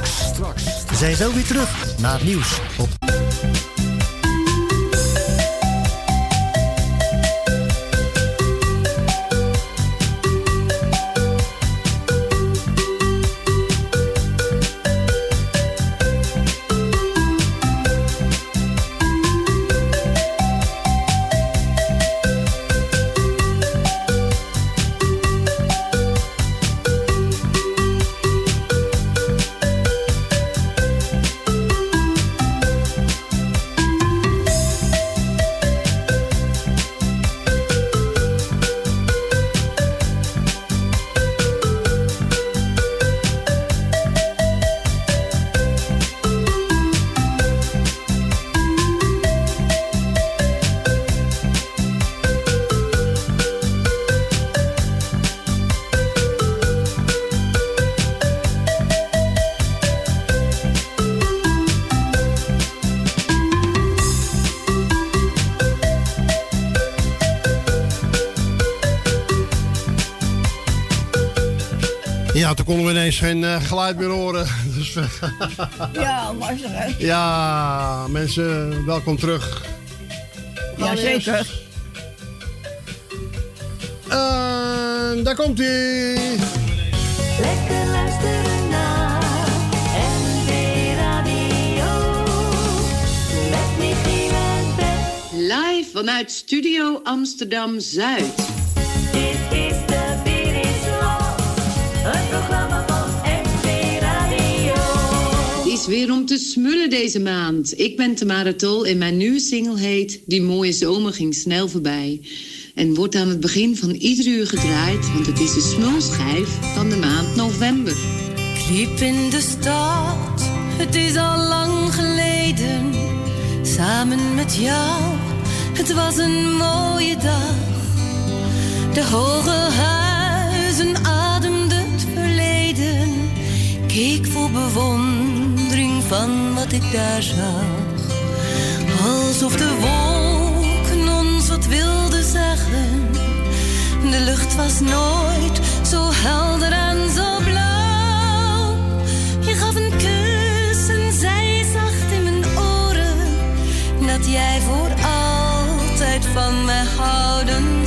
Straks. We zijn zo weer terug naar het nieuws op ineens geen eh, geluid meer horen. [LAUGHS] Dus, eh, [LAUGHS] Ja, was er hè? ja, mensen, welkom terug. Ja, zeker. En daar komt hij. Lekker luisteren naar NV Radio. Met Michiel en Bert. Live vanuit Studio Amsterdam Zuid. Weer om te smullen deze maand. Ik ben Tamara Tol en mijn nieuwe single heet Die mooie zomer ging snel voorbij. En wordt aan het begin van ieder uur gedraaid, want het is de smulschijf van de maand november. Ik in de stad, het is al lang geleden. Samen met jou, het was een mooie dag. De hoge huizen ademden het verleden. Keek vol bewondering van wat ik daar zag. Alsof de wolken ons wat wilden zeggen. De lucht was nooit zo helder en zo blauw. Je gaf een kus en zei zacht in mijn oren dat jij voor altijd van mij houden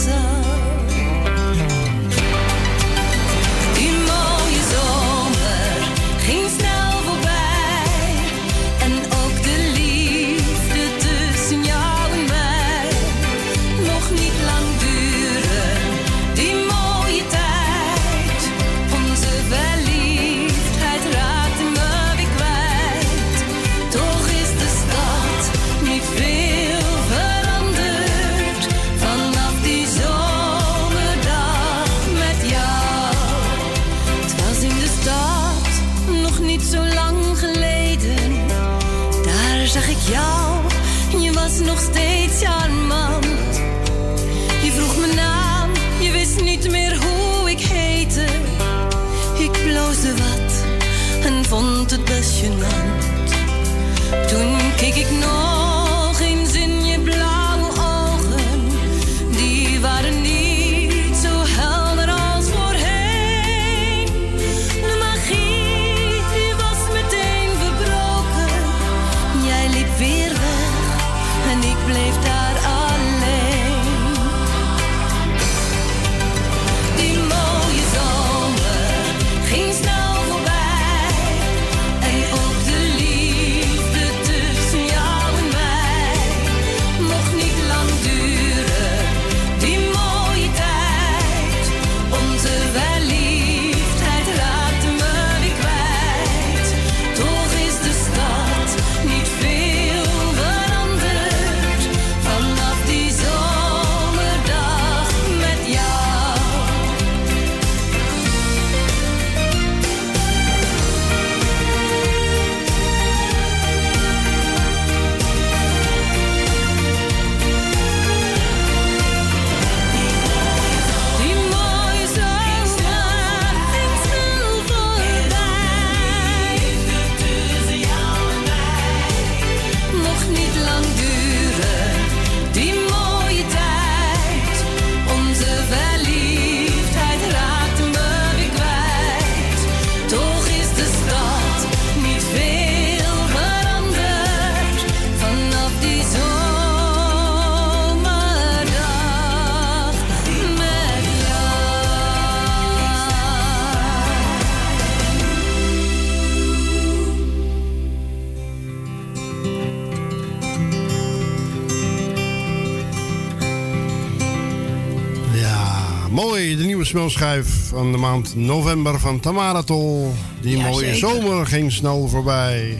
smelschijf van de maand november van Tamara Tol. Die Ja, mooie zeker. zomer ging snel voorbij.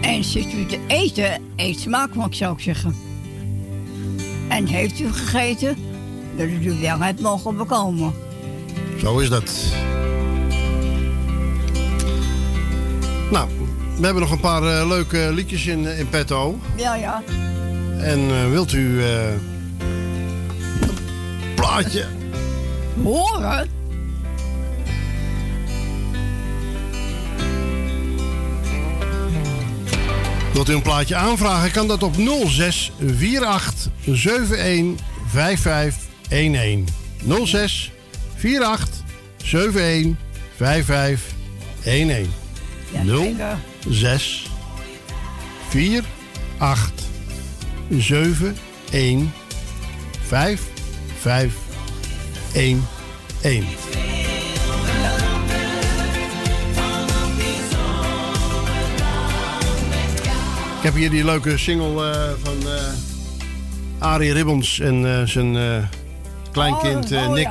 En zit u te eten, eet smakelijk zou ik zeggen. En heeft u gegeten, dat u wel het mogen bekomen. Zo is dat. Nou, we hebben nog een paar eh, leuke liedjes in, in petto. Ja, ja. En eh, wilt u eh, een plaatje? Horen? Wilt u een plaatje aanvragen? Kan dat op 06 48 71 5511. 06 48 71 5511. 06 48 71 5511. Ik heb hier die leuke single eh, van eh Arie Ribbons en eh, zijn eh, kleinkind Oh, eh, oh, Nick.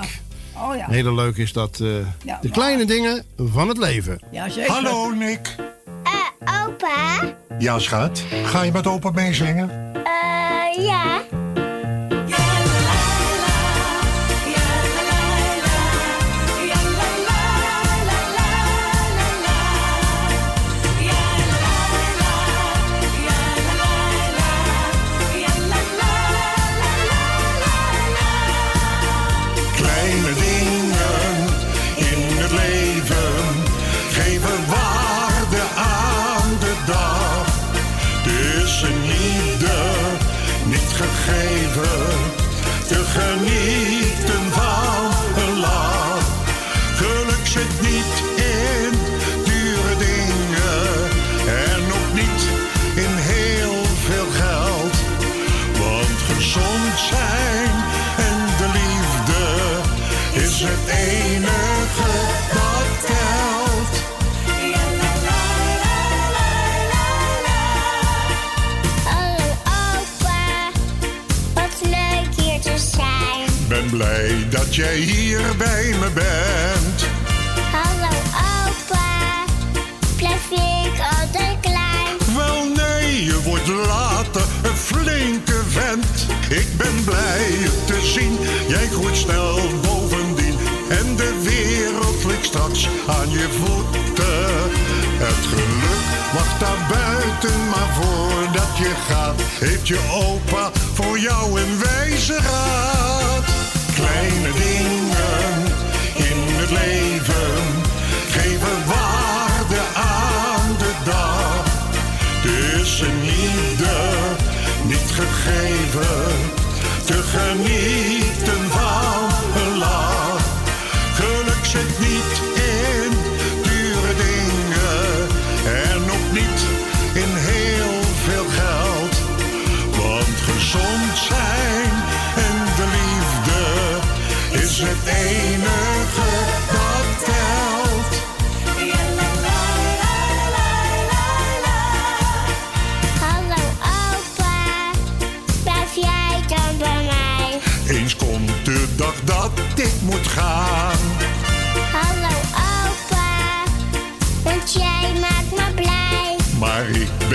ja. Oh ja. Hele leuk is dat. eh, Ja, de kleine dingen van het leven. Ja, zeker. Hallo Nick. Eh, opa? Ja, schat. Ga je met opa meezingen? Eh, ja. Gegeven te genieten dat jij hier bij me bent. Hallo opa, blijf ik altijd klein. Wel nee, je wordt later een flinke vent. Ik ben blij je te zien, jij groeit snel bovendien. En de wereld ligt straks aan je voeten. Het geluk wacht daar buiten, maar voordat je gaat, heeft je opa voor jou een wijze raad. Kleine dingen in het leven geven waarde aan de dag. Dus een ieder niet gegeven te genieten van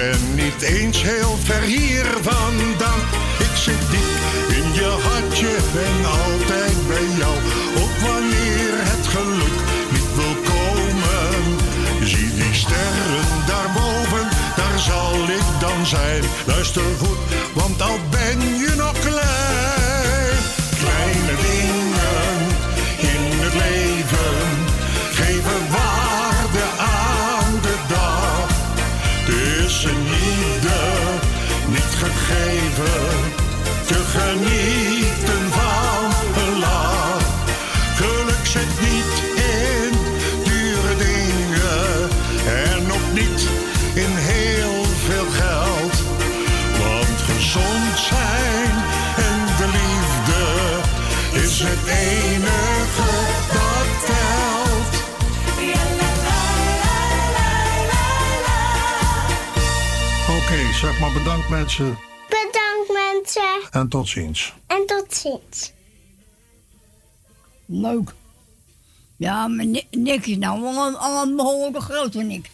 ben niet eens heel ver hier vandaan. Ik zit diep in je hartje, ben altijd bij jou. Ook wanneer het geluk niet wil komen. Zie die sterren daarboven, daar zal ik dan zijn. Luister goed, want al ben je nog klein. mensen. Bedankt mensen. En tot ziens. En tot ziens. Leuk. Ja, maar Nick is nou wel een, al een behoorlijke grote Nick.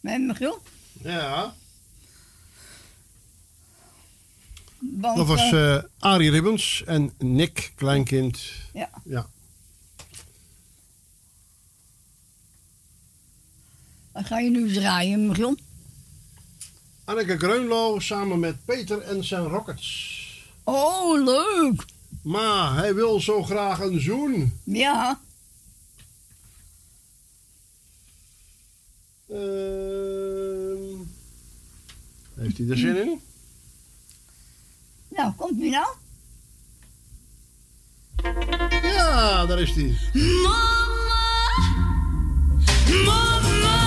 Met Michiel? Ja. Dat was uh, Arie Ribbons en Nick Kleinkind. Ja. ja. Wat ga je nu draaien, Marion? Anneke Greunlo samen met Peter en zijn Rockets. Oh, leuk! Maar hij wil zo graag een zoen. Ja. Ehm, heeft hij er zin in? Nou, komt hij nou? Ja, daar is hij. Mama! Mama!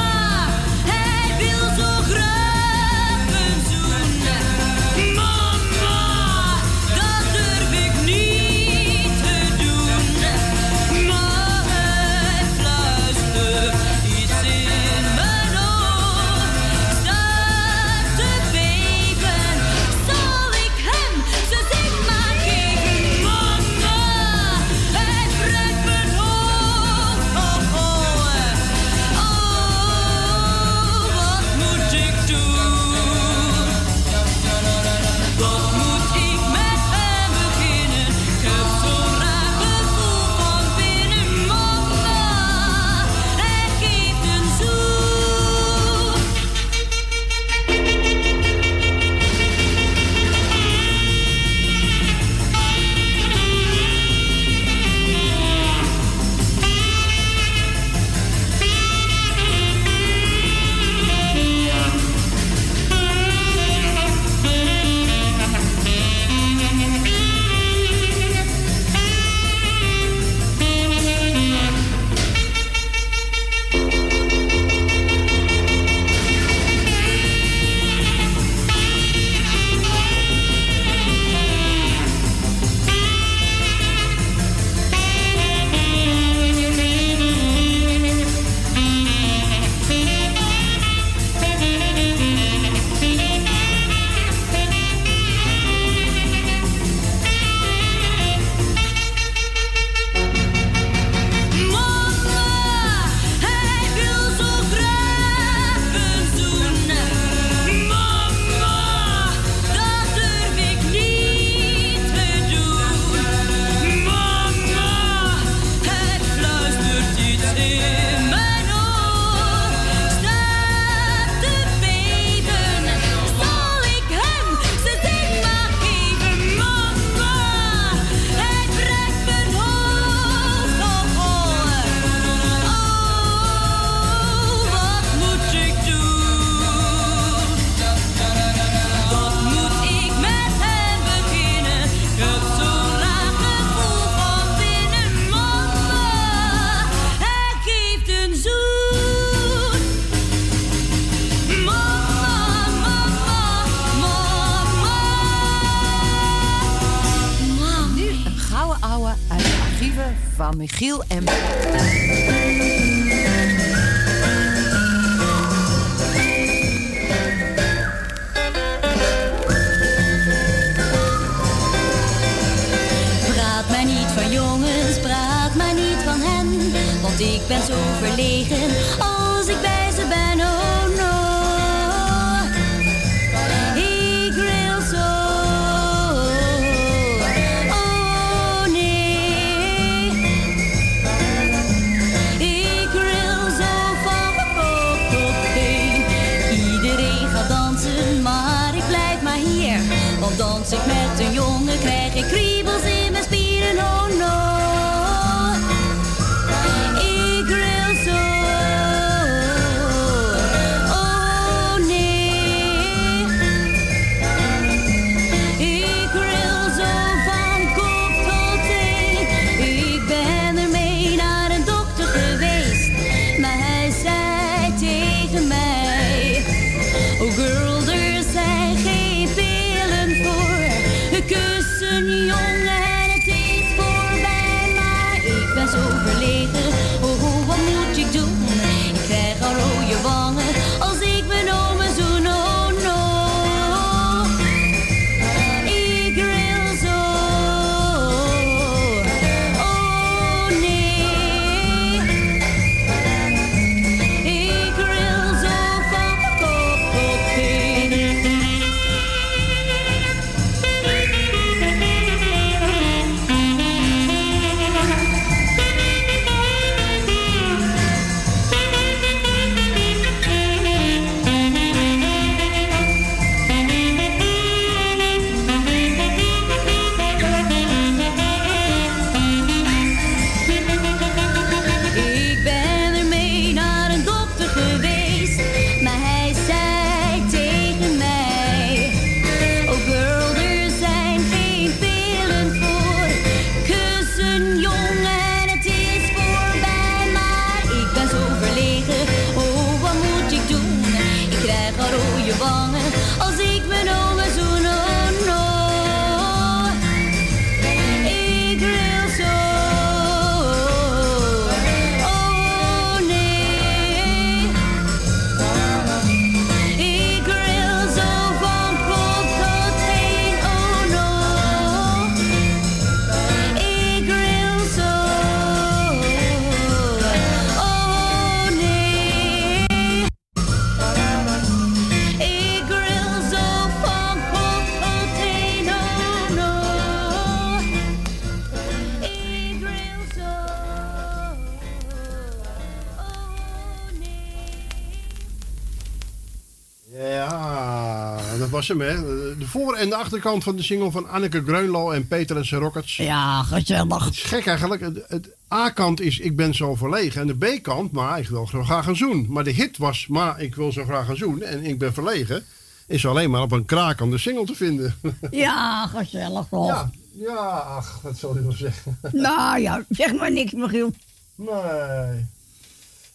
achterkant van de single van Anneke Greunlo en Peter en zijn Rockets. Ja, gezellig. Het is gek eigenlijk. Het, A-kant is Ik ben zo verlegen. En de B-kant, maar ik wil zo graag een zoen. Maar de hit was Maar ik wil zo graag een zoen en ik ben verlegen. Is alleen maar op een kraak de single te vinden. [LAUGHS] Ja, gezellig hoor. Ja, ja ach, wat zal ik nog zeggen? [LAUGHS] Nou ja, zeg maar niks, Michiel. Nee.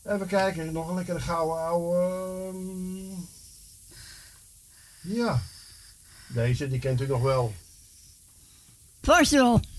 Even kijken, nog een lekkere gouden ouwe. Ehm, ja. Deze, die kent u nog wel. Vostel. Oh.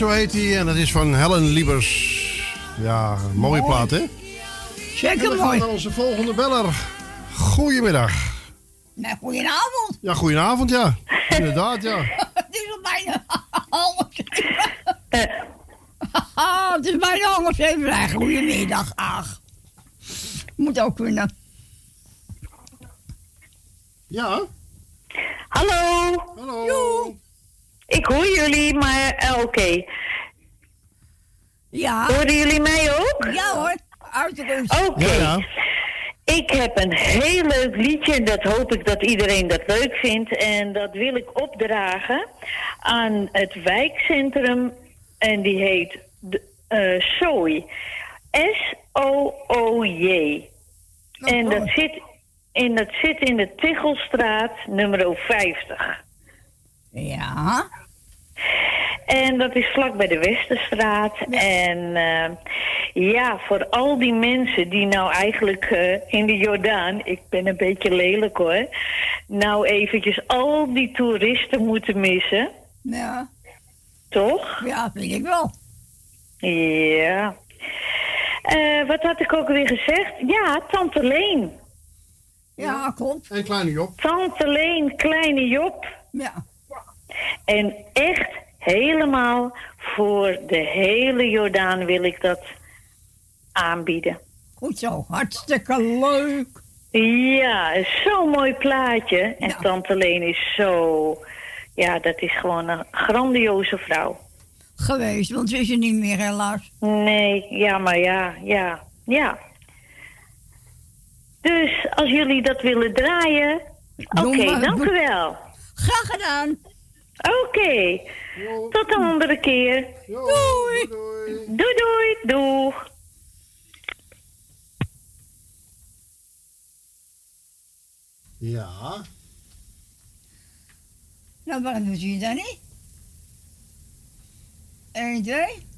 Zo heet hij. En dat is van Helen Liebers. Ja, mooie Mooi. plaat, hè? Zeker En dan gaan we mooi. naar onze volgende beller. Goedemiddag. Nee, goedenavond. Ja, goedenavond, ja. [LAUGHS] Inderdaad, ja. Het is al bijna half zeven. [LAUGHS] Het is bijna half zeven. Goedemiddag, ach. Moet ook kunnen. Ja? Hallo. Hallo. Ik hoor jullie, maar eh, oké. Ja. Horen jullie mij ook? Ja hoor, uitgerust. Oké. Ja, ja. Ik heb een heel leuk liedje en dat hoop ik dat iedereen dat leuk vindt. En dat wil ik opdragen aan het wijkcentrum en die heet de- eh SOJ. S-O-O-J. En dat zit, in, dat zit in de Tichelstraat nummer 50. Ja. En dat is vlak bij de Westerstraat. En eh, ja, voor al die mensen die nou eigenlijk eh, in de Jordaan... ik ben een beetje lelijk hoor... nou eventjes al die toeristen moeten missen. Ja. Toch? Ja, vind ik wel. Ja. Eh, wat had ik ook weer gezegd? Ja, Tante Leen. Ja, klopt. En Kleine Job. Tante Leen, Kleine Job. Ja. En echt helemaal voor de hele Jordaan wil ik dat aanbieden. Goed zo, hartstikke leuk. Ja, zo'n mooi plaatje. En Tante Leen is zo... Ja, dat is gewoon een grandioze vrouw. Geweest, want ze is er niet meer helaas. Nee, ja, maar ja, ja, ja. Dus als jullie dat willen draaien... Oké, maar. dank u wel. Graag gedaan. Oké, tot een andere keer. Doei. Doei, doei, doeg. Ja. Nou, waarom doet je dat niet? 1, 2.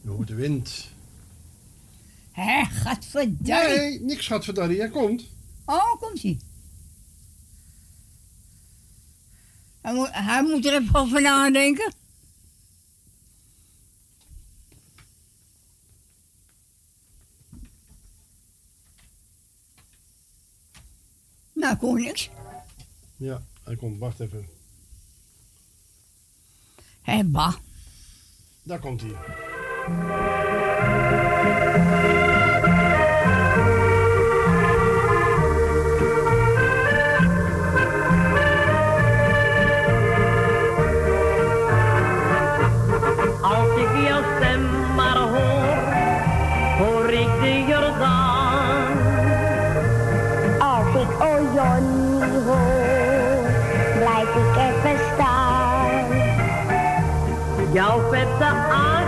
Je hoort de wind. Hé, gadverdamme. Nee, niks gadverdamme. Hij komt. Oh, komt ie. Hij moet, hij moet er even over nadenken. Nou, kon niks. Ja, hij komt. Wacht even. Hé, bah. Daar komt hij. Jouw vette aanklinkt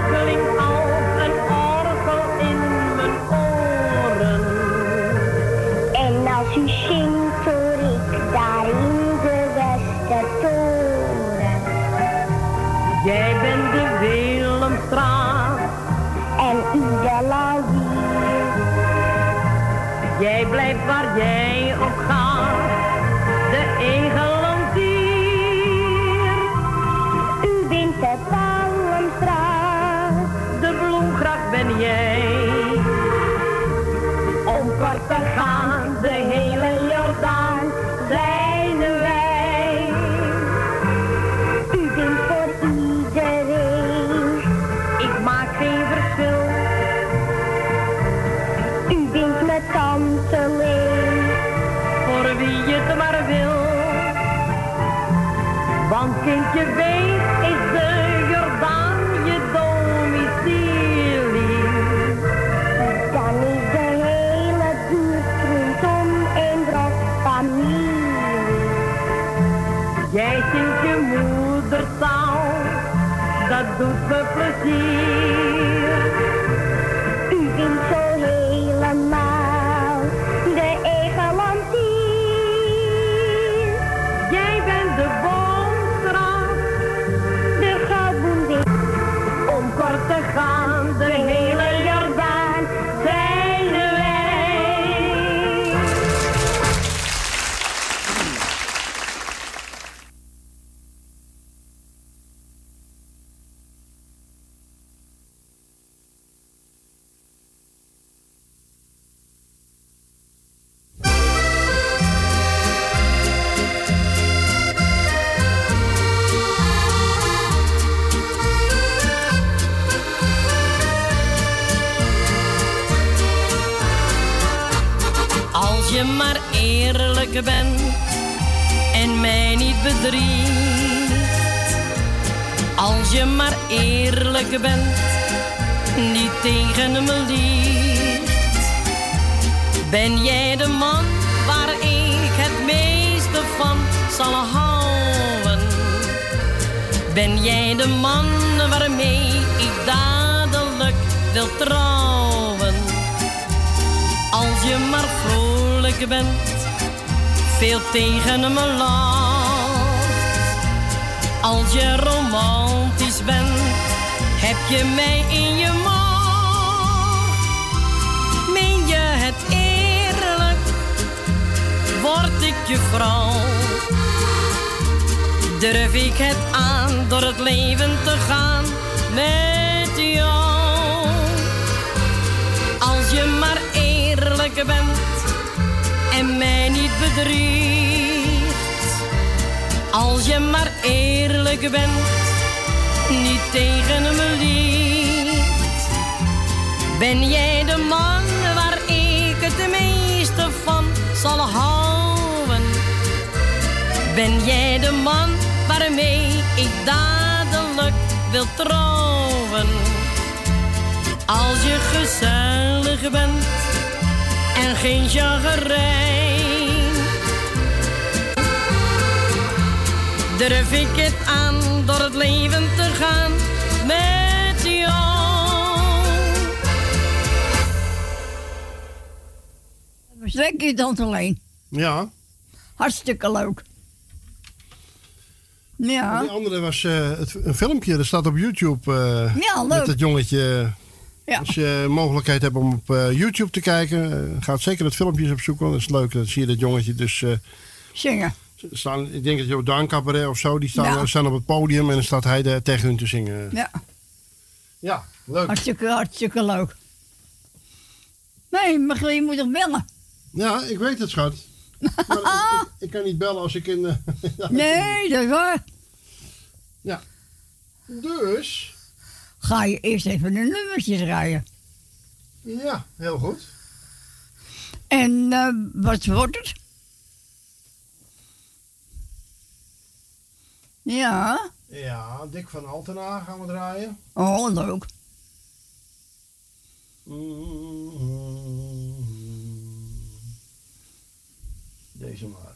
Want kindje weet is de Jordaan je domicilie. Kan is de hele buurt rondom een brok familie. Jij zingt je moedertaal, dat doet me plezier. Bent, niet tegen me liegt. Ben jij de man waar ik het meeste van zal houden? Ben jij de man waarmee ik dadelijk wil trouwen? Als je maar vrolijk bent, veel tegen me lacht. Als je heb je mij in je macht. Meen je het eerlijk, word ik je vrouw. Durf ik het aan door het leven te gaan met jou. Als je maar eerlijk bent en mij niet bedriegt. Als je maar eerlijk bent, tegen me liegt. Ben jij de man waar ik het meeste van zal houden? Ben jij de man waarmee ik dadelijk wil trouwen? Als je gezellig bent en geen chagrijn. Durf ik het aan door het leven te gaan met jou. Je dan alleen. Ja. Hartstikke leuk. Ja. Die andere was eh, het, een filmpje, dat staat op YouTube. eh, Ja, leuk. Met het jongetje. Ja. Als je mogelijkheid hebt om op eh, YouTube te kijken, ga zeker het filmpje eens opzoeken. Dat is leuk. Dan zie je dat jongetje dus... eh, Zingen. Staan, ik denk dat je op Daan Cabaret of zo, die staan, Ja. staan op het podium en dan staat hij de, tegen hun te zingen. Ja. Ja, leuk. Hartstikke, hartstikke leuk. Nee, maar je moet toch bellen? Ja, ik weet het, schat. [LAUGHS] Maar ik, ik, ik kan niet bellen als ik in... eh, [LAUGHS] Nee, dat is waar. Ja. Dus... Ga je eerst even de nummertjes rijden. Ja, heel goed. En eh, wat wordt het? Ja. Ja, Dick van Altena gaan we draaien. Oh, leuk. Deze maar.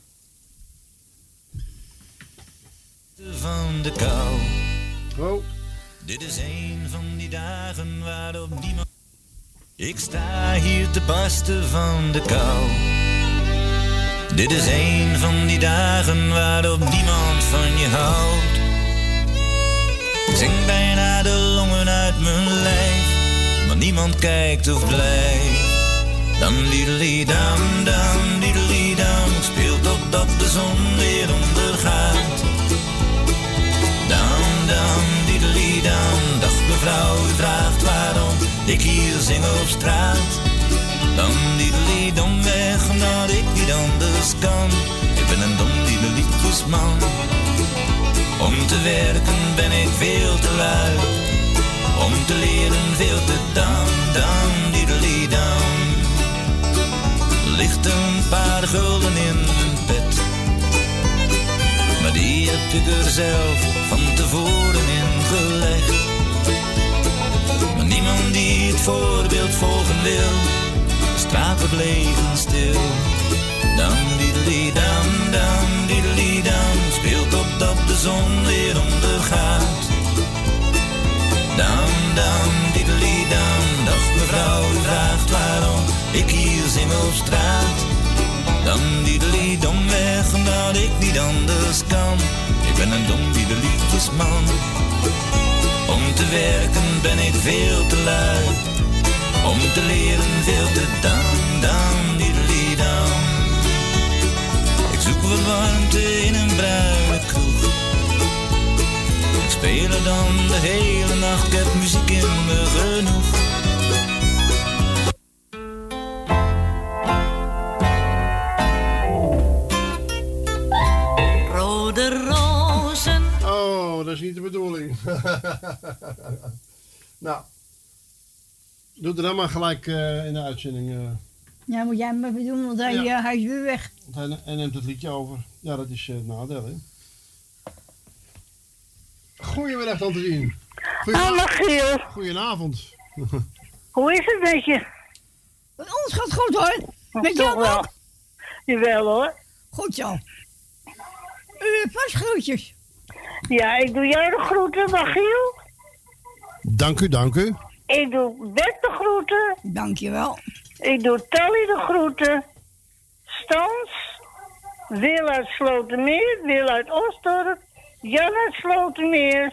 Van de kou. Oh. Dit is een van die dagen waarop niemand. Ik sta hier te barsten van de kou. Dit is een van die dagen waarop niemand van je houdt. Zing bijna de longen uit mijn lijf, maar niemand kijkt of blijft. Dam diddely dam dam diddely dam, ik speel totdat de zon weer ondergaat. Dam dam diddely dam, dag mevrouw, u vraagt waarom ik hier zing op straat. Dan diddely dom weg, omdat ik niet anders kan. Ik ben een dom liedjesman. Om te werken ben ik veel te lui. Om te leren veel te dam, dam, diddely dam. Ligt een paar gulden in bed. Maar die heb ik er zelf van tevoren in gelegd. Maar niemand die het voorbeeld volgen wil, straat het leven stil. Dam, diddely, dam, dam, diddely, dam, speelt totdat de zon weer ondergaat. dan, diddely dan. Dag mevrouw, u vraagt waarom ik hier zing op straat. Dan diddely dom weg, omdat ik niet anders kan. Ik ben een dom diddelietjesman. Om te werken ben ik veel te lui. Om te leren veel te dan, dan, diddely dan. Ik zoek wat warmte in een bruine kroeg. Ik speel er dan de hele nacht, ik heb muziek in me genoeg. Rode rozen. Oh, dat is niet de bedoeling. [LAUGHS] nou, doe er dan maar gelijk eh, in de uitzending. eh, Ja, moet jij hem even doen, want hij, Ja. eh, hij is weer weg. want hij, hij neemt het liedje over. Ja, dat is eh, het nadeel, hè. Goedemiddag, Tante Dien. Hallo, Giel. Goedenavond. [LAUGHS] Hoe is het met je? Met ons gaat goed hoor. Met jou wel. ook? Jawel hoor. Goed zo. U vast groetjes. Ja, ik doe jou de groeten, Magiel. Dank u, dank u. Ik doe Bert de groeten. Dankjewel. Ik doe Tally de groeten. Stans. Wil uit Slotermeer. Wil uit Osdorp. Jan uit Slotermeer.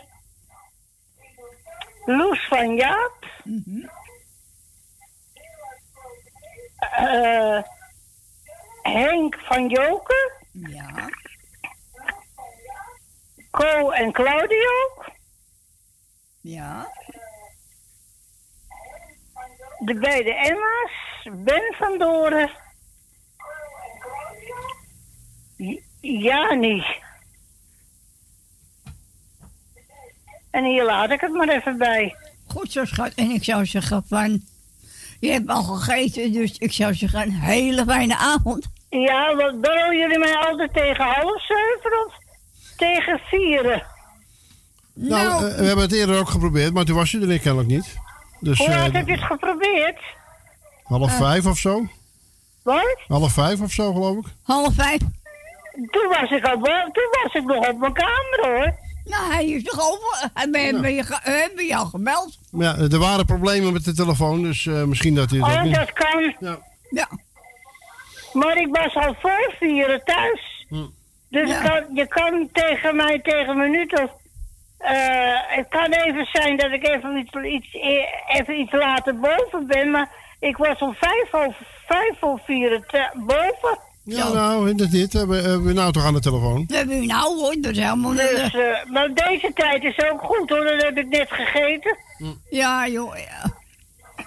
Loes van Jaap. Eh, Henk van Joker. Ja. Co en Claudio. Ja. De beide Emma's. Ben van Doren. Jani. En hier laat ik het maar even bij. Goed zo, schat. En ik zou zeggen van... Je hebt al gegeten, dus ik zou zeggen een hele fijne avond. Ja, wat bellen jullie mij altijd tegen half zeven of tegen vieren? Nou, eh, we hebben het eerder ook geprobeerd, maar toen was u er kennelijk niet. Dus Hoe laat eh, heb je het geprobeerd? half Eh. vijf of zo? Wat? Half vijf of zo, geloof ik. Half vijf. Toen was ik al bo- toen was ik nog op mijn kamer hoor. Nou, hij is toch over. Hij ben, ben je, ge- eh, hebben jou gebeld. Maar ja, er waren problemen met de telefoon, dus misschien dat ook Oh, dat kan. Ja. Ja. Maar ik was al voor vieren thuis. Hm. Dus Ja. je kan tegen mij tegen een minuut of... eh, het kan even zijn dat ik even iets, iets, e- even iets later boven ben, maar ik was om vijf over, vijf over vier thu- boven. Ja, nou, dat niet. Hebben hebben we nou toch aan de telefoon? We hebben u nou hoor, dat is helemaal niet... Dus, eh, maar deze tijd is ook goed hoor, dat heb ik net gegeten. Ja, joh. Ja.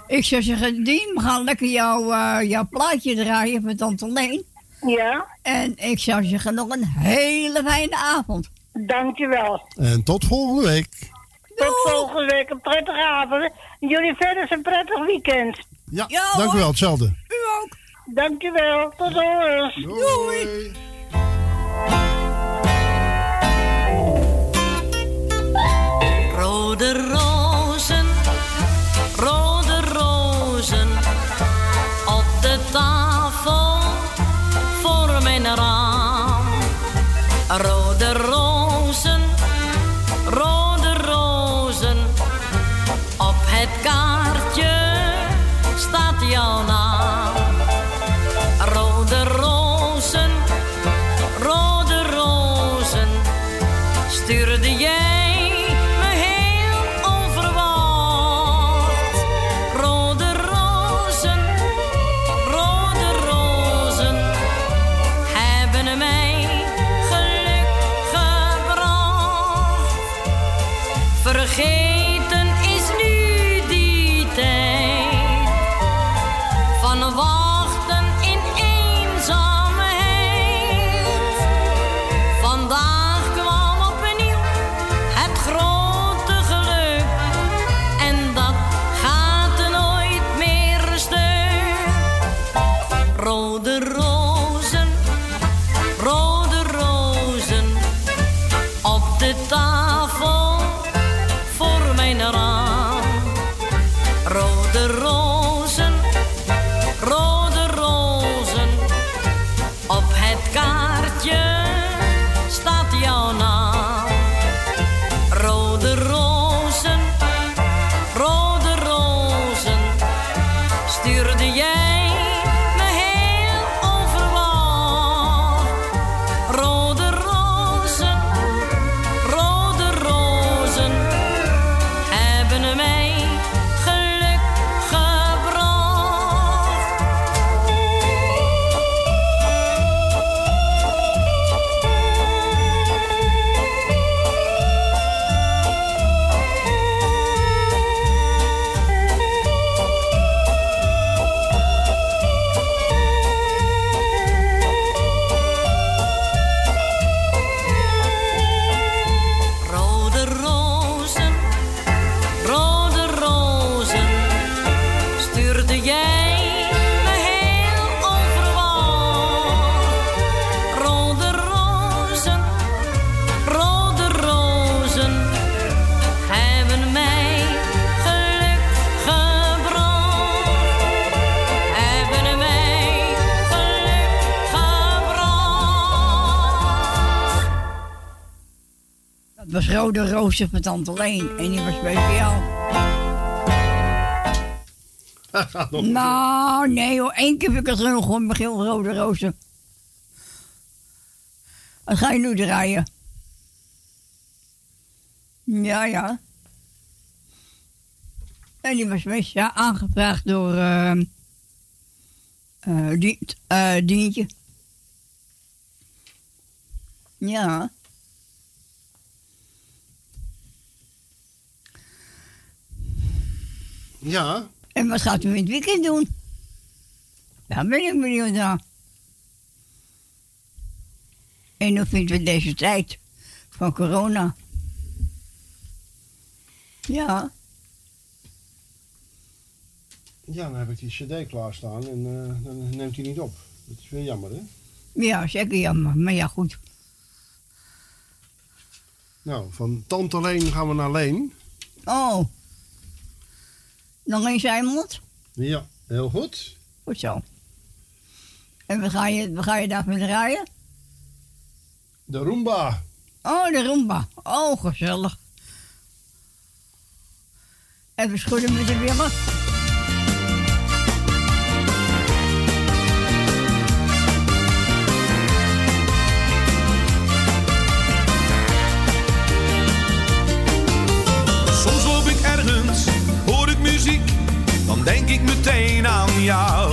Ik zou zeggen, Dien, we gaan lekker jouw, eh, jouw plaatje draaien van Tante Leen. Ja. En ik zou zeggen, nog een hele fijne avond. Dankjewel. En tot volgende week. Tot volgende week een prettige avond. En jullie verder een prettig weekend. Ja, dank u wel. Hetzelfde. U ook. Dankjewel. Tot horens. Doei. Rode rozen, rode rozen op de tafel voor mijn raam. Rode Rozen van Tante Leen. En die was speciaal. [LAUGHS] nou, nee hoor. Eén keer heb ik het nog gewoon begin Rode Rozen. Wat ga je nu draaien? Ja, ja. En die was speciaal aangevraagd door... ehm eh die, eh, Dientje. Ja. Ja. En wat gaat u in het weekend doen? Daar ben ik benieuwd naar. En hoe vindt u deze tijd van corona? Ja, Ja, dan heb ik die cd klaarstaan en eh, dan neemt hij niet op. Dat is weer jammer, hè? ja, zeker jammer. Maar ja, goed. Nou, van Tante Leen gaan we naar Leen. Oh. Nog eens iemand? Ja, heel goed. Goed zo. En wat ga je, wat ga je daarvoor draaien? De Roomba. Oh, de Roomba. Oh, gezellig. Even schudden met de billen. Denk ik meteen aan jou.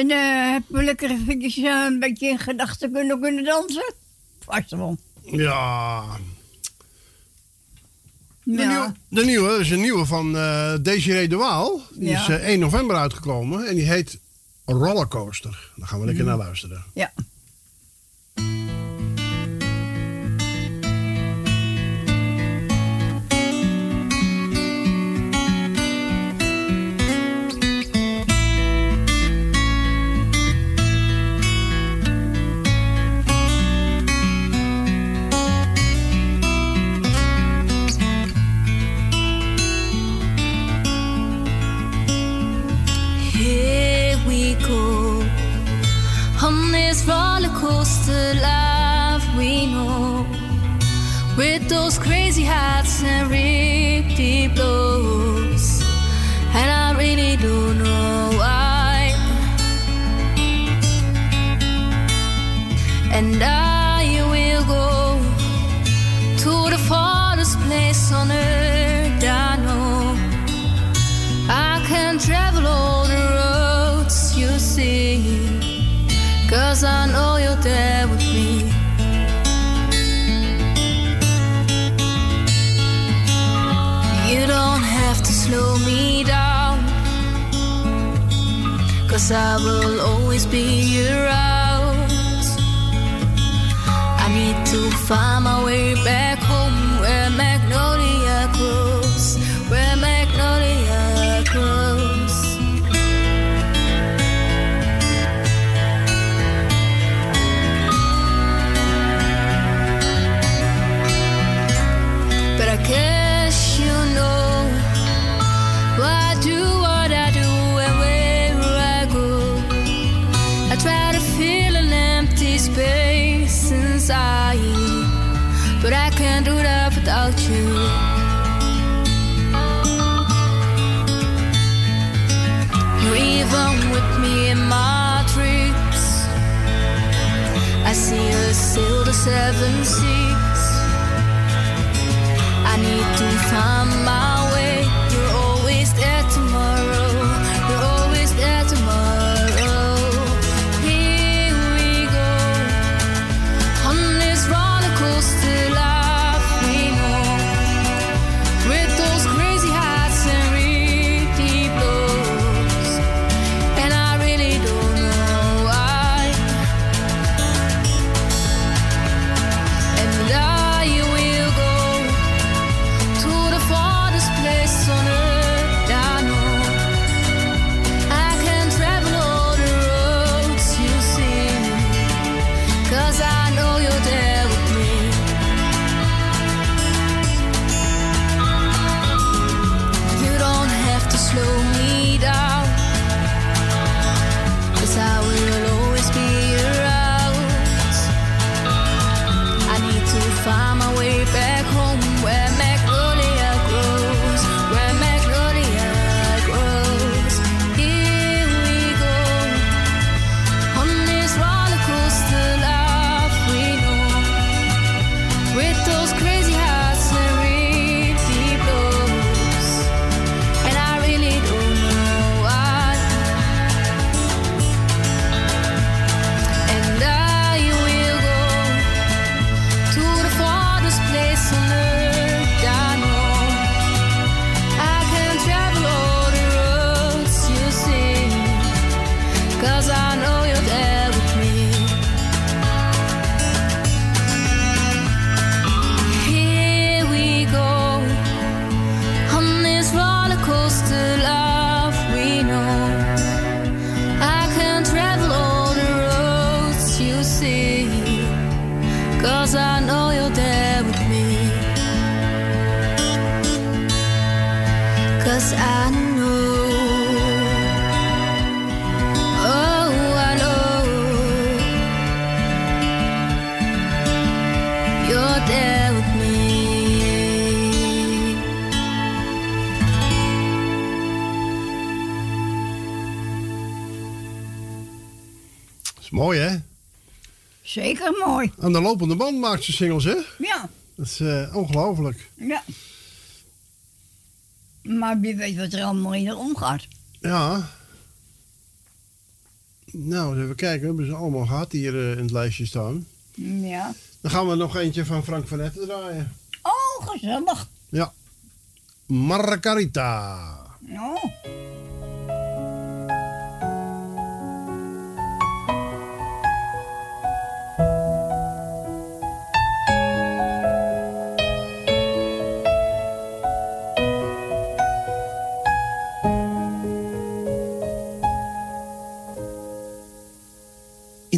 En eh heb je lekker eventjes eh, een beetje in gedachten kunnen, kunnen dansen? Vast wel. Ja. De, Ja. nieuwe, de nieuwe, is een nieuwe van eh Desiree de Waal. Die Ja. is eh, 1 november uitgekomen en die heet Rollercoaster. Daar gaan we lekker Mm. naar luisteren. Ja. I will always be around. I need to find my way back seven. Aan de lopende band maakt ze singles, hè? Ja. Dat is uh, ongelooflijk. Ja. Maar wie weet wat er allemaal in omgaat. Ja. Nou, even kijken. We hebben ze allemaal gehad hier eh, in het lijstje staan. Ja. Dan gaan we nog eentje van Frank van draaien. Oh, gezellig. Ja. Margarita. Oh.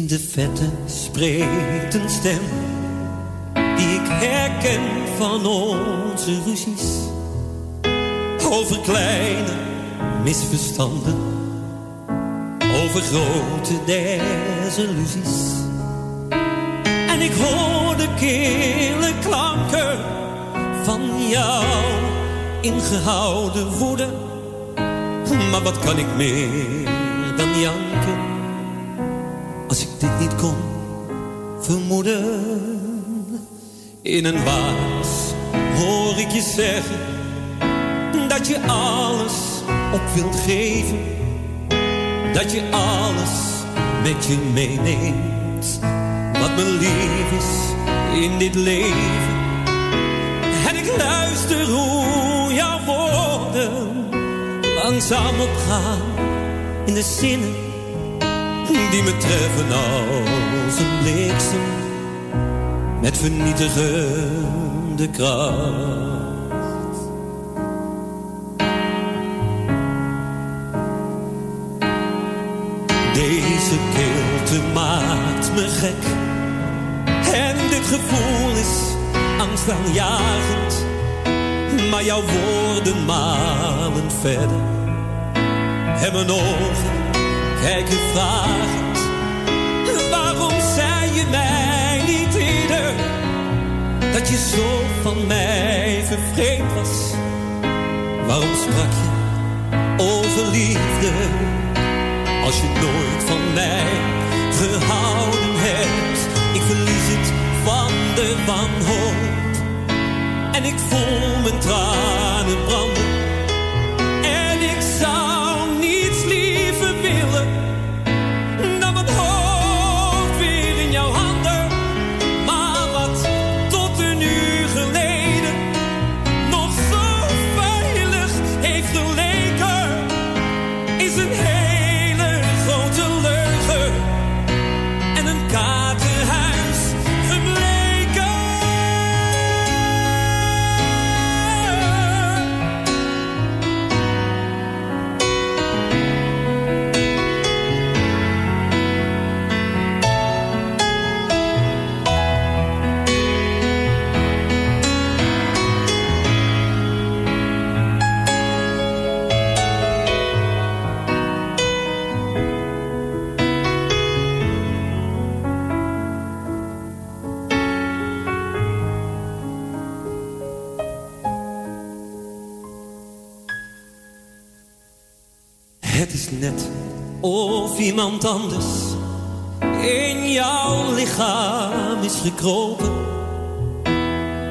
In de vette spreekt een stem die ik herken van onze ruzies. Over kleine misverstanden, over grote desillusies. En ik hoor de kille klanken van jou ingehouden woede. Maar wat kan ik meer dan janken? Als ik dit niet kon vermoeden? In een waas hoor ik je zeggen dat je alles op wilt geven. Dat je alles met je meeneemt. Wat me lief is in dit leven. En ik luister hoe jouw woorden langzaam opgaan in de zinnen die me treffen als een bliksem met vernietigende kracht. Deze kilte maakt me gek. En dit gevoel is angstaanjagend. Maar jouw woorden malen verder. En mijn ogen kijken vragend. Waarom zei je mij niet eerder? Dat je zo van mij vervreemd was. Waarom sprak je over liefde? Als je nooit van mij gehouden hebt. Ik verlies het van de wanhoop. En ik voel mijn tranen branden. Of iemand anders in jouw lichaam is gekropen.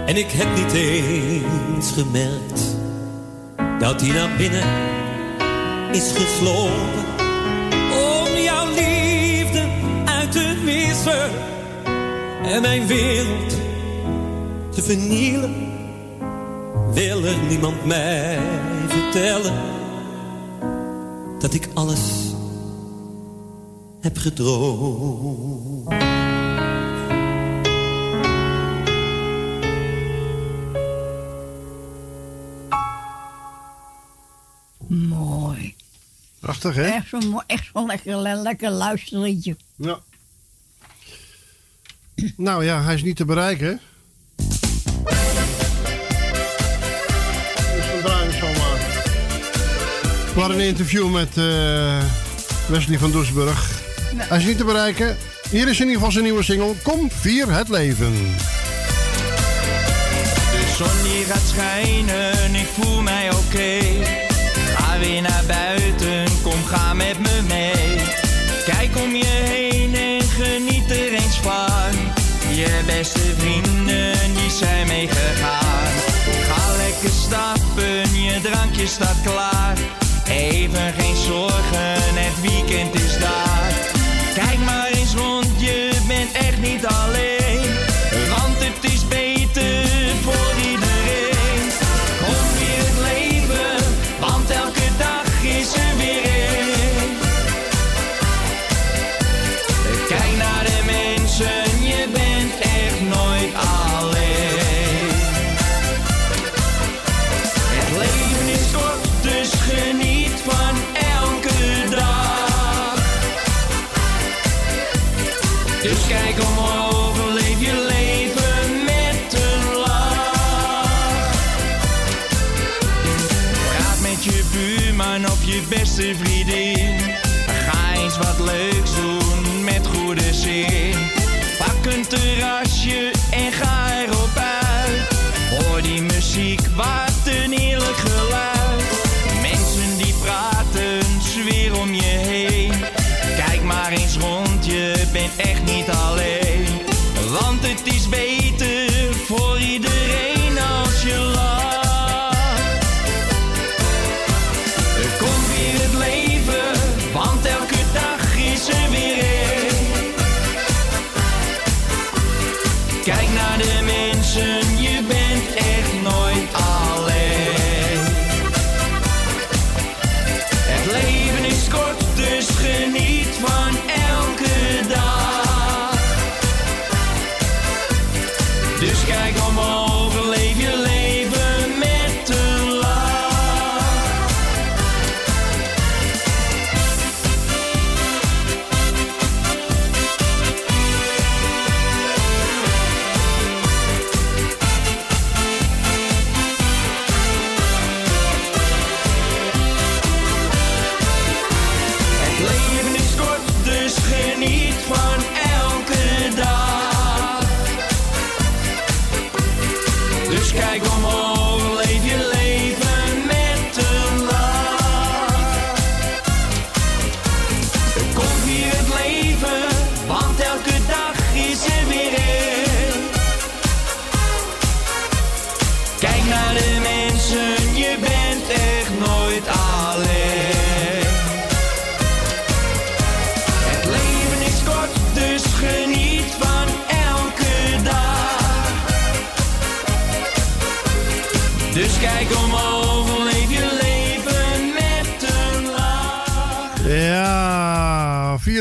En ik heb niet eens gemerkt dat hij naar binnen is geslopen. Om jouw liefde uit te wissen en mijn wereld te vernielen. Wil er niemand mij vertellen dat ik alles heb gedroomd. Mooi. Prachtig, hè? Echt zo'n mooi- echt zo'n lekker, lekker luisterliedje. Ja. Nou ja, hij is niet te bereiken. Dus we draaien zo maar. We hadden een interview met eh, Wesley van Doesburg. Hij is niet te bereiken. Hier is in ieder geval zijn nieuwe single. Kom, vier het leven. De zon die gaat schijnen, ik voel mij oké. Ga weer naar buiten, kom ga met me mee. Kijk om je heen en geniet er eens van. Je beste vrienden, die zijn meegegaan. Ga lekker stappen, je drankje staat klaar. Even geen zorgen, het weekend is daar. Bent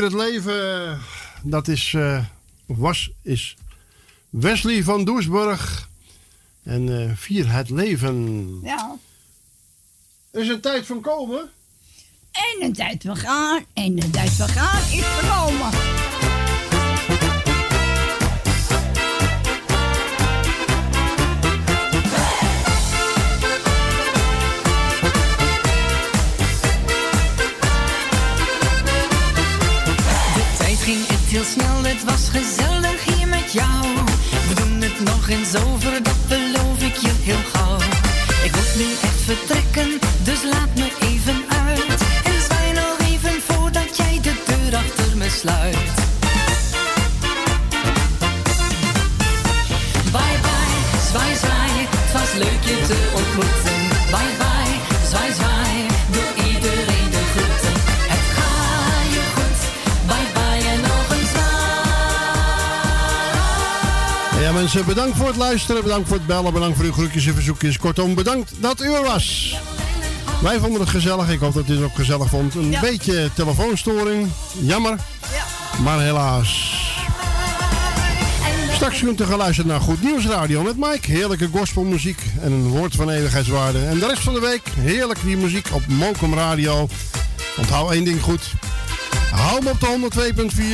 vier het leven. Dat is, eh, was, is Wesley van Doesburg. En eh, vier het leven. Ja. Is een tijd van komen? En een tijd van gaan. En de tijd van gaan is genomen. Snel, het was gezellig hier met jou. We doen het nog eens over, dat beloof ik je heel gauw. Ik moet nu echt vertrekken, dus laat me even uit. En zwaai nog even voordat jij de deur achter me sluit. Mensen, bedankt voor het luisteren. Bedankt voor het bellen. Bedankt voor uw groetjes en verzoekjes. Kortom, bedankt dat u er was. Wij vonden het gezellig. Ik hoop dat u het ook gezellig vond. Een Ja. beetje telefoonstoring. Jammer. Maar helaas. Straks kunt u gaan luisteren naar Goed Nieuws Radio met Mike. Heerlijke gospelmuziek en een woord van eeuwigheidswaarde. En de rest van de week heerlijk die muziek op Mokum Radio. Onthoud één ding goed. Hou hem op de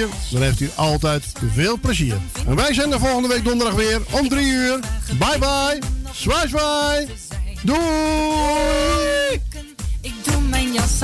102.4. Dan heeft u altijd veel plezier. En wij zijn er volgende week donderdag weer om 3 uur. Bye bye. Zwaai zwaai. Doei. Ik doe mijn jas